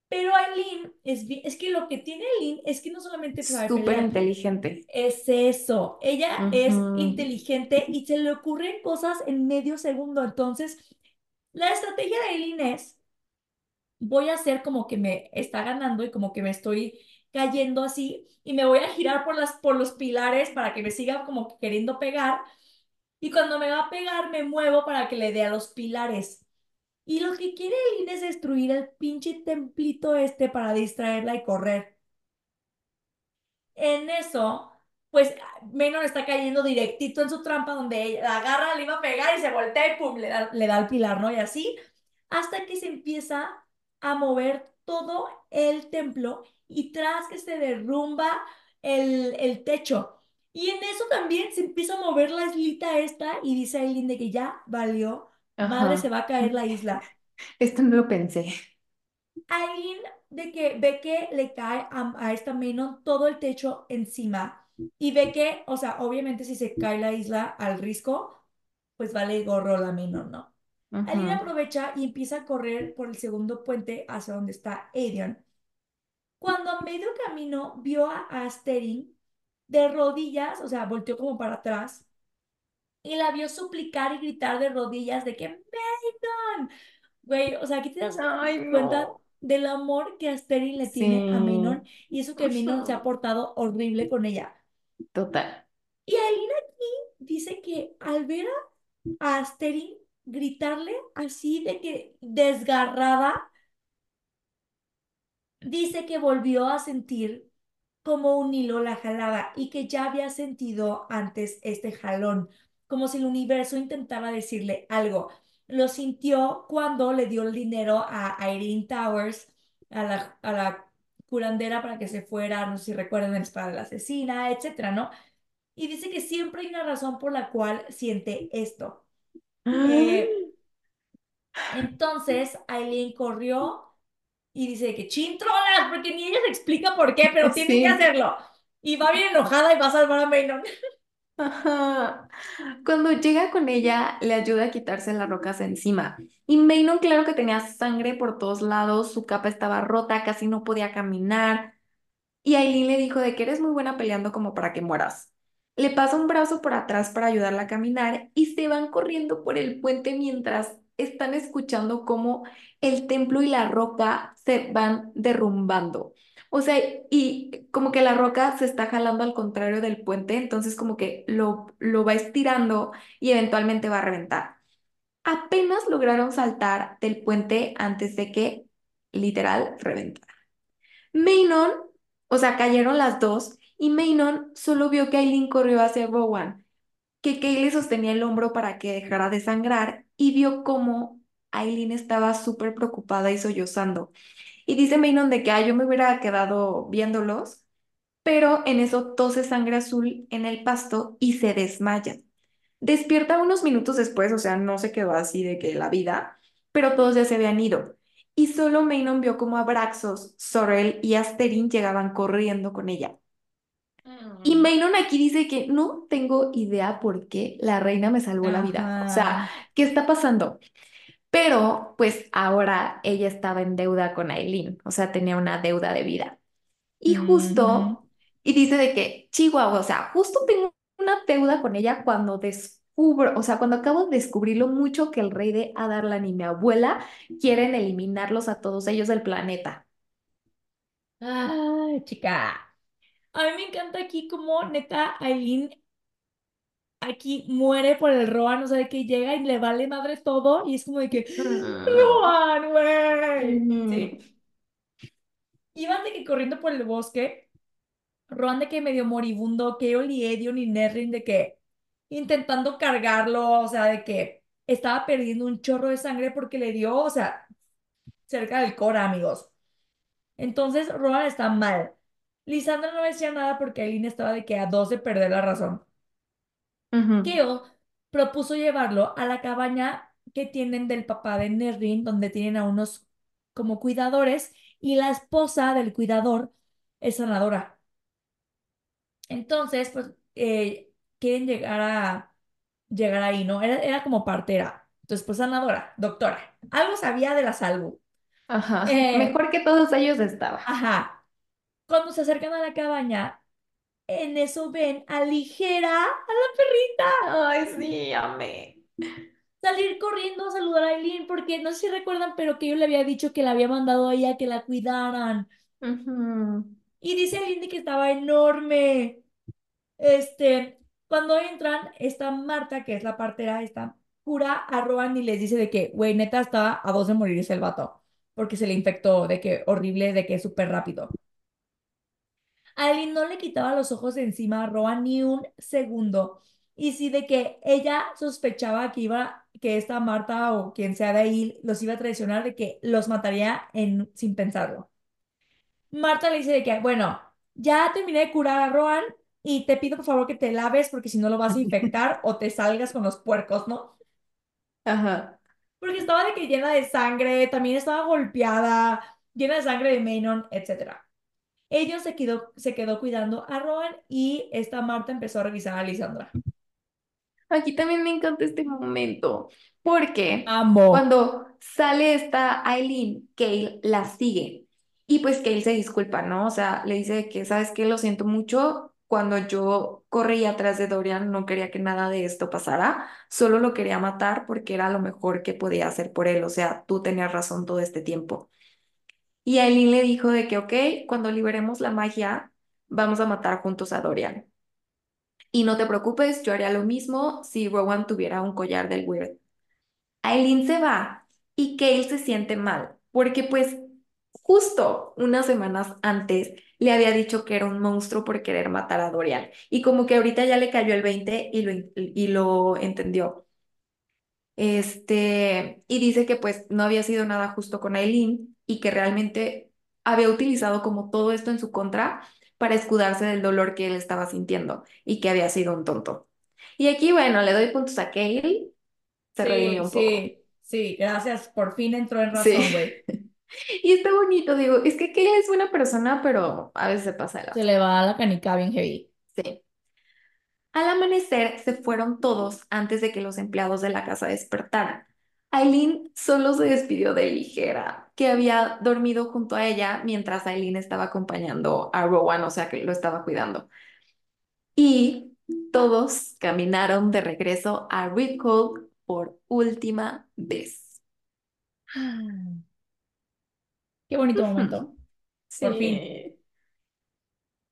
pero Aileen es, es que lo que tiene Aileen es que no solamente sabe Súper inteligente. es eso. Ella es inteligente y se le ocurren cosas en medio segundo. Entonces, la estrategia de Aileen es voy a hacer como que me está ganando y como que me estoy cayendo así y me voy a girar por las por los pilares para que me siga como que queriendo pegar y cuando me va a pegar me muevo para que le dé a los pilares. Y lo que quiere Eileen es destruir el pinche templito este para distraerla y correr. En eso, pues Menor está cayendo directito en su trampa donde ella la agarra, le iba a pegar y se voltea y pum, le da, le da al pilar, ¿no? Y así, hasta que se empieza a mover todo el templo y tras que se derrumba el, el techo. Y en eso también se empieza a mover la islita esta y dice Aileen de que ya valió, madre, se Ajá. va a caer la isla. Esto no lo pensé. Aileen de que ve que le cae a, a esta Manon todo el techo encima y ve que, o sea, obviamente si se cae la isla al risco, pues vale gorro la Manon, ¿no? Aileen Ujú. aprovecha y empieza a correr por el segundo puente hacia donde está Aedion. Cuando a medio camino vio a Asterin de rodillas, o sea, volteó como para atrás y la vio suplicar y gritar de rodillas de que ¡Manon! Güey, o sea, aquí te das Ay, cuenta no. del amor que Asterix le tiene a. Manon y eso que Manon se ha portado horrible con ella. Total. Y Alina aquí dice que al ver a Asterix gritarle así de que desgarrada, dice que volvió a sentir como un hilo la jalaba y que ya había sentido antes este jalón, como si el universo intentaba decirle algo. Lo sintió cuando le dio el dinero a Irene Towers, a la, a la curandera para que se fuera, no sé si recuerdan el espada de la asesina, etcétera, ¿no? Y dice que siempre hay una razón por la cual siente esto. Eh, entonces, Aileen corrió y dice que chin trolas, porque ni ella se explica por qué, pero tiene que hacerlo. Y va bien enojada y va a salvar a Manon. Cuando llega con ella, le ayuda a quitarse las rocas encima. Y Manon, claro que tenía sangre por todos lados, su capa estaba rota, casi no podía caminar. Y Aileen le dijo de que eres muy buena peleando como para que mueras. Le pasa un brazo por atrás para ayudarla a caminar y se van corriendo por el puente mientras están escuchando cómo el templo y la roca se van derrumbando. O sea, y como que la roca se está jalando al contrario del puente, entonces como que lo, lo va estirando y eventualmente va a reventar. Apenas lograron saltar del puente antes de que literal reventara. Manon, o sea, cayeron las dos y Manon solo vio que Aileen corrió hacia Rowan, que Kay le sostenía el hombro para que dejara de sangrar y vio cómo Aileen estaba súper preocupada y sollozando. Y dice Manon de que ah, yo me hubiera quedado viéndolos, pero en eso tose sangre azul en el pasto y se desmaya. Despierta unos minutos después, o sea, no se quedó así de que la vida, pero todos ya se habían ido. Y solo Manon vio como Abraxos, Sorel y Asterin llegaban corriendo con ella. Y Mm. Manon aquí dice que no tengo idea por qué la reina me salvó la vida. O sea. ¿qué está pasando? Pero pues ahora ella estaba en deuda con Aileen, o sea, tenía una deuda de vida. Y justo, y dice de que, Chihuahua, o sea, justo tengo una deuda con ella cuando descubro, o sea, cuando acabo de descubrir lo mucho que el rey de Adarlan y mi abuela quieren eliminarlos a todos ellos del planeta. Ay, chica. A mí me encanta aquí como neta Aileen aquí muere por el Roan, o sea, de que llega y le vale madre todo y es como de que, Mm, Roan, güey. Sí. Iban de que corriendo por el bosque, Roan de que medio moribundo, Keol y Edion y Nerrin de que intentando cargarlo, o sea, de que estaba perdiendo un chorro de sangre porque le dio, o sea, cerca del cora, amigos. Entonces, Roan está mal. Lisandra no decía nada porque Aileen estaba de que a dos de perder la razón. Ujú. Keo propuso llevarlo a la cabaña que tienen del papá de Nerrin, donde tienen a unos como cuidadores, y la esposa del cuidador es sanadora. Entonces, pues, eh, quieren llegar a llegar ahí, ¿no? Era, era como partera. Entonces, pues, sanadora, doctora. Algo sabía de la salud. Ajá, Eh, mejor que todos ellos estaba. ajá. Cuando se acercan a la cabaña, en eso ven a Ligera, a la perrita. Ay, sí, amé. salir corriendo a saludar a Aileen porque no sé si recuerdan, pero que yo le había dicho que la había mandado a ella que la cuidaran. Ujú. Y dice Aileen que estaba enorme. Este, cuando entran, esta Marta, que es la partera, esta cura a Rowan y les dice de que, güey, neta estaba a dos de morirse el vato, porque se le infectó, de que horrible, de que súper rápido. Aileen no le quitaba los ojos de encima a Rowan ni un segundo. Y sí, de que ella sospechaba que iba, que esta Marta o quien sea de ahí los iba a traicionar, de que los mataría en, sin pensarlo. Marta le dice de que, bueno, ya terminé de curar a Rowan y te pido por favor que te laves porque si no lo vas a infectar o te salgas con los puercos, ¿no? Ajá. Porque estaba de que llena de sangre, también estaba golpeada, llena de sangre de Manon, etcétera. Ellos se quedó, se quedó cuidando a Rowan y esta Marta empezó a revisar a Lisandra. Aquí también me encanta este momento, porque Amo. cuando sale esta Aileen, Kale la sigue y pues Kale se disculpa, ¿no? O sea, le dice que, ¿sabes qué? Lo siento mucho. Cuando yo corrí atrás de Dorian, no quería que nada de esto pasara, solo lo quería matar porque era lo mejor que podía hacer por él. O sea, tú tenías razón todo este tiempo. Y Aileen le dijo de que, ok, cuando liberemos la magia, vamos a matar juntos a Dorian. Y no te preocupes, yo haría lo mismo si Rowan tuviera un collar del Weird. Aileen se va y Kale se siente mal, porque pues justo unas semanas antes le había dicho que era un monstruo por querer matar a Dorian. Y como que ahorita ya le cayó el 20 y lo, y lo entendió. Este, y dice que pues no había sido nada justo con Aileen y que realmente había utilizado como todo esto en su contra para escudarse del dolor que él estaba sintiendo y que había sido un tonto. Y aquí, bueno, le doy puntos a Kale, se redimió Sí, un poco. sí, sí, gracias. Por fin entró en razón, güey. Y está bonito, digo, es que Kale es buena persona, pero a veces se pasa de Se le va a la canica bien heavy. Sí. Al amanecer se fueron todos antes de que los empleados de la casa despertaran. Aileen solo se despidió de Ligera, que había dormido junto a ella mientras Aileen estaba acompañando a Rowan, o sea que lo estaba cuidando. Y todos caminaron de regreso a Recall por última vez. Qué bonito momento. Por fin. Sí.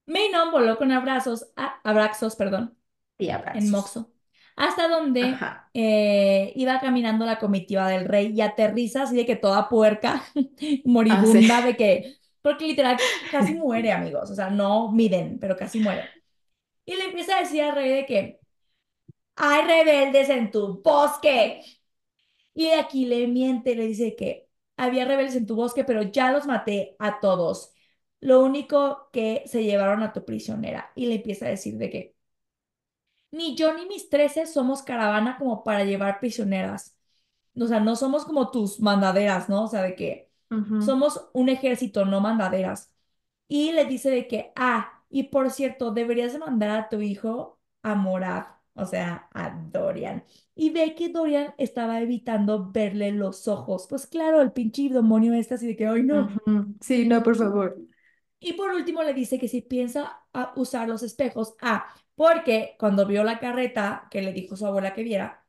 Manon voló con abrazos, a- abrazos, perdón, Y en abrazos. Moxo, hasta donde eh, iba caminando la comitiva del rey y aterriza así de que toda puerca, Ah, sí. moribunda, de que, porque literal casi muere, amigos, o sea, no miden, pero casi muere. Y le empieza a decir al rey de que hay rebeldes en tu bosque. Y de aquí le miente, le dice que había rebeldes en tu bosque, pero ya los maté a todos. Lo único que se llevaron a tu prisionera. Y le empieza a decir de que ni yo ni mis trece somos caravana como para llevar prisioneras. O sea, no somos como tus mandaderas, ¿no? O sea, de que somos un ejército, no mandaderas. Y le dice de que, ah, y por cierto, deberías de mandar a tu hijo a Morad, o sea, a Dorian. Y ve que Dorian estaba evitando verle los ojos. Pues claro, el pinche demonio este así de que, ay, no. Sí, no, por favor. Y por último le dice que si piensa a usar los espejos, ah, porque cuando vio la carreta que le dijo su abuela que viera,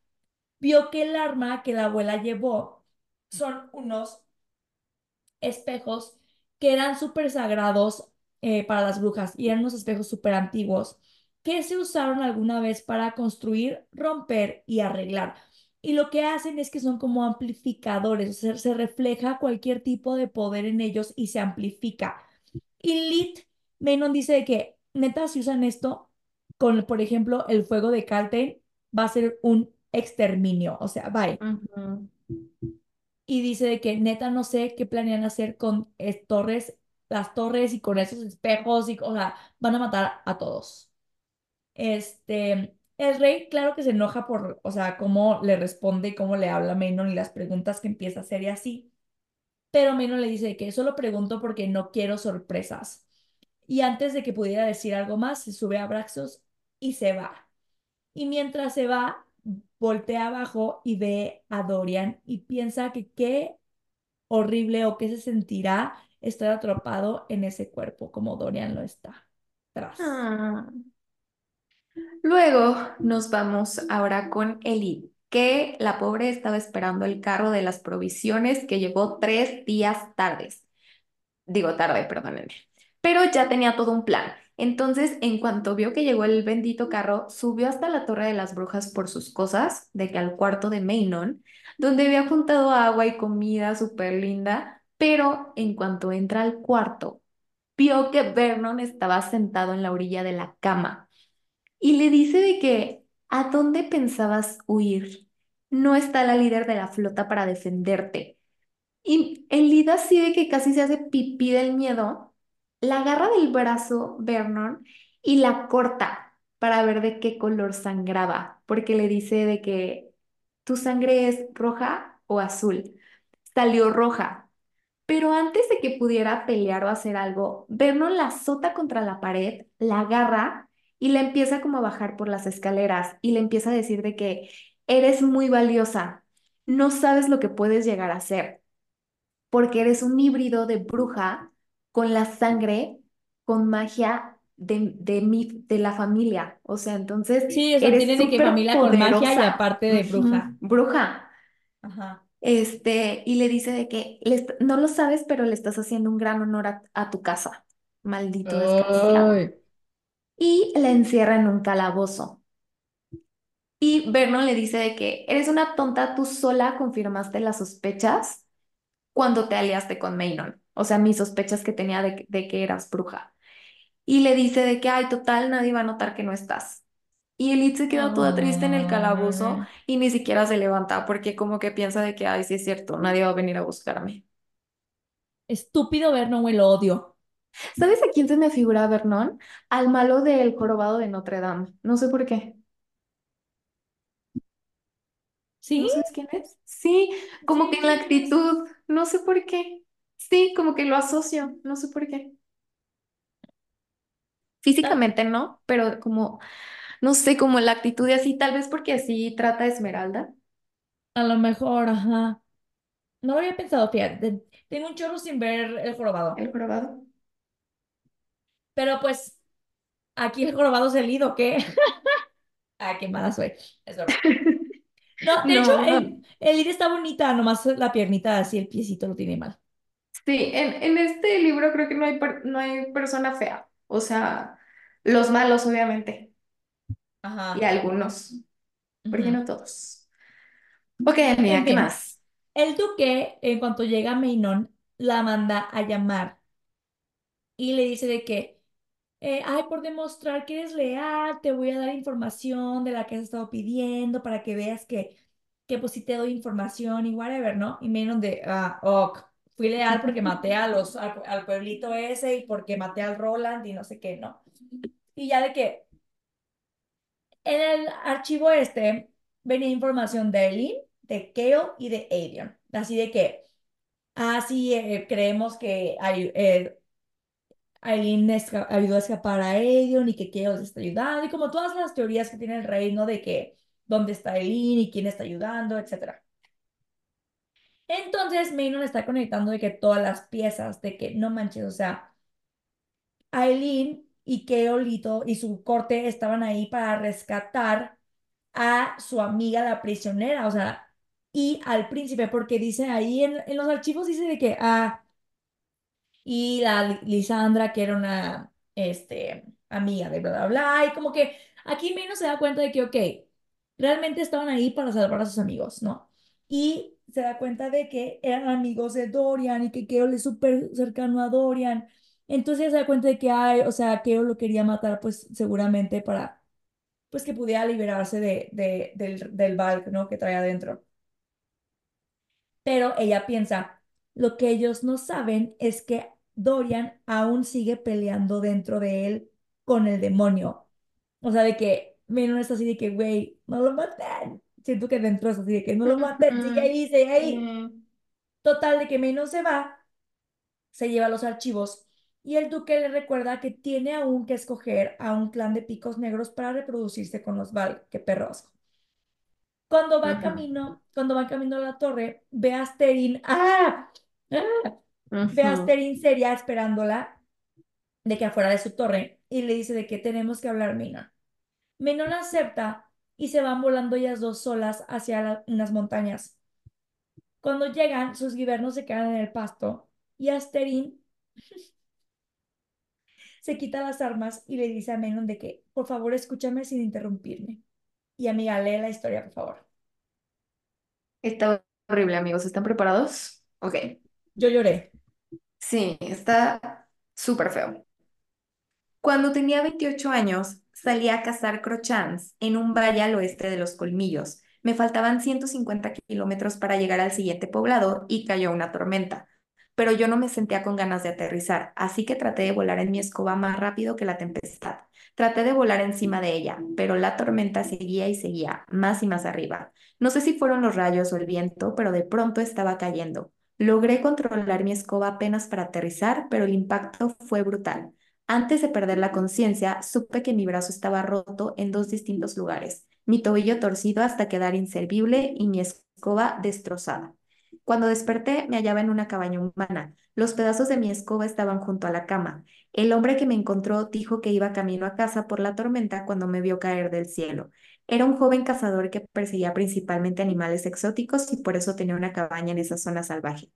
vio que el arma que la abuela llevó son unos espejos que eran súper sagrados eh, para las brujas y eran unos espejos súper antiguos. que se usaron alguna vez para construir, romper y arreglar. Y lo que hacen es que son como amplificadores, o sea, se refleja cualquier tipo de poder en ellos y se amplifica. Y Lit Menon dice que neta si usan esto con, por ejemplo, el fuego de Caltech, va a ser un exterminio, o sea, bye. Ujú. Y dice de que neta no sé qué planean hacer con eh, torres, las torres y con esos espejos y, o sea, van a matar a todos. Este, el rey, claro que se enoja por, o sea, cómo le responde y cómo le habla Menon y las preguntas que empieza a hacer y así. Pero Menon le dice que eso lo pregunto porque no quiero sorpresas. Y antes de que pudiera decir algo más, se sube a Braxos y se va. Y mientras se va, voltea abajo y ve a Dorian y piensa que qué horrible o qué se sentirá estar atrapado en ese cuerpo como Dorian lo está. Tras. Ah. Luego nos vamos ahora con Ellie, que la pobre estaba esperando el carro de las provisiones que llegó tres días tardes. Digo tarde, perdónenme. Pero ya tenía todo un plan. Entonces, en cuanto vio que llegó el bendito carro, subió hasta la Torre de las Brujas por sus cosas, de que al cuarto de Maynon, donde había juntado agua y comida súper linda, pero en cuanto entra al cuarto, vio que Vernon estaba sentado en la orilla de la cama y le dice de que, ¿a dónde pensabas huir? No está la líder de la flota para defenderte. Y el Lid así de que casi se hace pipí del miedo, la agarra del brazo Vernon y la corta para ver de qué color sangraba, porque le dice de que tu sangre es roja o azul. Salió roja. Pero antes de que pudiera pelear o hacer algo, Vernon la azota contra la pared, la agarra y le empieza como a bajar por las escaleras y le empieza a decir de que eres muy valiosa, no sabes lo que puedes llegar a ser, porque eres un híbrido de bruja con la sangre, con magia de, de, mi, de la familia. O sea, entonces Sí, o sea, eres que familia con magia y poderosa. aparte de bruja. bruja. Ajá. Este, y le dice de que le no lo sabes, pero le estás haciendo un gran honor a, a tu casa, maldito desgraciado. Y la encierra en un calabozo. Y Vernon le dice de que eres una tonta, tú sola confirmaste las sospechas cuando te aliaste con Maynon. O sea, mis sospechas que tenía de, que- de que eras bruja. Y le dice de que, ay, total, nadie va a notar que no estás. Y Elite se queda toda triste en el calabozo Ay. y ni siquiera se levanta porque como que piensa de que, ay, sí es cierto, nadie va a venir a buscarme. Estúpido Vernon, lo odio. ¿Sabes a quién se me figura Vernon? Al malo del jorobado de Notre Dame. No sé por qué. ¿Sí? ¿No sabes quién es? Sí, como que en la actitud, no sé por qué. Sí, como que lo asocio, no sé por qué. Ta- Físicamente no, pero como, no sé, como la actitud y así, tal vez porque así trata a Esmeralda, A lo mejor, ajá. No lo había pensado, fíjate. Tengo un chorro sin ver el jorobado. el jorobado. Pero pues, aquí el jorobado es el lido, ¿qué? Ah, qué mala soy. Es broma. No, de hecho, No, el, el está bonita, nomás la piernita así, el piecito lo tiene mal. Sí, en, en este libro creo que no hay, per- no hay persona fea, o sea, los malos obviamente, y Ajá. algunos, porque ujú. no todos. Ok, amiga, ¿qué fin, más? el duque, en cuanto llega a Mainón, la manda a llamar y le dice de que, eh, ay, por demostrar que eres leal, te voy a dar información de la que has estado pidiendo para que veas que, que pues sí te doy información y whatever, ¿no? Y Mainón de, ah, ok, fui leal porque maté a los, al, pueblito ese y porque maté al Roland y no sé qué, ¿no? Y ya de que en el archivo este venía información de Eileen, de Kale y de Adrian. Así de que, ah, sí, eh, creemos que hay, eh, Aileen ayudó a escapar a Aegon y que Chaos está ayudando, y como todas las teorías que tiene el reino de que dónde está Aileen y quién está ayudando, etcétera. Entonces, Maynard está conectando de que todas las piezas, de que no manches, o sea, Aileen y Keolito y su corte estaban ahí para rescatar a su amiga la prisionera, o sea, y al príncipe, porque dice ahí en, los archivos, dice de que, ah, y la Li- Lisandra, que era una, este, amiga de bla, bla, bla. Y como que aquí menos se da cuenta de que, ok, realmente estaban ahí para salvar a sus amigos, ¿no? Y se da cuenta de que eran amigos de Dorian y que Carol es súper cercano a Dorian. Entonces se da cuenta de que, ay, o sea, Carol lo quería matar, pues seguramente para, pues que pudiera liberarse de, de, del, del ¿no? Que trae adentro. Pero ella piensa, lo que ellos no saben es que Dorian aún sigue peleando dentro de él con el demonio. O sea, de que Menon está así de que, güey, no lo maten. Siento que dentro es así de que no lo maten, sigue Ujú, ahí, sigue ahí. Total, de que Menon se va, se lleva los archivos y el duque le recuerda que tiene aún que escoger a un clan de picos negros para reproducirse con los Val. Qué perro asco. Cuando va camino, cuando va camino a la torre, ve a Asterin, ¡ah! ¡Ah! Ve a. Asterin seria esperándola de que afuera de su torre y le dice de que tenemos que hablar, Menon. Menon acepta y se van volando ellas dos solas hacia la- unas montañas. Cuando llegan, sus guibernos se quedan en el pasto y Asterin se quita las armas y le dice a Menon de que, por favor, escúchame sin interrumpirme. Y amiga, lee la historia, por favor. Está horrible, amigos. ¿Están preparados? Ok. Yo lloré. Sí, está súper feo. Cuando tenía 28 años, salí a cazar crochans en un valle al oeste de Los Colmillos. Me faltaban 150 kilómetros para llegar al siguiente poblado y cayó una tormenta. Pero yo no me sentía con ganas de aterrizar, así que traté de volar en mi escoba más rápido que la tempestad. Traté de volar encima de ella, pero la tormenta seguía y seguía, más y más arriba. No sé si fueron los rayos o el viento, pero de pronto estaba cayendo. Logré controlar mi escoba apenas para aterrizar, pero el impacto fue brutal. Antes de perder la conciencia, supe que mi brazo estaba roto en dos distintos lugares, mi tobillo torcido hasta quedar inservible y mi escoba destrozada. Cuando desperté, me hallaba en una cabaña humana. Los pedazos de mi escoba estaban junto a la cama. El hombre que me encontró dijo que iba camino a casa por la tormenta cuando me vio caer del cielo. Era un joven cazador que perseguía principalmente animales exóticos y por eso tenía una cabaña en esa zona salvaje.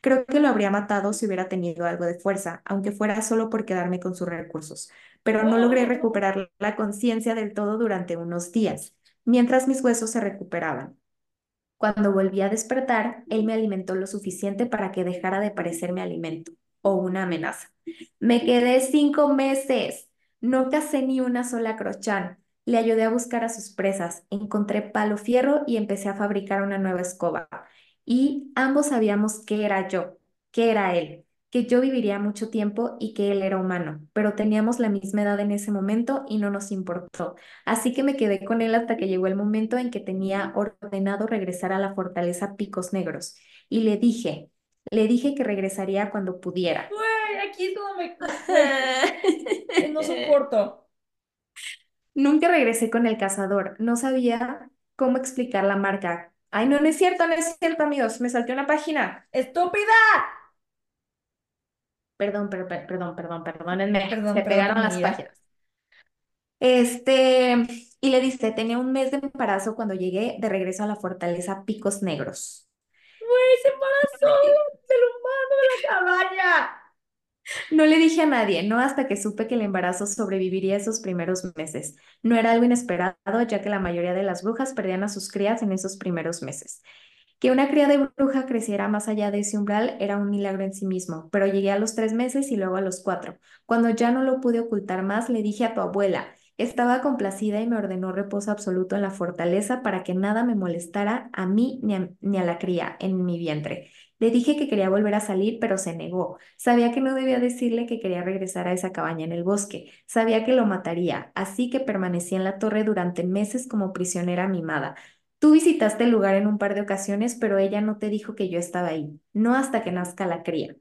Creo que lo habría matado si hubiera tenido algo de fuerza, aunque fuera solo por quedarme con sus recursos, pero no logré recuperar la conciencia del todo durante unos días, mientras mis huesos se recuperaban. Cuando volví a despertar, él me alimentó lo suficiente para que dejara de parecerme alimento o una amenaza. Me quedé cinco meses. No cacé ni una sola crochán. Le ayudé a buscar a sus presas. Encontré palo fierro y empecé a fabricar una nueva escoba. Y ambos sabíamos qué era yo, qué era él, que yo viviría mucho tiempo y que él era humano, pero teníamos la misma edad en ese momento y no nos importó. Así que me quedé con él hasta que llegó el momento en que tenía ordenado regresar a la fortaleza Picos Negros. Y le dije, le dije que regresaría cuando pudiera. Güey, aquí es como me... No soporto. Nunca regresé con el cazador. No sabía cómo explicar la marca. Ay, no, no es cierto, no es cierto, amigos. Me salté una página. ¡Estúpida! Perdón, per- per- perdón, perdón, perdónenme. Perdón, Se perdón pegaron las páginas. Este, y le diste, tenía un mes de embarazo cuando llegué de regreso a la fortaleza Picos Negros. Güey, se embarazó del humano de la cabaña. No le dije a nadie, no hasta que supe que el embarazo sobreviviría esos primeros meses. No era algo inesperado, ya que la mayoría de las brujas perdían a sus crías en esos primeros meses. Que una cría de bruja creciera más allá de ese umbral era un milagro en sí mismo, pero llegué a los tres meses y luego a los cuatro. Cuando ya no lo pude ocultar más, le dije a tu abuela. Estaba complacida y me ordenó reposo absoluto en la fortaleza para que nada me molestara a mí ni a, ni a la cría en mi vientre. Le dije que quería volver a salir, pero se negó. Sabía que no debía decirle que quería regresar a esa cabaña en el bosque. Sabía que lo mataría, así que permanecí en la torre durante meses como prisionera mimada. Tú visitaste el lugar en un par de ocasiones, pero ella no te dijo que yo estaba ahí, no hasta que nazca la cría.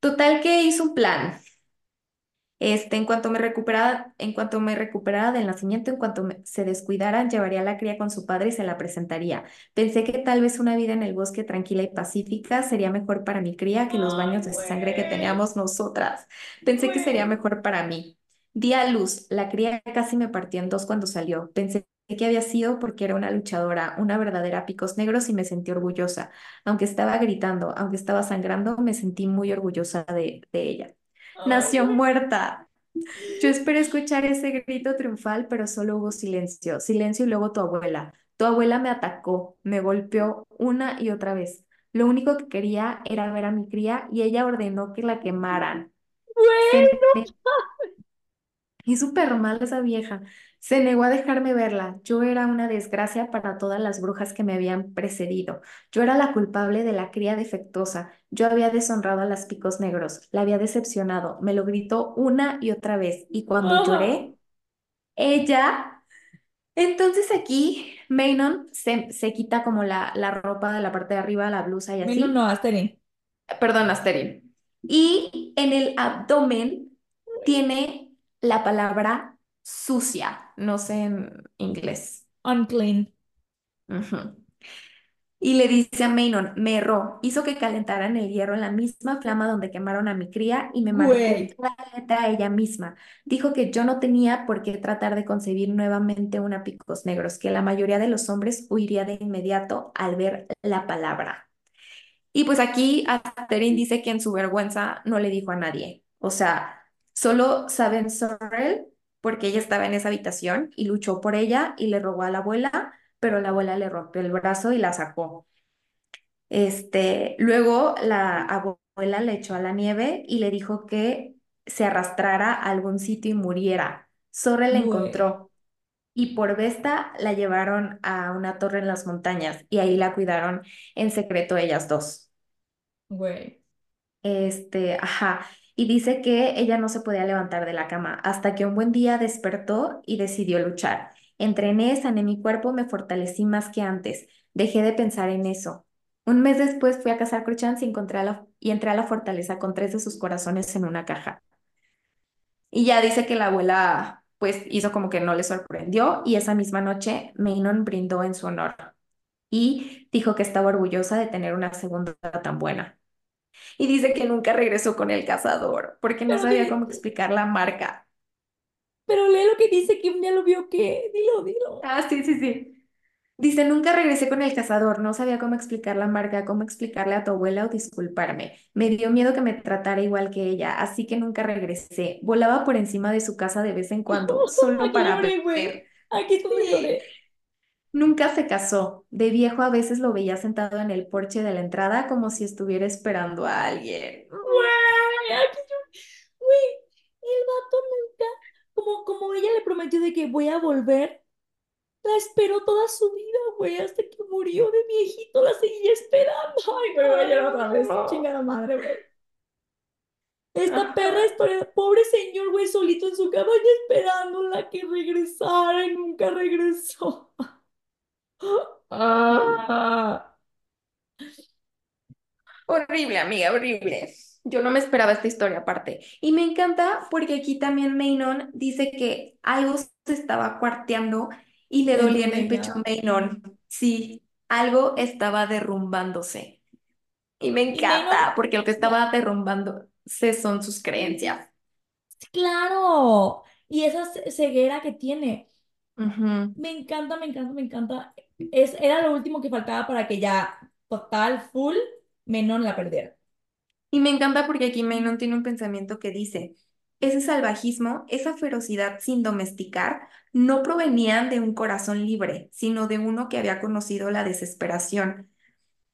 Total que hizo un plan. Este, en cuanto me recuperara, en cuanto me recuperara del nacimiento, en cuanto me- se descuidara, llevaría a la cría con su padre y se la presentaría. Pensé que tal vez una vida en el bosque tranquila y pacífica sería mejor para mi cría que los Ay, baños de sangre que teníamos nosotras. Pensé que sería mejor para mí. Di a luz, la cría casi me partió en dos cuando salió. Pensé que había sido porque era una luchadora, una verdadera picos negros y me sentí orgullosa. Aunque estaba gritando, aunque estaba sangrando, me sentí muy orgullosa de, de ella. Nació muerta. Yo esperé escuchar ese grito triunfal, pero solo hubo silencio, silencio y luego tu abuela. Tu abuela me atacó, me golpeó una y otra vez. Lo único que quería era ver a mi cría y ella ordenó que la quemaran. Bueno, Y súper mal esa vieja. Se negó a dejarme verla. Yo era una desgracia para todas las brujas que me habían precedido. Yo era la culpable de la cría defectuosa. Yo había deshonrado a las picos negros. La había decepcionado. Me lo gritó una y otra vez. Y cuando ajá. lloré, ella... Entonces aquí Maynon se, se quita como la, la ropa de la parte de arriba, la blusa y Menos no, así. Asterin. Perdón, Asterin. Y en el abdomen tiene la palabra sucia, no sé en inglés. Unclean. Y le dice a Maynon, me erró, hizo que calentaran el hierro en la misma flama donde quemaron a mi cría y me letra a ella misma. Dijo que yo no tenía por qué tratar de concebir nuevamente una picos negros, que la mayoría de los hombres huiría de inmediato al ver la palabra. Y pues aquí Asterin dice que en su vergüenza no le dijo a nadie. O sea, solo saben Sorrel porque ella estaba en esa habitación y luchó por ella y le robó a la abuela, pero la abuela le rompió el brazo y la sacó. Este, luego la abuela le echó a la nieve y le dijo que se arrastrara a algún sitio y muriera. Sorrel la encontró y por Vesta la llevaron a una torre en las montañas y ahí la cuidaron en secreto ellas dos. Güey. Este, ajá. Y dice que ella no se podía levantar de la cama hasta que un buen día despertó y decidió luchar. Entrené, sané mi cuerpo, me fortalecí más que antes. Dejé de pensar en eso. Un mes después fui a cazar Cruchans y encontré a la, y entré a la fortaleza con tres de sus corazones en una caja. Y ya dice que la abuela pues hizo como que no le sorprendió y esa misma noche Maynon brindó en su honor y dijo que estaba orgullosa de tener una segunda tan buena. Y dice que nunca regresó con el cazador porque no sabía cómo explicar la marca. pero lee lo que dice que un día lo vio que. Dilo, dilo. Ah, sí, sí, sí. Dice, nunca regresé con el cazador, no sabía cómo explicar la marca, cómo explicarle a tu abuela o disculparme. Me dio miedo que me tratara igual que ella, así que nunca regresé. Volaba por encima de su casa de vez en cuando, solo Aquí para lloré, ver. Aquí es donde lloré. Nunca se casó. De viejo a veces lo veía sentado en el porche de la entrada como si estuviera esperando a alguien. Güey, lloré. Güey, el vato nunca. Como, como ella le prometió de que voy a volver. La esperó toda su vida, güey, hasta que murió de viejito, la seguía esperando. Ay, güey, voy a llorar otra vez. No. Chingada madre, güey. Esta perra historia, pobre señor, güey, solito en su cabaña esperándola que regresara y nunca regresó. Ah, Horrible, amiga, horrible. Yo no me esperaba esta historia aparte. Y me encanta porque aquí también Maynon dice que algo se estaba cuarteando y le dolía en el pecho a. Maynon. Sí, algo estaba derrumbándose. Y me Y encanta porque lo que estaba derrumbándose son sus creencias. claro. Y esa ce- ceguera que tiene. Ujú. Me encanta, me encanta, me encanta. Es, era lo último que faltaba para que ya, total, full, Menon la perdiera. Y me encanta porque aquí Maynon tiene un pensamiento que dice, ese salvajismo, esa ferocidad sin domesticar, no provenían de un corazón libre, sino de uno que había conocido la desesperación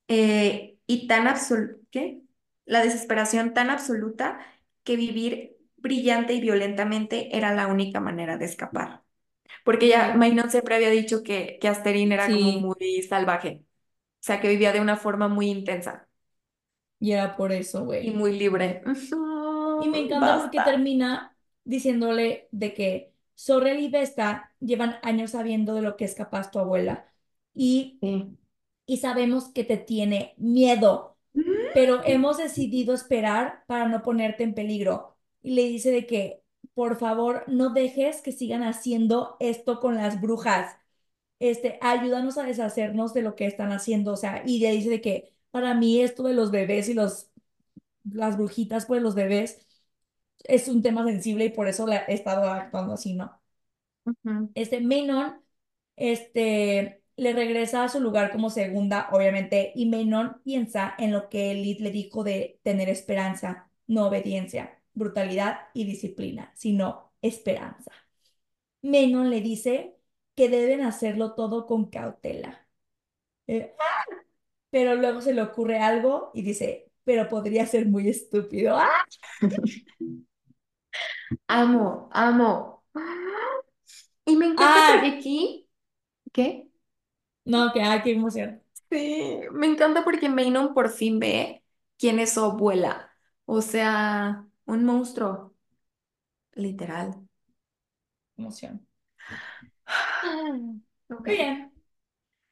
eh, y tan absoluta, ¿qué? La desesperación tan absoluta que vivir brillante y violentamente era la única manera de escapar. Porque ya Maynon siempre había dicho que, que Asterín era como muy salvaje, o sea, que vivía de una forma muy intensa y era por eso, y güey. muy libre. Y me encanta porque termina diciéndole de que Sorrel y Vesta llevan años sabiendo de lo que es capaz tu abuela y, Sí. y sabemos que te tiene miedo, pero hemos decidido esperar para no ponerte en peligro. Y le dice de que, por favor, no dejes que sigan haciendo esto con las brujas. Este, ayúdanos a deshacernos de lo que están haciendo. O sea, y le dice de que para mí esto de los bebés y los, las brujitas, pues los bebés es un tema sensible y por eso la he estado actuando así, ¿no? Ujú. Este Menon, este, le regresa a su lugar como segunda, obviamente, y Menon piensa en lo que Elite le dijo de tener esperanza, no obediencia. Brutalidad y disciplina, sino esperanza. Menon le dice que deben hacerlo todo con cautela. Eh, ¡ah! pero luego se le ocurre algo y dice, pero podría ser muy estúpido. ¡Ah! Amo, amo. Y me encanta ¡Ah! porque aquí, ¿qué? No, que ay, qué emoción. Sí, me encanta porque Manon por fin ve quién es su abuela. O sea, un monstruo, literal. Emoción. Ok. Muy bien.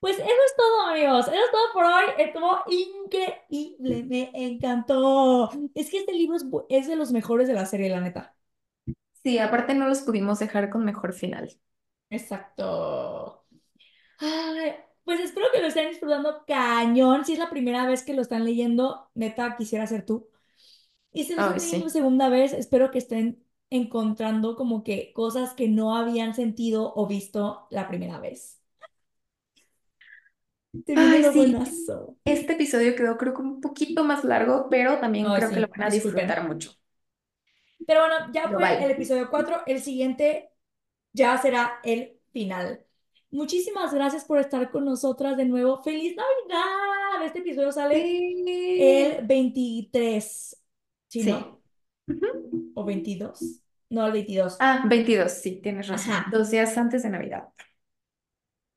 Pues eso es todo, amigos. Eso es todo por hoy. Estuvo increíble. Me encantó. Es que este libro es de los mejores de la serie, la neta. Sí, aparte no los pudimos dejar con mejor final. Exacto. Ay, pues espero que lo estén disfrutando cañón. Si es la primera vez que lo están leyendo, neta, quisiera ser tú. Y están Ay, leyendo sí. segunda vez, espero que estén encontrando como que cosas que no habían sentido o visto la primera vez. Se Ay, sí. Este episodio quedó creo que un poquito más largo, pero también Ay, creo que lo van a disculpen. disfrutar mucho. Pero bueno, ya Pero fue el episodio 4. El siguiente ya será el final. Muchísimas gracias por estar con nosotras de nuevo. ¡Feliz Navidad! Este episodio sale Sí. el 23. ¿Sí, Sí. no? Ujú. ¿O 22? No, el 22. Ah, 22, sí, tienes razón. Ajá. Dos días antes de Navidad.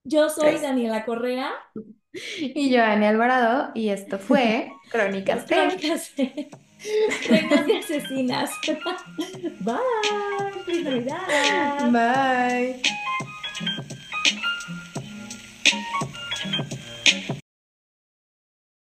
Yo soy Tres. Daniela Correa. Y yo, Alvarado, y esto fue Crónicas de... Crónicas de Reinas y Asesinas. Bye. Feliz Navidad. Bye.